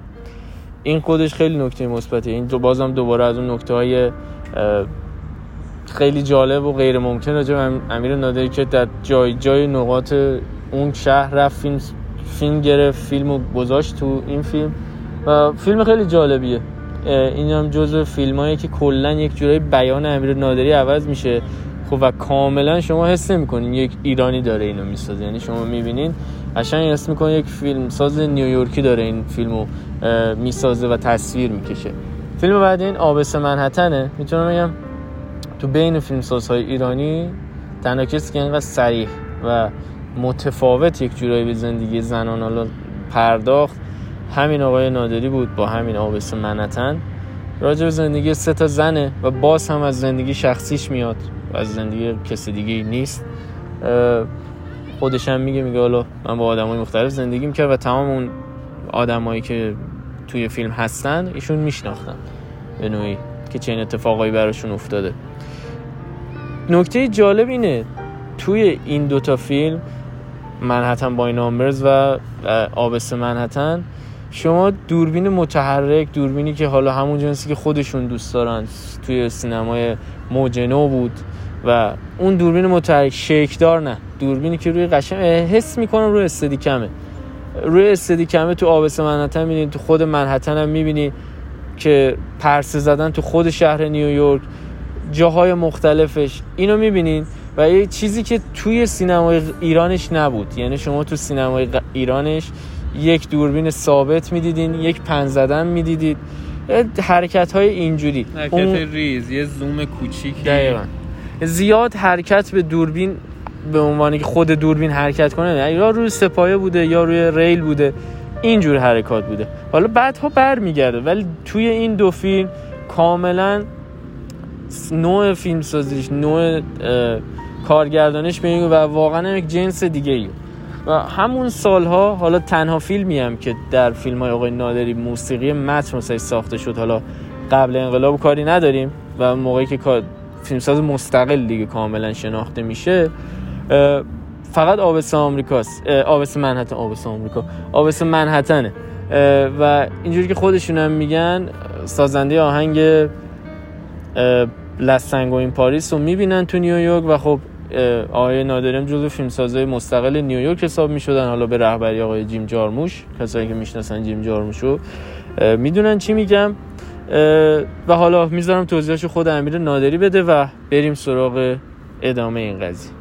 این خودش خیلی نکته مثبتیه. این دو بازم دوباره از اون نکته های خیلی جالب و غیر ممکن راجع امیر نادری که در جای جای نقاط اون شهر رفت فیلم فیلم گرفت فیلمو گذاشت تو این فیلم. و فیلم خیلی جالبیه. این هم جزو فیلم که کلا یک جورایی بیان امیر نادری عوض میشه. خب و کاملا شما حس نمی‌کنین یک ایرانی داره اینو می‌سازه. یعنی شما می‌بینین قشنگ حس می‌کنین یک فیلم ساز نیویورکی داره این فیلمو می‌سازه و تصویر می‌کشه. فیلم بعد این آبس منحتنه. می‌تونم بگم تو بین فیلمسازهای ایرانی تنها کسی که اینقدر صریح و متفاوت یک جورایی به زندگی زنان پرداخت همین آقای نادری بود با همین آبس منتن راجع به زندگی سه تا زنه و باز هم از زندگی شخصیش میاد و از زندگی کسی دیگه نیست. خودش هم میگه میگه حالا من با آدمای مختلف زندگی می‌کرد و تمام اون آدمایی که توی فیلم هستن ایشون میشناختن به نوعی که چه این اتفاقایی براشون افتاده. نکته جالب اینه توی این دوتا فیلم منحتن بای نامبرز و آبس منحتن شما دوربین متحرک دوربینی که حالا همون جنسی که خودشون دوست دارن توی سینمای موجنو بود و اون دوربین متحرک شیکدار نه. دوربینی که روی قشنگ حس می‌کنم روی استدیکمه روی استدیکمه تو آبس منحتن می‌بینید تو خود منحتن هم می‌بینی که پرسه زدن تو خود شهر نیویورک جاهای مختلفش اینو می‌بینین و یه چیزی که توی سینمای ایرانش نبود. یعنی شما تو سینمای ایرانش یک دوربین ثابت می‌دیدین یک پن زدن می‌دیدید. حرکت های اینجوری. حرکت اون... ریز یه زوم کوچیکی. دقیقا. زیاد حرکت به دوربین به عنوانی که خود دوربین حرکت کنه یا روی سپایه بوده یا روی ریل بوده. اینجور حرکات بوده. حالا بعدها برمیگرده. ولی توی این دو فیلم کاملا نوع فیلم سازیش نوع کارگردانش به و واقعا یک جنس دیگه ای و همون سالها حالا تنها فیلمی هم که در فیلم های آقای نادری موسیقی متن مثلا ساخته شد حالا قبل انقلاب کاری نداریم و موقعی که فیلمساز مستقل دیگه کاملا شناخته میشه فقط آبس آمریکاست. آبس منحتن آبس آمریکا. آبس منحتنه. و اینجوری که خودشون هم میگن سازنده آهنگ لستنگ و این پاریس رو می‌بینن تو نیویورک و خب آقای نادرم جزو فیلمسازهای مستقل نیویورک حساب می‌شدن. حالا به رهبری آقای جیم جارموش کسایی که می‌شناسن جیم جارموش رو می‌دونن چی میگم. و حالا می‌ذارم توضیحش خود امیر نادری بده و بریم سراغ ادامه این قضیه.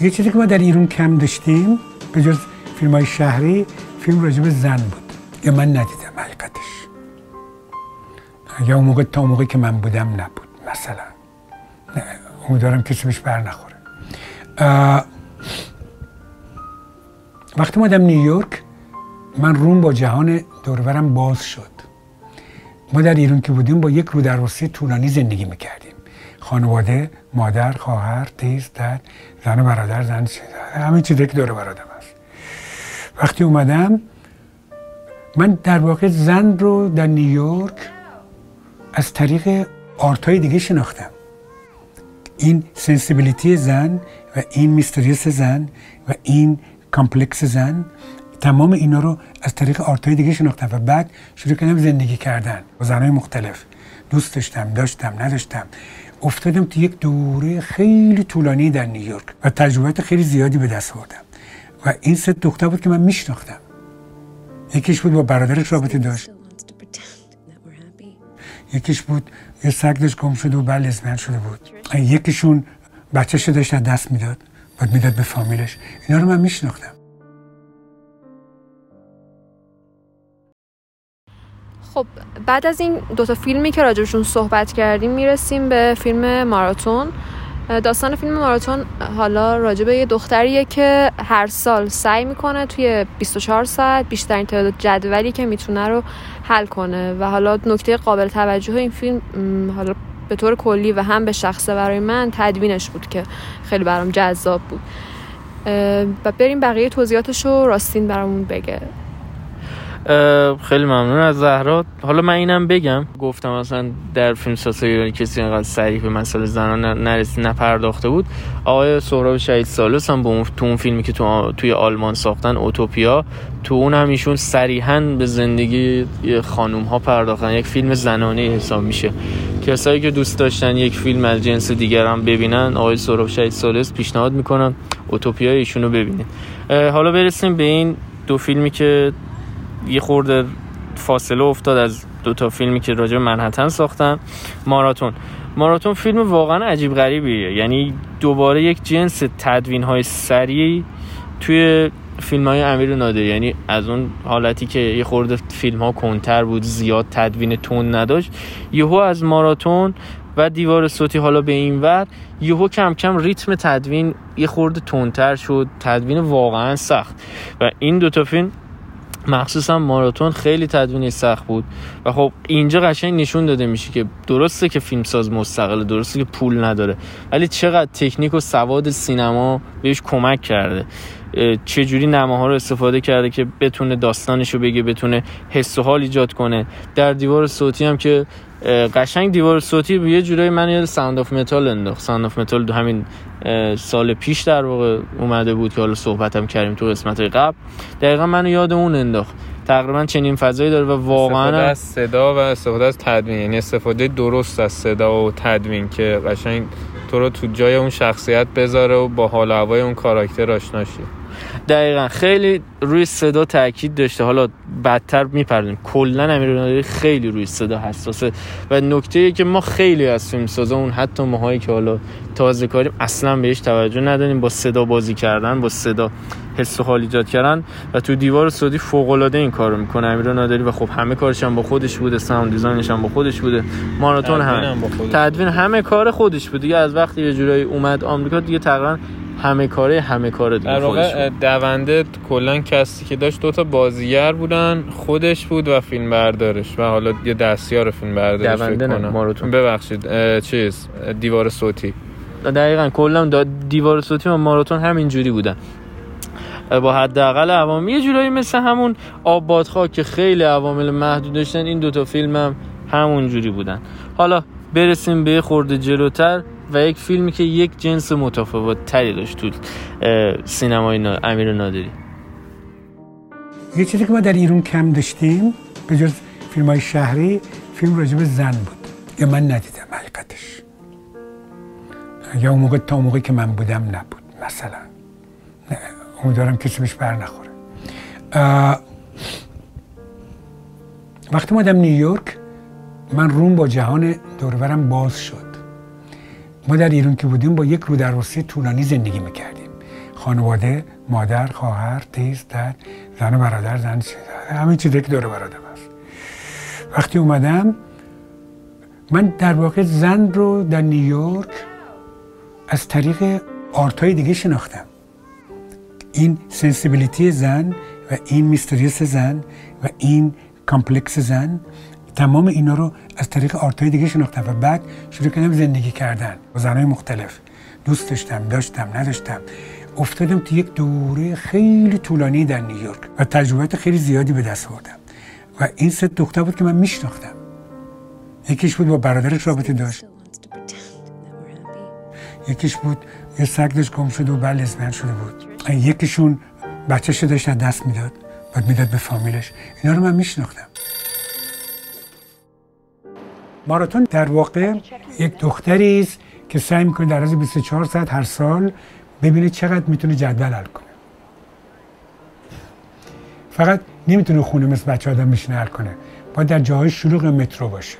یه چیزی که ما در ایران کم داشتیم به جز فیلم های شهری فیلم راجب زن بود. یا من ندیدم حقیقتش. یا اون موقع تا موقعی که من بودم نبود مثلا. امیدوارم کسی بهش بر نخوره. وقتی مادم نیویورک من روم با جهان دورورم باز شد. ما در ایران که بودیم با یک رو درواسی طولانی زندگی می‌کردیم. خانواده مادر خواهر تیز دد زن برادر زن همین چیزی که دور برادم هست وقتی اومدم من در واقع زن رو در نیویورک از طریق art های دیگه شناختم. این sensibility زن و این mysterious زن و این complex زن تمام اینا رو از طریق art های دیگه شناختم و بعد شروع کردم زندگی کردن با زنهای مختلف. دوست داشتم داشتم نداشتم. افتادم تو یک دوره خیلی طولانی در نیویورک و تجربات خیلی زیادی به دست آوردم. و این سه دختر بود که من میشناختم. یکیش بود با برادرش رابطه داشت. یکیش بود یه سگ داشت گم شده و بعد لزبن شده بود. یکیشون بچهش داشت دست می‌داد. بعد می‌داد به فامیلش. اینا رو من میشناختم. خب بعد از این دوتا فیلمی که راجبشون صحبت کردیم می‌رسیم به فیلم ماراتون. داستان فیلم ماراتون حالا راجبه یه دختریه که هر سال سعی می‌کنه توی 24 ساعت بیشترین تعداد جدولی که می‌تونه رو حل کنه. و حالا نکته قابل توجه این فیلم حالا به طور کلی و هم به شخصه برای من تدوینش بود که خیلی برام جذاب بود. و بریم بقیه توضیحاتش رو راستین برامون بگه. خیلی ممنون از زهرا. حالا من اینم بگم. گفتم مثلا در فیلم سازی ایرانی کسی اینقدر سریع به مسئله زنان نرسید نپرداخته بود. آقای سهراب شهید سالس هم با تو اون فیلمی که تو توی آلمان ساختن اوتوپیا تو اون هم ایشون صریحا به زندگی خانوم ها پرداختن. یک فیلم زنانه حساب میشه. کسایی که دوست داشتن یک فیلم از جنس دیگر هم ببینن آقای سهراب شهید سالس پیشنهاد می‌کنن اوتوپیا ایشون رو ببینید حالا برسیم به این دو فیلمی که یه خورده فاصله افتاد از دو تا فیلمی که راجع منحتن ساختن. ماراتون. ماراتون فیلم واقعا عجیب غریبیه. یعنی دوباره یک جنس تدوین های سریع توی فیلم های امیر نادری. یعنی از اون حالتی که یه خورده فیلم ها کنتر بود زیاد تدوین تون نداشت. یهو از ماراتون و دیوار صوتی حالا به این ور یهو کم کم ریتم تدوین یه خورده تندتر شد. تدوین واقعا سخت. و این دوتا فیلم مخصوصا ماراتون خیلی تدوین سخت بود. و خب اینجا قشنگ نشون داده میشه که درسته که فیلمساز مستقله درسته که پول نداره ولی چقدر تکنیک و سواد سینما بهش کمک کرده. چجوری نماها رو استفاده کرده که بتونه داستانش رو بگه بتونه حس و حال ایجاد کنه. در دیوار صوتی هم که قشنگ دیوار صوتی یه جورایی من یاد Sound of Metal انداخت. Sound of Metal همین سال پیش در واقع اومده بود که حالا صحبتم کردیم تو قسمت قبل. دقیقا منو یاد اون انداخت. تقریبا چنین فضایی داره و واقعا استفاده از صدا و استفاده از تدوین. یعنی استفاده درست از صدا و تدوین که قشنگ تو رو تو جای اون شخصیت بذاره و با حال هوای اون کاراکتر آشنا شی. دقیقا. خیلی روی صدا تاکید داشته. حالا بدتر میپردیم کلا امیر خیلی روی صدا حساسه. و نکته که ما خیلی از فیلم سازا اون حتی ماهایی که حالا تازه کاریم اصلا بهش توجه نداریم. با صدا بازی کردن با صدا حس و حال ایجاد کردن. و تو دیوار سعودی فوق العاده این کارو می‌کنه. امیر نادری و خب همه کارش هم با خودش بوده ساوند دیزاینش هم با خودش بوده. ماراتون هم تدوین همه کار خودش بود. دیگه از وقتی یه جورایی اومد آمریکا دیگه تقریبا همه کاره همه کاره در واقع دونده کلا کسی که داشت دوتا بازیگر بودن خودش بود و فیلم بردارش و حالا یه دستیار فیلم بردارش دونده نه ماراتون. ببخشید چیز دیوار صوتی. دقیقا کلا دیوار صوتی و ماراتون همین جوری بودن. با حداقل عوامل یه جورایی مثل همون آبادخواه که خیلی عوامل محدود داشتن این دوتا فیلم هم همون جوری بودن. حالا برسیم به خورده جلوتر و یک فیلمی که یک جنس متفاوت تری داشت تو سینمای امیر نادری. یه چیزی که ما در ایران کم داشتیم به جز فیلم های شهری فیلم راجب زن بود. یا من ندیدم حقیقتش. یا اون موقع تا موقعی که من بودم نبود مثلا. امیدوارم کسی بهش بر نخوره. وقتی مادم نیویورک من روم با جهان دورورم باز شد. ما در ایران که بودیم با یک رو در طولانی زندگی می‌کردیم. خانواده مادر خواهر تیز دد زن و برادر زن همین چیزی که دور برادر هست. وقتی اومدم من در واقع زن رو در نیویورک از طریق art های دیگه شناختم. این sensibility زن و این mysterious زن و این complex زن تمام اینا رو از طریق art های دیگه شناختم و بعد شروع کردم زندگی کردن با زنهای مختلف. دوست داشتم داشتم نداشتم. افتادم تو یک دوره خیلی طولانی در نیویورک و تجربیات خیلی زیادی به دست آوردم و این سه دختر بود که من میشناختم. یکیش بود با برادرش رابطه داشت. یکیش بود یه سگ داشت گم شده و بعد لزبیان شده بود. یکیشون بچهش داشت دست می‌داد بعد می‌داد به فامیلش. اینا رو من میشناختم. ماراتون در واقع یک دختری است که سعی می‌کنه در از 24 ساعت هر سال ببینه چقدر می‌تونه جدول حل کنه. فقط نمی‌تونه خونه مثل بچه آدم میشینه حل کنه. باید در جاهای شلوغ مترو باشه.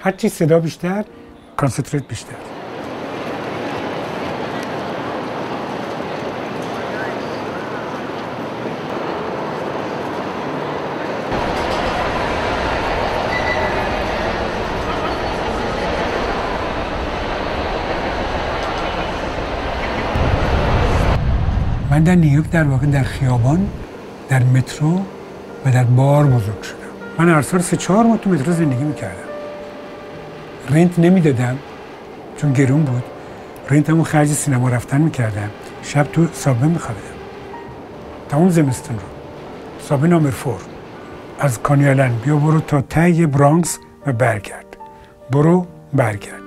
هرچی صدا بیشتر کانسنتریت بیشتر. من در نیویورک در واقع در خیابان در مترو و در بار بزرگ شدم. من هر سال سه چهار ماه تو مترو زندگی می‌کردم. رنت نمی‌دادم چون گرون بود. رنت همون خرج سینما رفتن می‌کردم. شب تو سابه میخوابیدم. تمام زمستون رو. سابه نامر فور. از کانیالن بیا برو تا ته برانکس و برگرد. برو برگرد.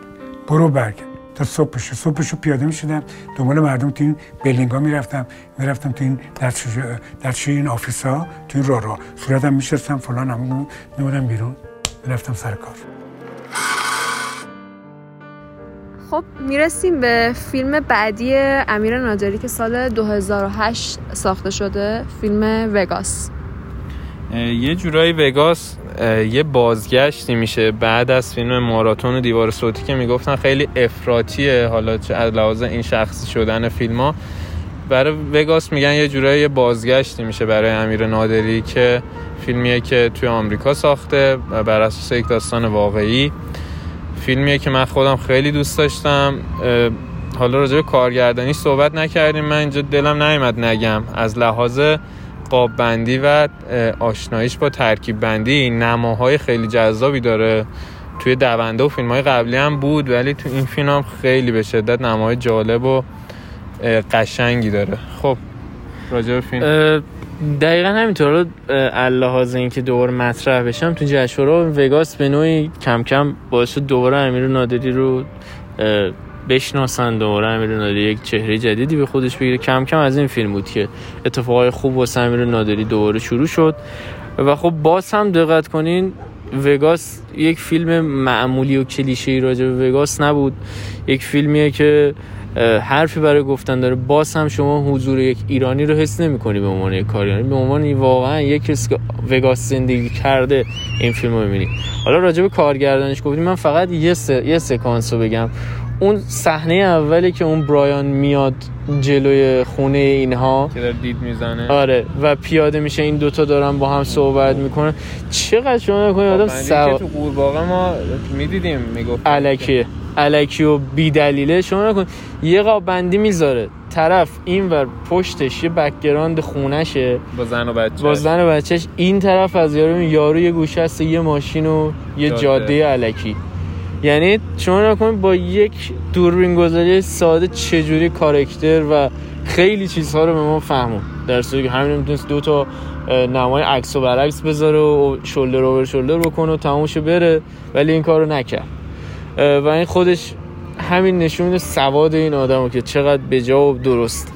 برو برگرد. تا صبحش صبحش پیاده می شدم دنبال مردم تو این building ها می‌رفتم. می‌رفتم تو این دستشویی این office ها تو این راه راه. صورتم میشستم فلان هم میومدم بیرون. رفتم سر کار. خب می‌رسیم به فیلم بعدی امیر نادری که سال 2008 ساخته شده فیلم وگاس. یه جورایی وگاس یه بازگشتی میشه بعد از فیلم ماراتون و دیوار صوتی که می‌گفتن خیلی افراطیه حالا چه از لحاظ این شخصی شدن فیلم ها برای وگاس میگن یه جورایی یه بازگشتی میشه برای امیر نادری که فیلمیه که توی آمریکا ساخته بر اساس یک داستان واقعی. فیلمیه که من خودم خیلی دوست داشتم. حالا راجع به کارگردانی صحبت نکردیم. من اینجا دلم نیومد نگم. از لحاظ قاب بندی و آشناییش با ترکیب بندی نماهای خیلی جذابی داره. توی دونده و فیلم های قبلی هم بود ولی تو این فیلم هم خیلی به شدت نماهای جالب و قشنگی داره. خب راجع به فیلم. دقیقا همینطور. اللحاظ این که دوباره مطرح بشم تو جشورا وگاس به نوعی کم کم باعث دوباره امیر نادری رو بشناسن دوباره امیر نادری یک چهره جدیدی به خودش بگیره. کم کم از این فیلم بود که اتفاقای خوب واسه امیر نادری دوباره شروع شد. و خب باز هم دقت کنین وگاس یک فیلم معمولی و کلیشه ای راجع به وگاس نبود. یک فیلمیه که حرفی برای گفتن داره. باز هم شما حضور یک ایرانی رو حس نمی‌کنی به عنوان یک کاریانی به عنوان واقعا یک کسی که وگاس زندگی کرده این فیلم رو می‌بینی. حالا راجع به کارگردانش گفتیم. من فقط یه س... یه سکانس رو بگم. اون صحنه اولی که اون برایان میاد جلوی خونه اینها که داره دید می‌زنه. آره و پیاده میشه این دوتا دارن با هم صحبت می‌کنن. چقدر شما نکنی آدم سوا تو قورباغه ما می‌دیدیم می‌گفت الکی الکی و بی دلیله شما نکن یه قاب بندی می‌ذاره طرف این ور پشتش یه background خونشه. با زن و بچه با زن و بچهش. این طرف از یارو یارو یه گوشه هست یه ماشین و یه جاده, جاده الکی یعنی شما نکنید با یک دوربین گذاری ساده چجوری کارکتر و خیلی چیزها رو به ما فهمون. در صورتی که همین می‌تونست دو تا نمای عکس و برعکس بذاره و شولدر اوور شولدر بکنه و تمومش بره ولی این کارو نکرد. و این خودش همین نشون سواد این آدمو که چقدر به جا و درست.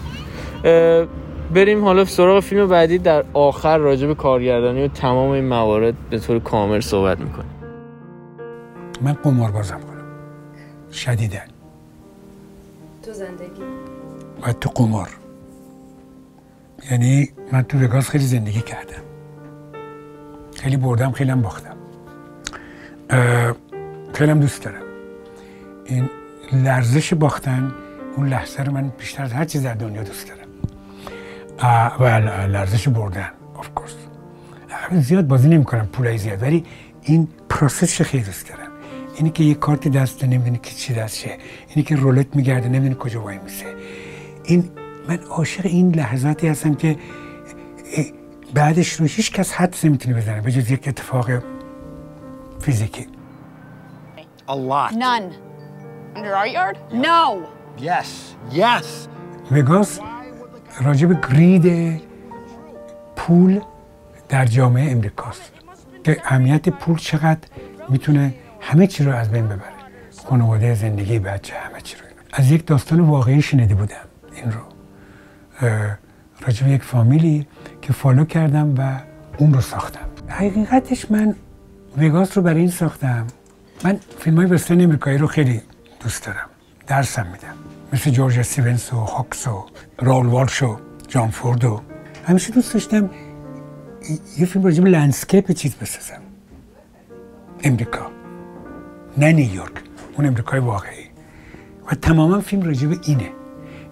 بریم حالا سراغ فیلم بعدی. در آخر راجع به کارگردانی و تمام این موارد به طور کامل صحبت می‌کنیم. من قمار بازم کنم شدیدن تو زندگی؟ و تو قمار. یعنی من تو وگاس خیلی زندگی کردم. خیلی بردم خیلی هم باختم. خیلی هم دوست دارم. این لرزش باختن اون لحظه رو من بیشتر از هر چیز در دنیا دوست دارم. و لرزش بردن of course زیاد بازی نمی کنم پولای زیاد. ولی این process ش خیلی دوست دارم. اینی که یه کارت دست نمی‌دونی که چی دستشه اینی که رولت میگرده نمی‌دونی کجا وای میسه این من عاشق این لحظاتی هستم که بعدش رو هیچ کس حد نمی‌تونه بزنه به جز یک اتفاق فیزیکی A lot. None. Under our yard? No. Yes. Yes. وگاس راجب گرید پول در جامعه امریکاست که اهمیت پول چقدر می‌تونه همه چی رو از بین ببره. خانواده زندگی بچه همه چی رو. از یک داستان واقعی شنیده بودم این رو. راجب یک فامیلی که follow کردم و اون رو ساختم. حقیقتش من وگاس رو برای این ساختم. من فیلم های وسترن امریکایی رو خیلی دوست دارم. درسم میدم. مثل جورج استیونس و هاکس و رال والش و جان فورد و همیشه دوست داشتم یه فیلم راجب landscape چیز بسازم. امریکا. نه نیویورک. اون امریکای واقعی. و تماما فیلم راجب اینه.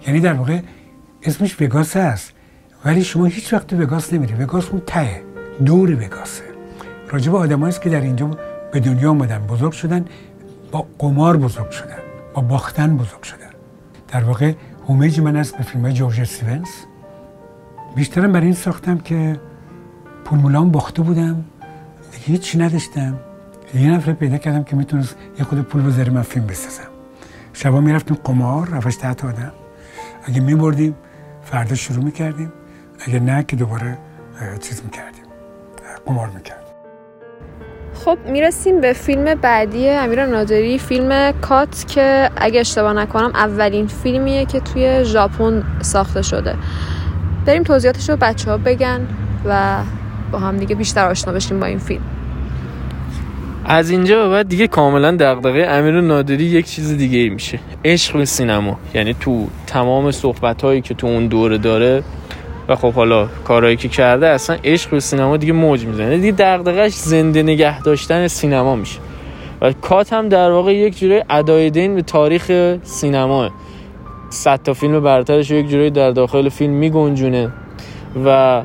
یعنی در واقع اسمش وگاس هست ولی شما هیچ وقت تو وگاس نمیری وگاس اون ته دور وگاسه. راجب آدمایی که در اینجا به دنیا آمدن بزرگ شدن با قمار بزرگ شدن با باختن بزرگ شدن. در واقع homage من است به فیلم جورج استیونز. بیشترم برای این ساختم که پول باخته بودم. دیگه هیچی نداشتم. یه نفر پیدا کردم که می‌تونست یه خود پول بذاره من فیلم بسازم. شبا می‌رفتیم قمار رفتش تحت آدم. اگه میبردیم فردا شروع می‌کردیم. اگه نه که دوباره چیز می‌کردیم. قمار می‌کرد خب می‌رسیم به فیلم بعدی امیر نادری فیلم کات که اگه اشتباه نکنم اولین فیلمیه که توی ژاپن ساخته شده. بریم توضیحاتش رو بچه ها بگن و با هم دیگه بیشتر آشنا بشیم با این فیلم. از اینجا به بعد دیگه کاملا دغدغه امیر نادری یک چیز دیگه ای میشه. عشق به سینما. یعنی تو تمام صحبت هایی که تو اون دوره داره و خب حالا کارهایی که کرده اصلا عشق به سینما دیگه موج می‌زنه. دیگه دغدغش زنده نگه داشتن سینما میشه. و کات هم در واقع یک جوری ادای دین به تاریخ سینماه صد تا فیلم برترش یک جوری در داخل فیلم میگنجونه و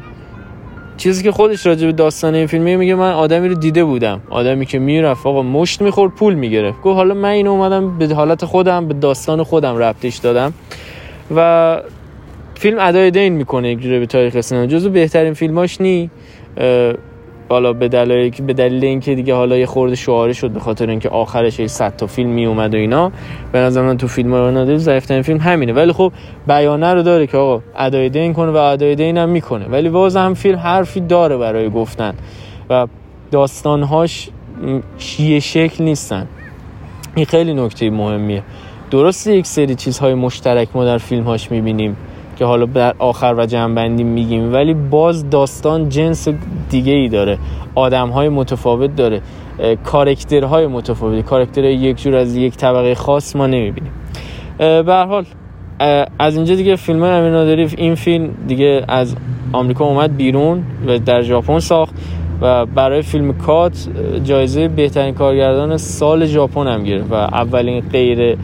چیزی که خودش راجع به داستان این فیلم میگه من آدمی رو دیده بودم. آدمی که می‌رفت آقا مشت می‌خورد پول می‌گرفت. گفت حالا من اینو اومدم به حالت خودم به داستان خودم ربطش دادم. و فیلم ادای دین می‌کنه یک به تاریخ سینما جزو بهترین فیلماش نی. حالا به دلیل به دلیل اینکه دیگه حالا یه خورده شعاری شد به خاطر اینکه آخرش یه 100 تا فیلم می اومد و اینا به نظر من تو فیلم رو نادر ضعیف‌ترین فیلم همینه. ولی خب بیانه رو داره که آقا ادای دین کنه و ادای دین هم می‌کنه. ولی باز هم فیلم حرفی داره برای گفتن و داستانهاش م، یه شکل نیستن. این خیلی نکته مهمیه. درسته یک سری چیزهای مشترک ما در فیلمهاش می‌بینیم. که حالا در آخر و جنبندی میگیم ولی باز داستان جنس دیگه ای داره. آدم های متفاوت داره. کارکترهای متفاوتی. کارکترهای یک جور از یک طبقه خاص ما نمی‌بینیم. به حال از اینجا دیگه فیلم امیر نادری این فیلم دیگه از آمریکا اومد بیرون و در ژاپن ساخت. و برای فیلم کات جایزه بهترین کارگردان سال ژاپن هم گرفت و اولین غیر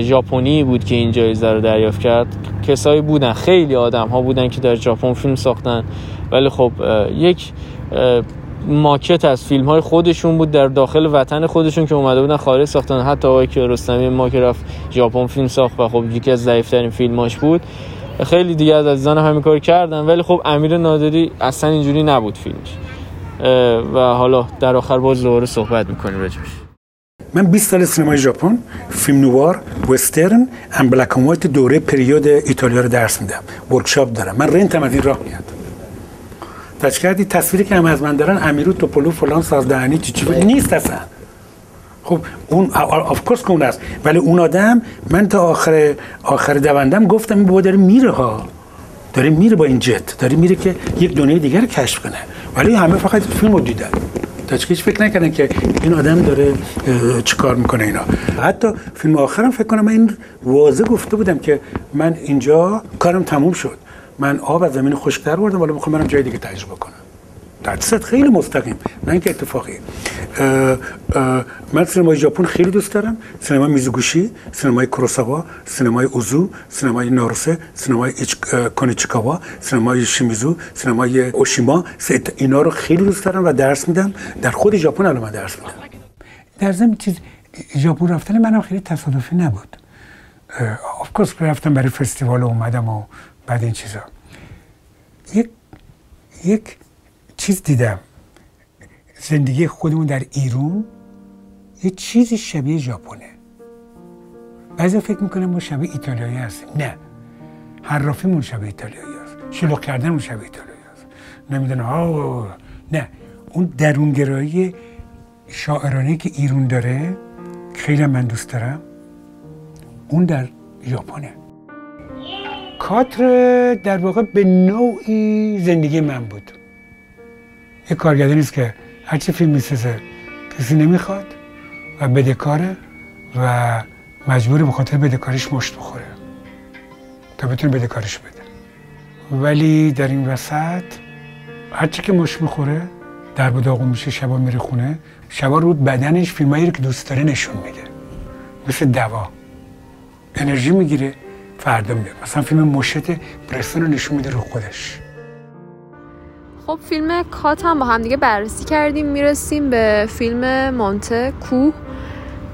ژاپنی بود که این جایزه رو دریافت کرد. کسایی بودن خیلی آدم ها بودن که در ژاپن فیلم ساختن. ولی خب یک ماکت از فیلم های خودشون بود در داخل وطن خودشون که اومده بودن خارج ساختن. حتی آقای ما که رفت ژاپن فیلم ساخت و خب یکی از ضعیفترین فیلماش بود. خیلی دیگه از عزیزان همین کار کردن. ولی خب امیر نادری اصلا اینجوری نبود فیلمش. و حالا در آخر باز دوباره صحبت می‌کنیم راجبش. من 20 سال سینمای ژاپن فیلم نوار وسترن ام بلک وایت دوره پریود ایتالیا رو درس میدم. workshop دارم. من rent م از این راه میاد. touch کردی تصویری که هم از من دارن امیرو توپولو فلان سازدهنی چی چی نیست اصلا. خب اون of course که اون است. ولی اون آدم من تا آخر آخر دوندم گفتم این بابا داره میره ها. داره میره با این جت داره میره که یک دنیای دیگر رو کشف کنه. ولی همه فقط فیلم رو دیدن. تا هیچ فکر نکردن که این آدم داره چیکار می‌کنه اینا. حتی فیلم آخرم فکر کنم من این واضح گفته بودم که من اینجا کارم تموم شد. من آب از زمین خشکتر بردم ولی می‌خوام برم جای دیگه تجربه کنم. درصد خیلی مستقیم نه اینکه اتفاقی. من سینمای ژاپن خیلی دوست دارم. سینمای میزوگوشی سینمای کوروساوا سینمای اوزو سینمای ناروسه سینمای کونیچیکاوا سینمای شیمیزو سینمای اوشیما. اینا رو خیلی دوست دارم و درس میدم. در خود ژاپن الان من درس میدم. در ضمن چیز ژاپن رفتن منم خیلی تصادفی نبود. آف کورس رفتم برای فستیوال اومدم و بعد این چیزا. یک یک چیز دیدم. زندگی خودمون در ایران یه چیزی شبیه ژاپنه. بعضی فکر می‌کنم ما شبیه ایتالیایی هستیم. نه. حرافیمون شبیه ایتالیایی هست. شلوغ کردنمون شبیه ایتالیایی هست. ها نه. اون درونگرایی شاعرانه که ایران داره خیلی من دوست دارم اون در ژاپنه. کاتر در واقع به نوعی زندگی من بود. یه کارگردانی است که هرچی فیلم می‌سازه کسی نمی‌خواد و بدهکاره و مجبور به خاطر بدهکاریش مشت بخوره تا بتونه بدهکاریش بده. ولی در این وسط هرچی که مشت می‌خوره در داغون میشه شبا میره خونه. شبا رو بدنش فیلمایی رو که دوست داره نشون میده. مثل دوا. انرژی می‌گیره فردا میاد. مثلا فیلم مشت برستون رو نشون میده رو خودش. خب فیلم کات هم با هم دیگه بررسی کردیم می‌رسیم به فیلم مانته کوه.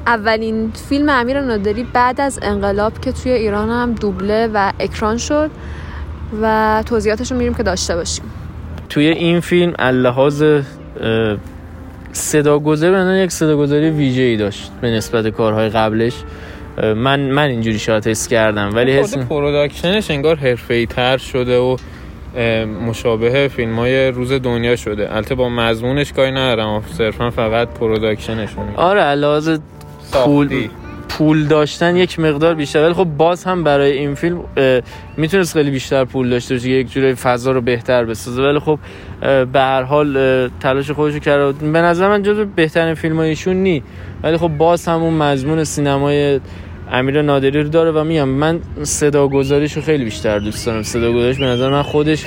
اولین فیلم امیر نادری بعد از انقلاب که توی ایران هم دوبله و اکران شد و توضیحاتش رو میریم که داشته باشیم. توی این فیلم اللحاظ صداگذاری به یک صداگذاری ویژه ای داشت به نسبت کارهای قبلش. من من اینجوری شاید حس کردم ولی حس خود production ش انگار حرفه‌ای تر شده و مشابه فیلم های روز دنیا شده. البته با مضمونش کاری ندارم صرفا فقط production شون آره علاوه پول پول داشتن یک مقدار بیشتر. ولی خب باز هم برای این فیلم می‌تونست خیلی بیشتر پول داشته باشه یک جوری فضا رو بهتر بسازه. ولی خب به هر حال تلاش خودش رو کرده به نظر من جزو بهترین فیلم ایشون نی. ولی خب باز هم اون مضمون سینمای امیر نادری رو داره و میگم من صدا گذاریش رو خیلی بیشتر دوست دارم. صدا گذاریش به نظر من خودش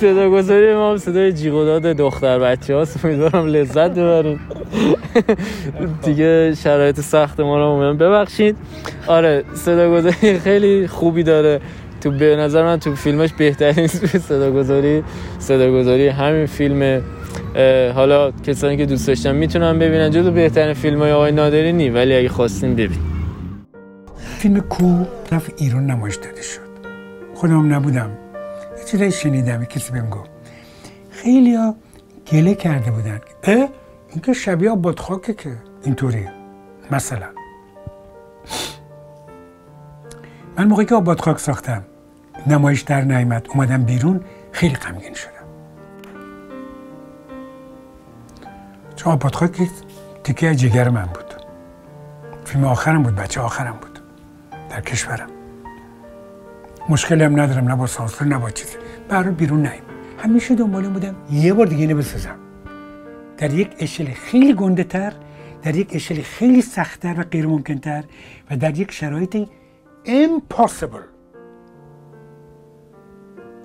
صدا گذاری ما هم صدای جیغ و داد دختر بچه هاست امیدوارم لذت ببریم دیگه شرایط سخت ما رو امیدوارم ببخشید. آره صدا گذاری خیلی خوبی داره. تو به نظر من تو فیلمش بهترین صدا گذاری صدا گذاری همین فیلم حالا کسانی که دوست داشتن می‌تونن ببینن. جزو بهترین فیلم های آقای نادری نی ولی اگه خواستین ببین. فیلم کو رفت ایران نمایش داده شد. خودم نبودم. یه چیزایی شنیدم کسی بهم گفت. خیلی ها گله کرده بودن. اه این که شبیه آباد خاکه که اینطوری. مثلا. من موقعی که آباد خاک ساختم نمایش در نیامد. اومدم بیرون خیلی غمگین شدم چون آباد خاک یک تیکه جگر من بود. فیلم آخرم بود بچه آخرم بود. در کشورم. مشکلی هم ندارم نه با سانسور نه با چیزی برای بیرون نیم همیشه دنبال بودم یه بار دیگه اینو بسازم. در یک اشل خیلی گنده تر در یک اشل خیلی سختتر و غیر ممکن تر و در یک شرایط impossible.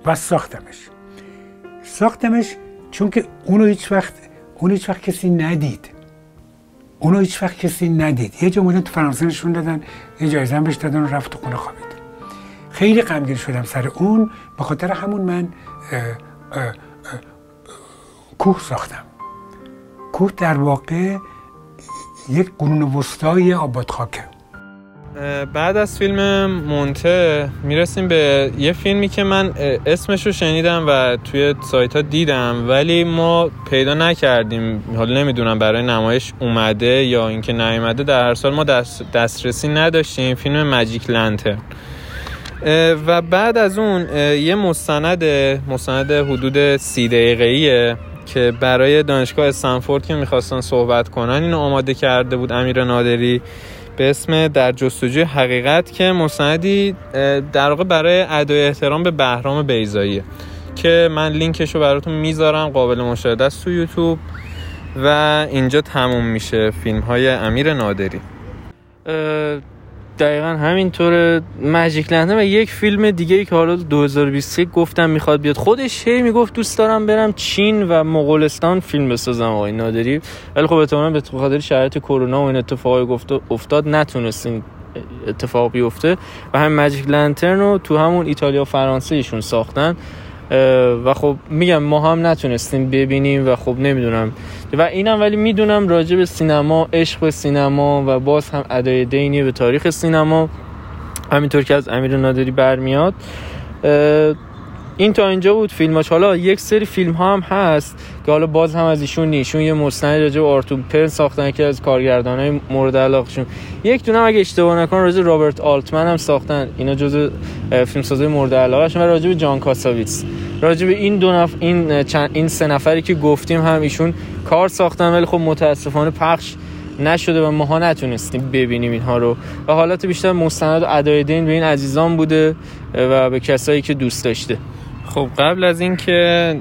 و ساختمش. ساختمش چون که اونو هیچ وقت اونو هیچ وقت کسی ندید. اونو هیچ وقت کسی ندید. یه بودن تو فرانسه نشون دادن یه جایزه هم بهش دادن و رفت تو خونه خوابید. خیلی غمگین شدم سر اون. به خاطر همون من کوه ساختم. کوه در واقع یک قرون وسطای آباد خاکه اه، بعد از فیلم مونته می‌رسیم به یه فیلمی که من اسمش رو شنیدم و توی سایت ها دیدم ولی ما پیدا نکردیم. حالا نمی‌دونم برای نمایش اومده یا اینکه نیومده. در هر سال ما دست دسترسی نداشتیم. فیلم ماجیک لنترن و بعد از اون یه مستند مستند حدود سی دقیقه‌ایه که برای دانشگاه استنفورد که می‌خواستن صحبت کنن اینو آماده کرده بود امیر نادری. به اسم در جستجوی حقیقت که مستندی در واقع برای ادای احترام به بهرام بیزاییه که من لینکش رو براتون می‌ذارم قابل مشاهده است تو یوتیوب و اینجا تموم میشه فیلم های امیر نادری. دقیقا همینطور ماجیک لندن و یک فیلم دیگه ای که حالا 2023 گفتم می‌خواد بیاد. خودش هی می‌گفت دوست دارم برم چین و مغولستان فیلم بسازم. آقای نادری. ولی خب احتمالاً به خاطر شرایط کرونا و این اتفاقی گفته افتاد نتونستین اتفاق بیفته. و هم ماجیک لنترن رو تو همون ایتالیا و فرانسه ایشون ساختن. و خب میگم ما هم نتونستیم ببینیم و خب نمی‌دونم. و اینم ولی می‌دونم راجع به سینما عشق به سینما و باز هم ادای دینی به تاریخ سینما همینطور که از امیر نادری برمیاد این تا اینجا بود فیلماش. حالا یک سری فیلم ها هم هست که حالا باز هم از ایشون نیشون یه مستند راجع به آرتور پن ساختن که از کارگردان های مورد علاقشون. یک دونه اگه اشتباه نکنم راجع رابرت آلتمن هم ساختن. اینا جزء فیلم سازای مورد علاقهشون و راجع به جان کاساویتس. راجع به این دو نف... این چند... این سه نفری که گفتیم هم ایشون کار ساختن ولی خب متاسفانه پخش نشده و ماها نتونستیم ببینیم اینها رو. و حالت بیشتر مستند و ادای دین به این عزیزان بوده و به کسایی که دوست داشته. خب قبل از اینکه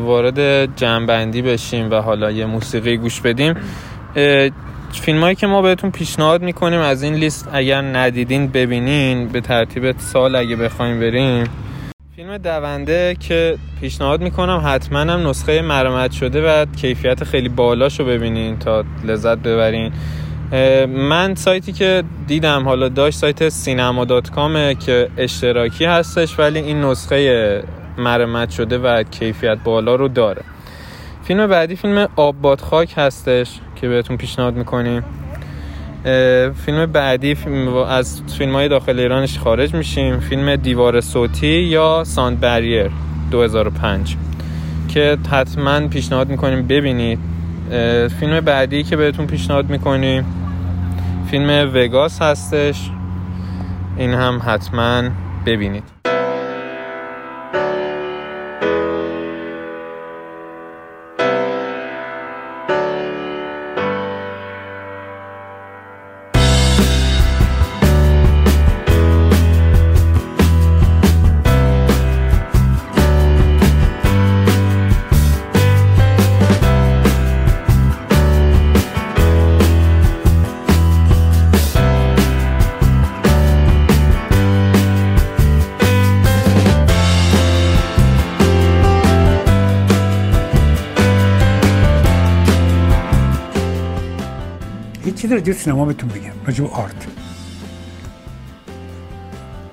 وارد جنبندی بشیم و حالا یه موسیقی گوش بدیم فیلم هایی که ما بهتون پیشنهاد می‌کنیم از این لیست اگر ندیدین ببینین به ترتیب سال اگه بخوایم بریم. فیلم دونده که پیشنهاد می‌کنم حتما هم نسخه مرمت شده و کیفیت خیلی بالاشو ببینین تا لذت ببرین. من سایتی که دیدم حالا داشت سایت سینما دات کامه که اشتراکی هستش ولی این نسخه مرمت شده و کیفیت بالا رو داره. فیلم بعدی فیلم آب باد خاک هستش که بهتون پیشنهاد می‌کنیم. فیلم بعدی فیلم از فیلم های داخل ایرانش خارج میشیم. فیلم دیوار صوتی یا ساند بریر 2005 که حتما پیشنهاد می‌کنیم ببینید. فیلم بعدی که بهتون پیشنهاد می‌کنیم فیلم وگاس هستش. این هم حتما ببینید. چیزی راجع سینما بهتون بگم راجع آرت.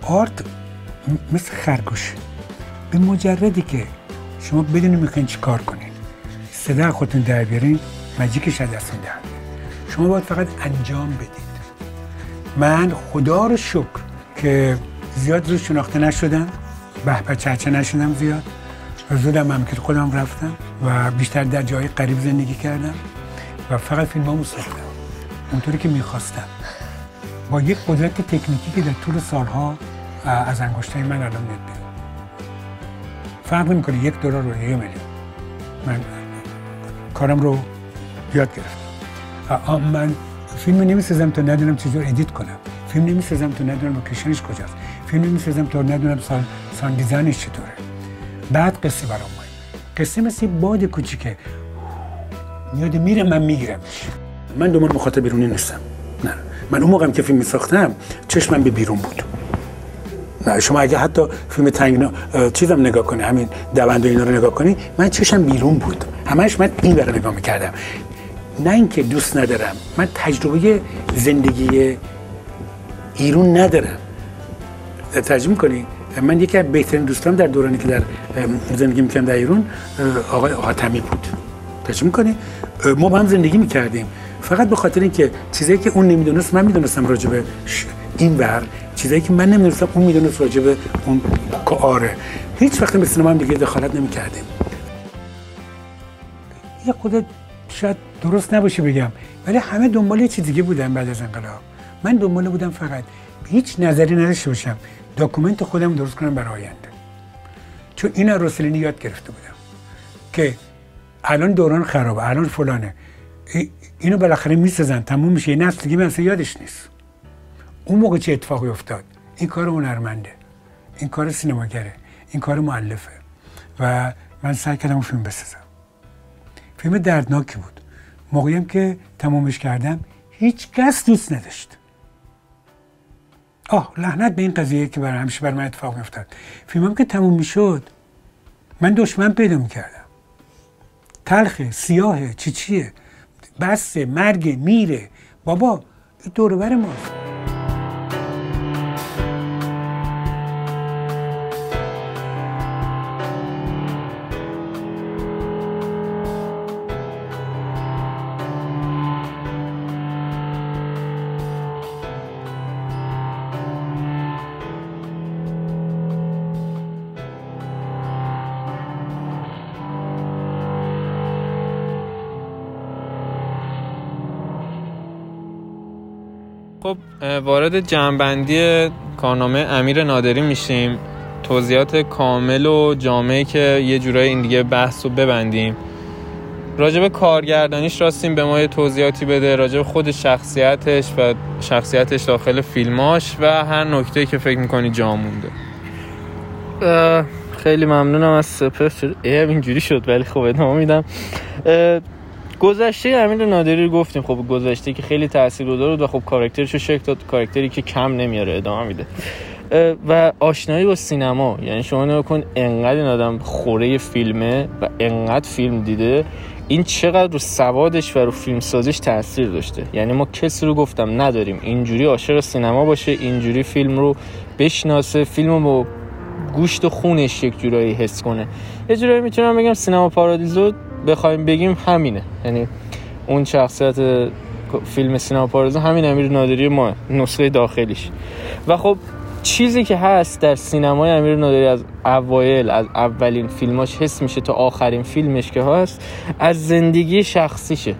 آرت مثل خرگوش. به مجردی که شما بدونی می‌خواین چی کار کنین. صدا خودتون در بیارین مجیکش از دستتون در. شما باید فقط انجام بدید. من خدا رو شکر که زیاد زود شناخته نشدم. به چرچه نشدم زیاد. و زودم مملکت خودم رفتم و بیشتر در جای غریب زندگی کردم. و فقط فیلم ساختم. اونطوری که می‌خواستم. با یک قدرت تکنیکی که در طول سالها از انگشتای من الان میاد. بیرون فرق نمی‌کنه یک دلار رو یک میلیون. من کارم رو یاد گرفتم. من فیلم نمی‌سازم تا ندونم چجور edit کنم. فیلم نمی‌سازم تا ندونم location ش کجاست. فیلم نمی‌سازم تا ندونم sound, سان چطوره. بعد قصه برام قصه مثل یه باد کوچیکه. میاد میره من میگیرمش. من دنبال مخاطب بیرونی نیستم. نه. من اون موقعم که فیلم میساختم چشمم به بیرون بود. نه شما اگه حتی فیلم تنگنا چیزم نگاه کنی همین دوند و اینا رو نگاه کنی من چشم بیرون بود. همش من این برای نگاه می‌کردم. نه اینکه دوست ندارم من تجربه زندگی ایرون ندارم. ترجمه کنی من یکی از بهترین دوستان در دورانی که در زندگی می‌کردم در ایران اه، آقای حاتمی بود. ترجمه کنی ما با هم زندگی می‌کردیم. فقط به خاطر اینکه چیزایی که اون نمی‌دونست من می‌دونستم راجع به این ور. چیزایی که من نمی‌دونستم اون می‌دونست راجع به اون که آره هیچ وقت به سینما هم دیگه دخالت نمی‌کردیم. یه خود شاید درست نباشه بگم ولی همه دنبال یه چیز دیگه بودن بعد از انقلاب. من دنبال بودم فقط هیچ نظری نداشته باشم. داکومنت خودم درست کنم برای آینده. چون این از روسلینی یاد گرفته بودم که الان دوران خرابه الان فلانه. اینو بالاخره می‌سازن تموم میشه. یه نسل دیگه مثلا یادش نیست. اون موقع چه اتفاقی افتاد؟ این کار هنرمنده این کار سینماگره این کار معلفه و من سعی کردم اون فیلم بسازم. فیلم دردناکی بود. موقعی هم که تمامش کردم هیچ کس دوست نداشت. آه لعنت به این قضیه که برای همیشه بر من اتفاق میافتاد. فیلمم که تموم می‌شد من دشمن پیدا می‌کردم. تلخه سیاهه چی چیه؟ بسه مرگ میره. بابا این دور و بر ماست. خب وارد جنبندی کارنامه امیر نادری میشیم. توضیحات کامل و جامعه که یه جورای این دیگه بحث رو ببندیم. راجب کارگردانیش راستیم به ما یه توضیحاتی بده. راجب خود شخصیتش و شخصیتش داخل فیلماش و هر نکته که فکر می‌کنی جا مونده. خیلی ممنونم از سپر. اینجوری شد ولی خب ادامه میدم. گذشته امیر نادری رو گفتیم خب گذشته که خیلی تاثیرگذار بود و خب کاراکترش رو شکل داد کاراکتری که کم نمیاره ادامه میده. و آشنایی با سینما یعنی شما نگاه کن انقدر این آدم خوره فیلمه و انقدر فیلم دیده این چقدر رو سوادش و رو فیلم سازیش تاثیر داشته. یعنی ما کسی رو گفتم نداریم اینجوری عاشق سینما باشه اینجوری فیلم رو بشناسه فیلم رو گوشت و خونش یک جورایی حس کنه. یه جورایی می‌تونم بگم سینما پارادیزو بخوایم بگیم همینه. یعنی اون شخصیت فیلم سینما پارادیزو همین امیر نادری ما نسخه داخلیش. و خب چیزی که هست در سینمای امیر نادری از اوایل از اولین فیلماش حس میشه تا آخرین فیلمش که هست از زندگی شخصیشه.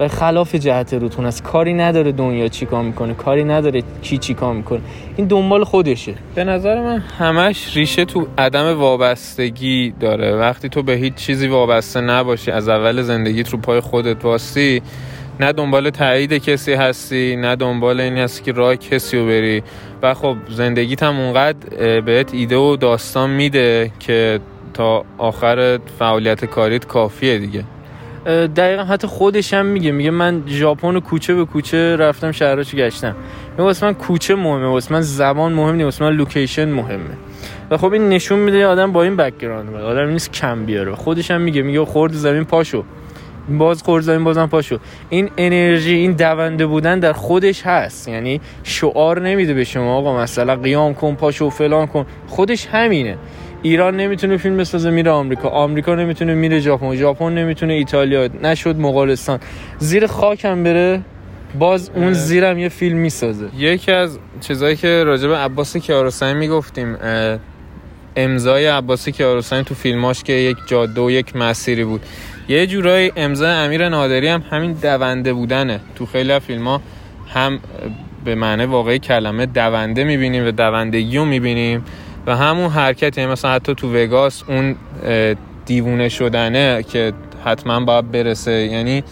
و خلاف جهت روتون است. کاری نداره دنیا چیکار می‌کنه کاری نداره کی چیکار می‌کنه. این دنبال خودشه. به نظر من همش ریشه تو عدم وابستگی داره. وقتی تو به هیچ چیزی وابسته نباشی از اول زندگیت رو پای خودت واستی نه دنبال تایید کسی هستی نه دنبال این هستی که راه کسی رو بری. و خب زندگیت هم اونقدر بهت ایده و داستان میده که تا آخر فعالیت کاریت کافیه دیگه. دقیقا حتی خودش هم میگه میگه من ژاپن رو کوچه به کوچه رفتم شهراشو گشتم. میگه واسه من کوچه مهمه واسه من زبان مهم نیست واسه من location مهمه. و خب این نشون میده آدم با این background آدم نیست کم بیاره. خودش هم میگه میگه خورد زمین پاشو. باز خورد زمین بازم پاشو. این انرژی این دونده بودن در خودش هست. یعنی شعار نمیده به شما آقا مثلا قیام کن پاشو فلان کن. خودش همینه. ایران نمی‌تونه فیلم بسازه میره آمریکا. آمریکا نمی‌تونه میره ژاپن. ژاپن نمی‌تونه ایتالیا. نشد مغولستان. زیر خاکم بره باز اون زیرم یه فیلم می‌سازه. یکی از چیزایی که راجع به عباس کیارستمی می‌گفتیم امضای عباس کیارستمی تو فیلماش که یک جاده و یک مسیری بود. یه جورایی امضای امیر نادری هم همین دونده بودنه. تو خیلی از فیلم ها هم به معنی واقعی کلمه دونده می‌بینیم و دوندگی رو می‌بینیم. و همون حرکت یعنی مثلا حتی تو وگاس اون دیوونه شدنه که حتما باید برسه. یعنی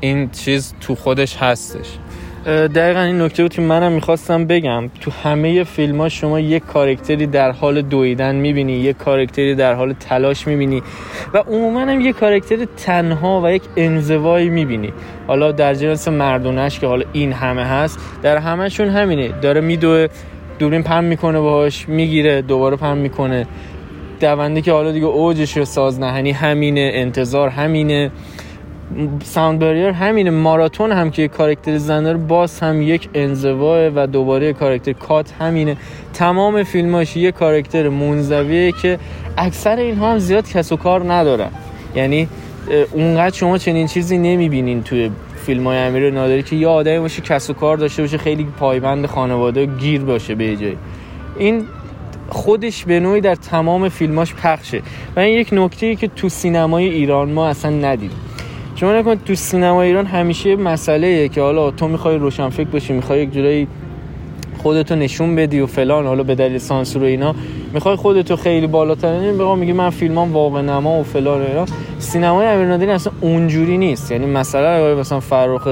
این چیز تو خودش هستش. دقیقا این نکته بود که منم می‌خواستم بگم. تو همه فیلم ها شما یک کارکتری در حال دویدن می‌بینی یک کارکتری در حال تلاش می‌بینی و عموما هم یک کارکتر تنها و یک انزوایی می‌بینی. حالا در جنس مردونش که حالا این همه هست در همهشون همینه. داره میدوه دوربین pan می‌کنه باهاش می‌گیره دوباره pan می‌کنه. دونده که حالا دیگه اوجش ساز دهنی همینه انتظار همینه. Sound Barrier همینه ماراتون هم که کارکتر زن داره باز هم یک انزواه و دوباره کارکتر Cut همینه. تمام فیلماش یه کارکتر منزویه که اکثر اینها هم زیاد کس و کار ندارن. یعنی اونقدر شما چنین چیزی نمی‌بینین توی فیلم های امیر نادری که یه آدمی باشه کس و کار داشته باشه خیلی پایبند خانواده گیر باشه به جایی این خودش به نوعی در تمام فیلماش پخشه. و این یک نکته که تو سینمای ایران ما اصلا ندیدیم. شما نکن تو سینما ایران همیشه مسئله که حالا تو می‌خوای روشنفکر باشی می‌خوای یک جورایی خودتو نشون بدی و فلان حالا به دلیل سانسور و اینا می‌خوای خودتو خیلی بالاتر. نمی بگم میگی من فیلمام واقع نما و فلان و اینا. سینمای امیرنادری اصلا اونجوری نیست. یعنی مثلا آقای مثلا فرخ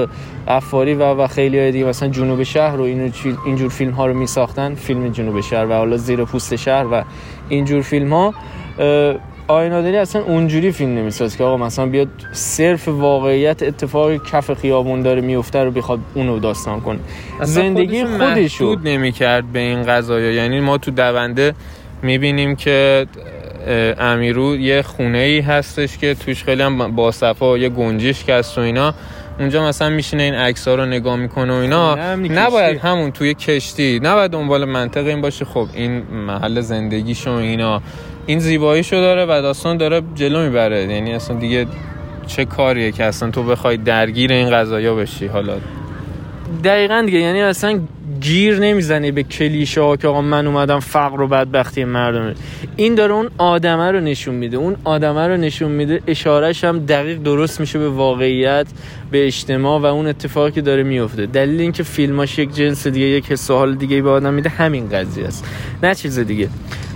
افاری و و خیلی های دیگه مثلا جنوب شهر و اینو چی- اینجور فیلم ها رو میساختن. فیلم جنوب شهر و حالا زیر پوست شهر و اینجور فیلم ها آینادری اصلا اونجوری فیلم نمیساز که آقا مثلا بیاد صرف واقعیت اتفاقی کف خیابون داره میفته رو بخواد اونو داستان کنه. زندگی خودشو. محدود نمی‌کرد به این قضايا یعنی ما تو دونده می‌بینیم که امیرو یه خونه ای هستش که توش خیلی هم باصفا یه گنجش هست و اینا. اونجا مثلا میشینه این عکس ها رو نگاه می‌کنه و اینا. نباید کشتی. همون توی کشتی نباید دنبال منطق این باشه. خب این محل زندگیش و اینا. این زیباییشو داره و داستان داره جلو می‌بره. یعنی اصلا دیگه چه کاریه که اصلا تو بخوای درگیر این قضايا بشی؟ حالا دقیقا دیگه یعنی اصلا گیر نمی‌زنه به کلیشه ها که آقا من اومدم فقر و بدبختی مردم. این داره اون آدمه رو نشون میده. اون آدمه رو نشون میده اشارهش هم دقیق درست میشه به واقعیت به اجتماع و اون اتفاقی که داره میفته. دلیل اینکه فیلماش یک جنس دیگه یک حال دیگه به آدم میده همین قضیه است. نه چیز دیگه.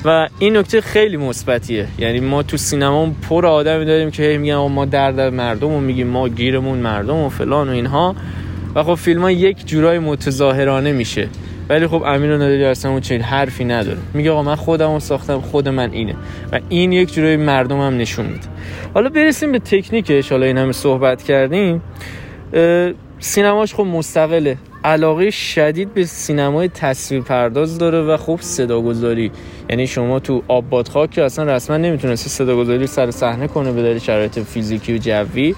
و این نکته خیلی مثبتیه. یعنی ما تو سینما پر آدمی داریم که میگن ما درد مردم و میگیم ما گیرمون مردم و فلان و اینها. و خب فیلم ها یک جورای متظاهرانه میشه. ولی خب امیر نادری اصلا اون چنین حرفی نداره میگه آقا من خودم ساختم خود من اینه. و این یک جورای مردم هم نشون میده. حالا برسیم به تکنیکش. حالا این همه صحبت کردیم. سینماش خب مستقله. علاقه شدید به سینمای تصویر پرداز داره و خب صداگذاری. یعنی شما تو آباد خاک که اصلا رسما نمی‌تونسته صداگذاری سر صحنه کنه به دلیل شرایط فیزیکی و جوی.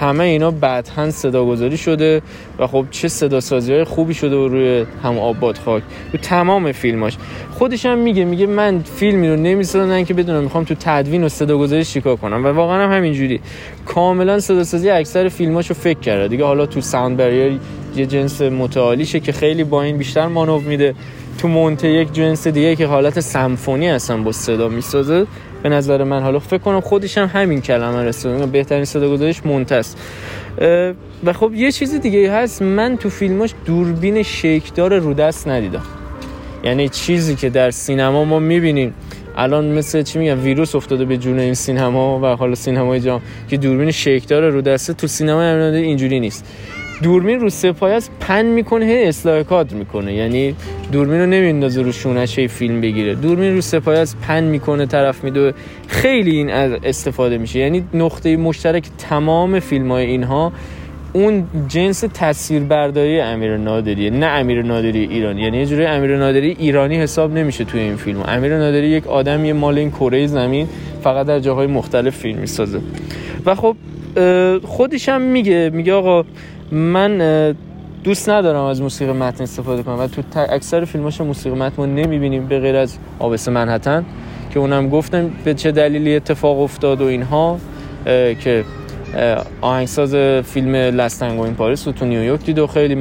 همه اینا بعدها صداگذاری شده و خب چه صداسازی های خوبی شده روی هم آباد خاک. تو تمام فیلماش. خودش هم میگه میگه من فیلمی رو نمی‌سازن که بدونم می‌خوام تو تدوین و صداگذاری چیکار کنم. و واقعا هم همینجوری. کاملا صداسازی اکثر فیلماشو فکر کرده. دیگه حالا تو ساوند بریر یه جنس متعالیشه که خیلی با این بیشتر مانور میده. تو مونته یک جنس دیگه که حالت سمفونی هستن با صدا می‌سازه. به نظر من. حالا فکر کنم خودش هم همین کلمه رسونه بهترین صداگذاریش مونته است اه، و خب یه چیز دیگه هست. من تو فیلماش دوربین شیکدار رو دست ندیدم. یعنی چیزی که در سینما ما می‌بینیم. الان مثل چی میگن ویروس افتاده به جون این سینما و حالا سینمای جام که دوربین شیکدار رو دسته. تو سینما اینجوری نیست. دوربین رو سپایه است پن می‌کنه هی اصلاح کادر می‌کنه. یعنی دوربین رو نمیندازه رو شونش فیلم بگیره. دوربین رو سپایه است پن می‌کنه طرف میدوه خیلی این از استفاده میشه. یعنی نقطه مشترک تمام فیلم های اینها اون جنس تصویربرداری امیر نادریه نه امیر نادری ایرانی. یعنی یه جوری امیر نادری ایرانی حساب نمیشه توی این فیلم. امیر نادری یک آدمی مال این کره زمین فقط در جاهای مختلف فیلم می‌سازه. و خب خودش هم میگه میگه آقا من دوست ندارم از موسیقی متن استفاده کنم و تو اکثر فیلماش موسیقی متن ما نمی‌بینیم به غیر از آبس منحتن که اونم گفتم به چه دلیلی اتفاق افتاد و اینها که آهنگساز فیلم لستنگو این پاریس رو تو نیویورک دید و خیلی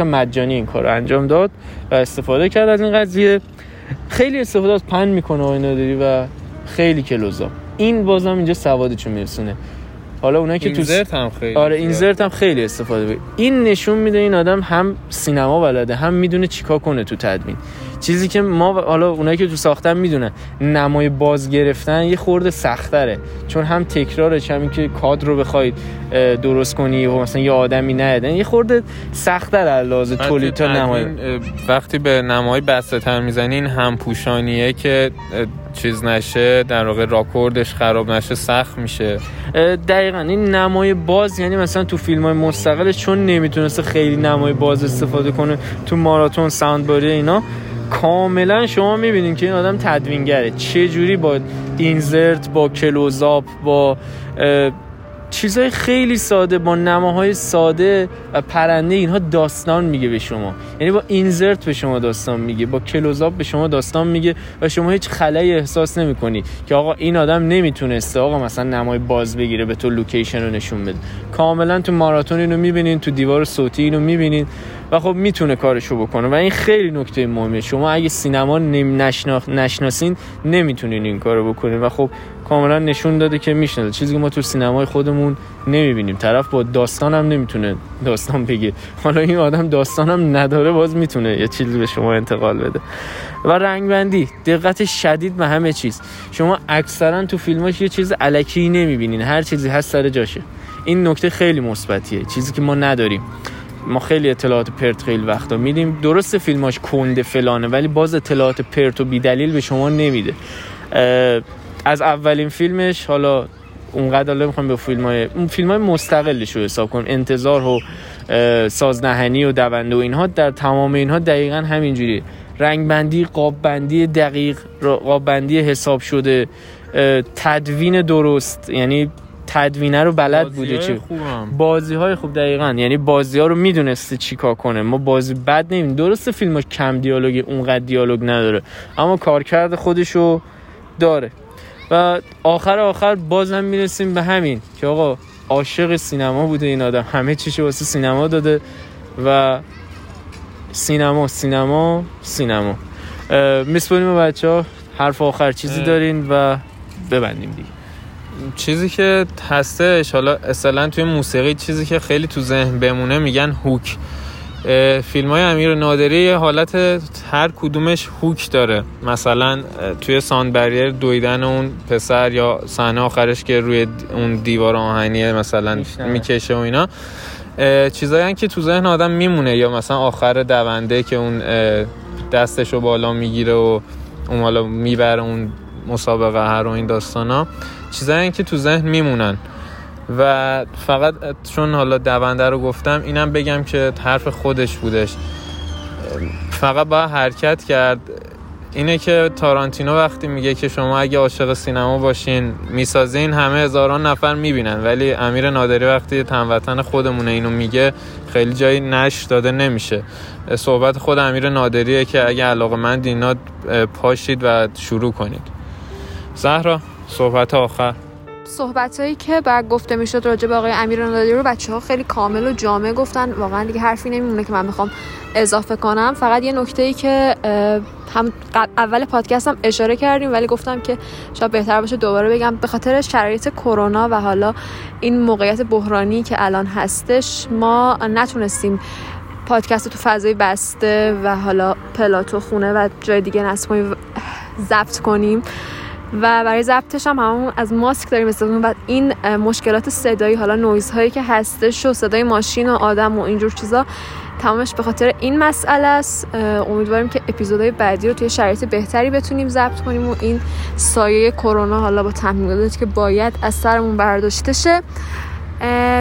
هم مجانی این کار انجام داد و استفاده کرد از این قضیه. خیلی استفاده از پن می‌کنه آقای نادری و خیلی کلوزا. این بازم اینجا سوادشو میرسونه. حالا اونایی که تو اینزرت هم خیلی آره. اینزرت هم خیلی استفاده بود این نشون میده این آدم هم سینما بلده هم می‌دونه چیکار کنه تو تدوین چیزی که ما حالا اونایی که تو ساختن می‌دونن نمای باز گرفتن یه خورده سختره. چون هم تکرارش هم این که کادر رو بخواید درست کنی و مثلا یه آدمی نیادن یه خورده سخت‌تر از بعد تولید تا نمای. وقتی به نمای بسته تر می‌زنی این همپوشانیه که چیز نشه در واقع راکوردش خراب نشه سخت میشه. دقیقا. این نمای باز یعنی مثلا تو فیلم های مستقلش چون نمی‌تونسته خیلی نمای باز استفاده کنه تو ماراتون ساوند باری اینا کاملا شما می‌بینین که این آدم تدوینگره. چه جوری با اینزرت با کلوزاپ با چیزهای خیلی ساده با نماهای ساده و پرنده اینها داستان میگه به شما. یعنی با اینزرت به شما داستان میگه با کلوزاپ به شما داستان میگه و شما هیچ خلایی احساس نمی‌کنی که آقا این آدم نمی‌تونسته آقا مثلا نمای باز بگیره به تو لوکیشن رو نشون بده. کاملا تو ماراتون اینو می‌بینین تو دیوار صوتی اینو می‌بینین و خب می‌تونه کارشو بکنه و این خیلی نکته مهمه شما اگه سینما نشناسین نمی‌تونین این کارو بکنین و خب کاملا نشون داده که می‌شناسه. چیزی که ما تو سینمای خودمون نمی‌بینیم. طرف با داستان هم نمی‌تونه داستان بگه. حالا این آدم داستان هم نداره باز می‌تونه یه چیزی به شما انتقال بده. و رنگبندی. دقت شدید به همه چیز. شما اکثرا تو فیلماش یه چیز علکی نمی‌بینین. هر چیزی هست سر جاشه. این نکته خیلی مثبتیه. چیزی که ما نداریم. ما خیلی اطلاعات پرت خیلی وقتا میدیم. درست فیلماش کنده فلانه ولی باز اطلاعات پرت و بیدلیل به شما نمیده. از اولین فیلمش حالا اونقدر حالا می‌خوام به فیلم های اون فیلم های مستقلش رو حساب کنم. انتظار و سازنهنی و دونده و اینها در تمام اینها دقیقا همینجوری رنگبندی قاببندی دقیق را- قاببندی حساب شده تدوین درست یعنی تدوینه رو بلد بوده چی بازی های خوب دقیقا. یعنی بازی ها رو می‌دونسته چی کار کنه. ما بازی بد نمیم درسته فیلماش کم دیالوگی اونقدر دیالوگ نداره. اما کارکرد خودشو داره. و آخر آخر بازم می‌رسیم به همین که آقا عاشق سینما بوده این آدم. همه چیشو واسه سینما داده و سینما سینما سینما. اه، میسپاریم بچه ها حرف آخر چیزی. دارین و ببندیم دیگه. چیزی که هستش حالا اصلا توی موسیقی چیزی که خیلی تو ذهن بمونه میگن هوک. فیلم های امیر نادری حالت هر کدومش هوک داره. مثلا توی ساند بریر دویدن اون پسر یا صحنه آخرش که روی اون دیوار آهنی مثلا. می‌کشه و اینا. چیزایی که تو ذهن آدم میمونه یا مثلا آخر دونده که اون اه، دستشو بالا می‌گیره و اون حالا می‌بره اون مسابقه هر و این داستانا. چیزایی که تو ذهن میمونن. و فقط چون حالا دونده رو گفتم اینم بگم که حرف خودش بودش. فقط باید حرکت کرد. اینه که تارانتینو وقتی میگه که شما اگه عاشق سینما باشین می‌سازین همه هزاران نفر می‌بینن. ولی امیر نادری وقتی هموطن خودمونه اینو میگه خیلی جایی نش داده نمیشه. صحبت خود امیر نادریه که اگه علاقه من دینا پاشید و شروع کنید. زهرا صحبت آخر. صحبت هایی که بعد گفته می‌شد راجع به آقای امیر نادری رو بچه ها خیلی کامل و جامع گفتن. واقعا دیگه حرفی نمیمونه که من بخوام اضافه کنم. فقط یه نکته ای که هم اول پادکست هم اشاره کردیم ولی گفتم که شاید بهتر باشه دوباره بگم. به خاطر شرایط کرونا و حالا این موقعیت بحرانی که الان هستش ما نتونستیم پادکست تو فضای بسته و حالا پلاتو خونه و جای دیگه نصب ضبط کنیم. و برای ضبطش هم همون از ماسک داریم استفاده و این مشکلات صدایی حالا نویز هایی که هستش و صدای ماشین و آدم و اینجور چیزا تمامش به خاطر این مسئله است. امیدواریم که اپیزودهای بعدی رو توی شرایط بهتری بتونیم ضبط کنیم و این سایه کرونا حالا با تحمیلاتی که باید از سرمون برداشته شه.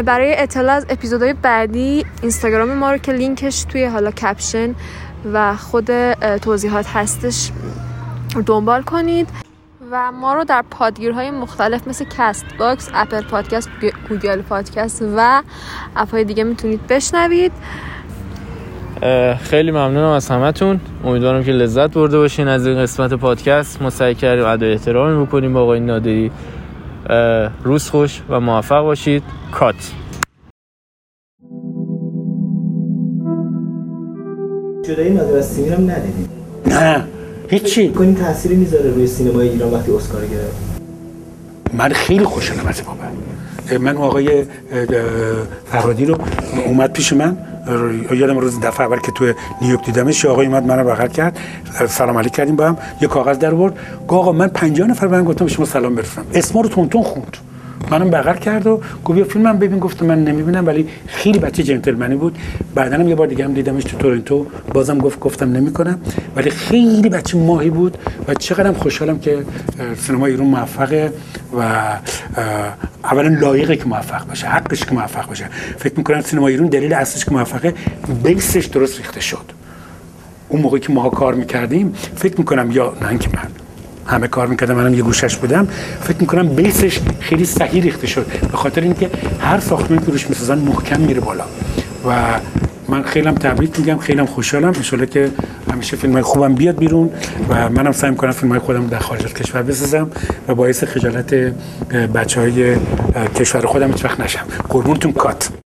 برای اطلاع از اپیزودهای بعدی اینستاگرام ما رو که لینکش توی حالا caption و خود توضیحات هستش دنبال کنید. و ما رو در پادگیرهای مختلف مثل Castbox، Apple Podcast، Google Podcast و اپهای دیگه می‌تونید بشنوید. خیلی ممنونم از همتون. امیدوارم که لذت برده باشین از این قسمت پادکست. ما سعی کردیم ادای احترامی بکنیم با آقای نادری. روز خوش و موفق باشید. کات. جدایی نادر از هم ندیدید نه. هیچی. کنین تأثیری می‌ذاره روی سینمای ایران وقتی اسکار گرفت؟ من خیلی خوشحالم از بابا من آقای فرهادی رو اومد پیش من. یادم روز دفعه اول که تو نیویورک دیدمش آقای اومد منو بغل کرد. سلام علیک کردیم با هم. یه کاغذ در آورد. آقا من 50 نفر من گفتم شما سلام برسونم. اسما رو تون تون خوند. منم بغل کرد و گفت یه فیلمم ببین. گفتم من نمی‌بینم ولی خیلی بچه جنتلمنی بود. بعدا هم یه بار دیگه هم دیدمش تو تورنتو. بازم گفت گفتم نمی‌کنم. ولی خیلی بچه ماهی بود و چقدرم خوشحالم که سینما ایران موفقه و اولا لایقه که موفق باشه حقش که موفق باشه. فکر می‌کنم سینما ایران دلیل اصلیش که موفقه بیسش درست ریخته شد. اون موقعی که ما کار می‌کردیم فکر می‌کنم یا نه که من همه کار می‌کردم منم یه گوشش بودم. فکر می‌کنم بیسش خیلی صحیح ریخته شد. به خاطر اینکه هر ساختمانی که روش می‌سازن محکم میره بالا. و من خیلی هم تبریک میگم خیلی هم خوشحالم ان که همیشه فیلم های خوبم بیاد بیرون و منم سعی می‌کنم فیلم های خودم در خارج از کشور بسازم و باعث خجالت بچه های کشور خودم هیچ وقت نشم. قربونتون کات.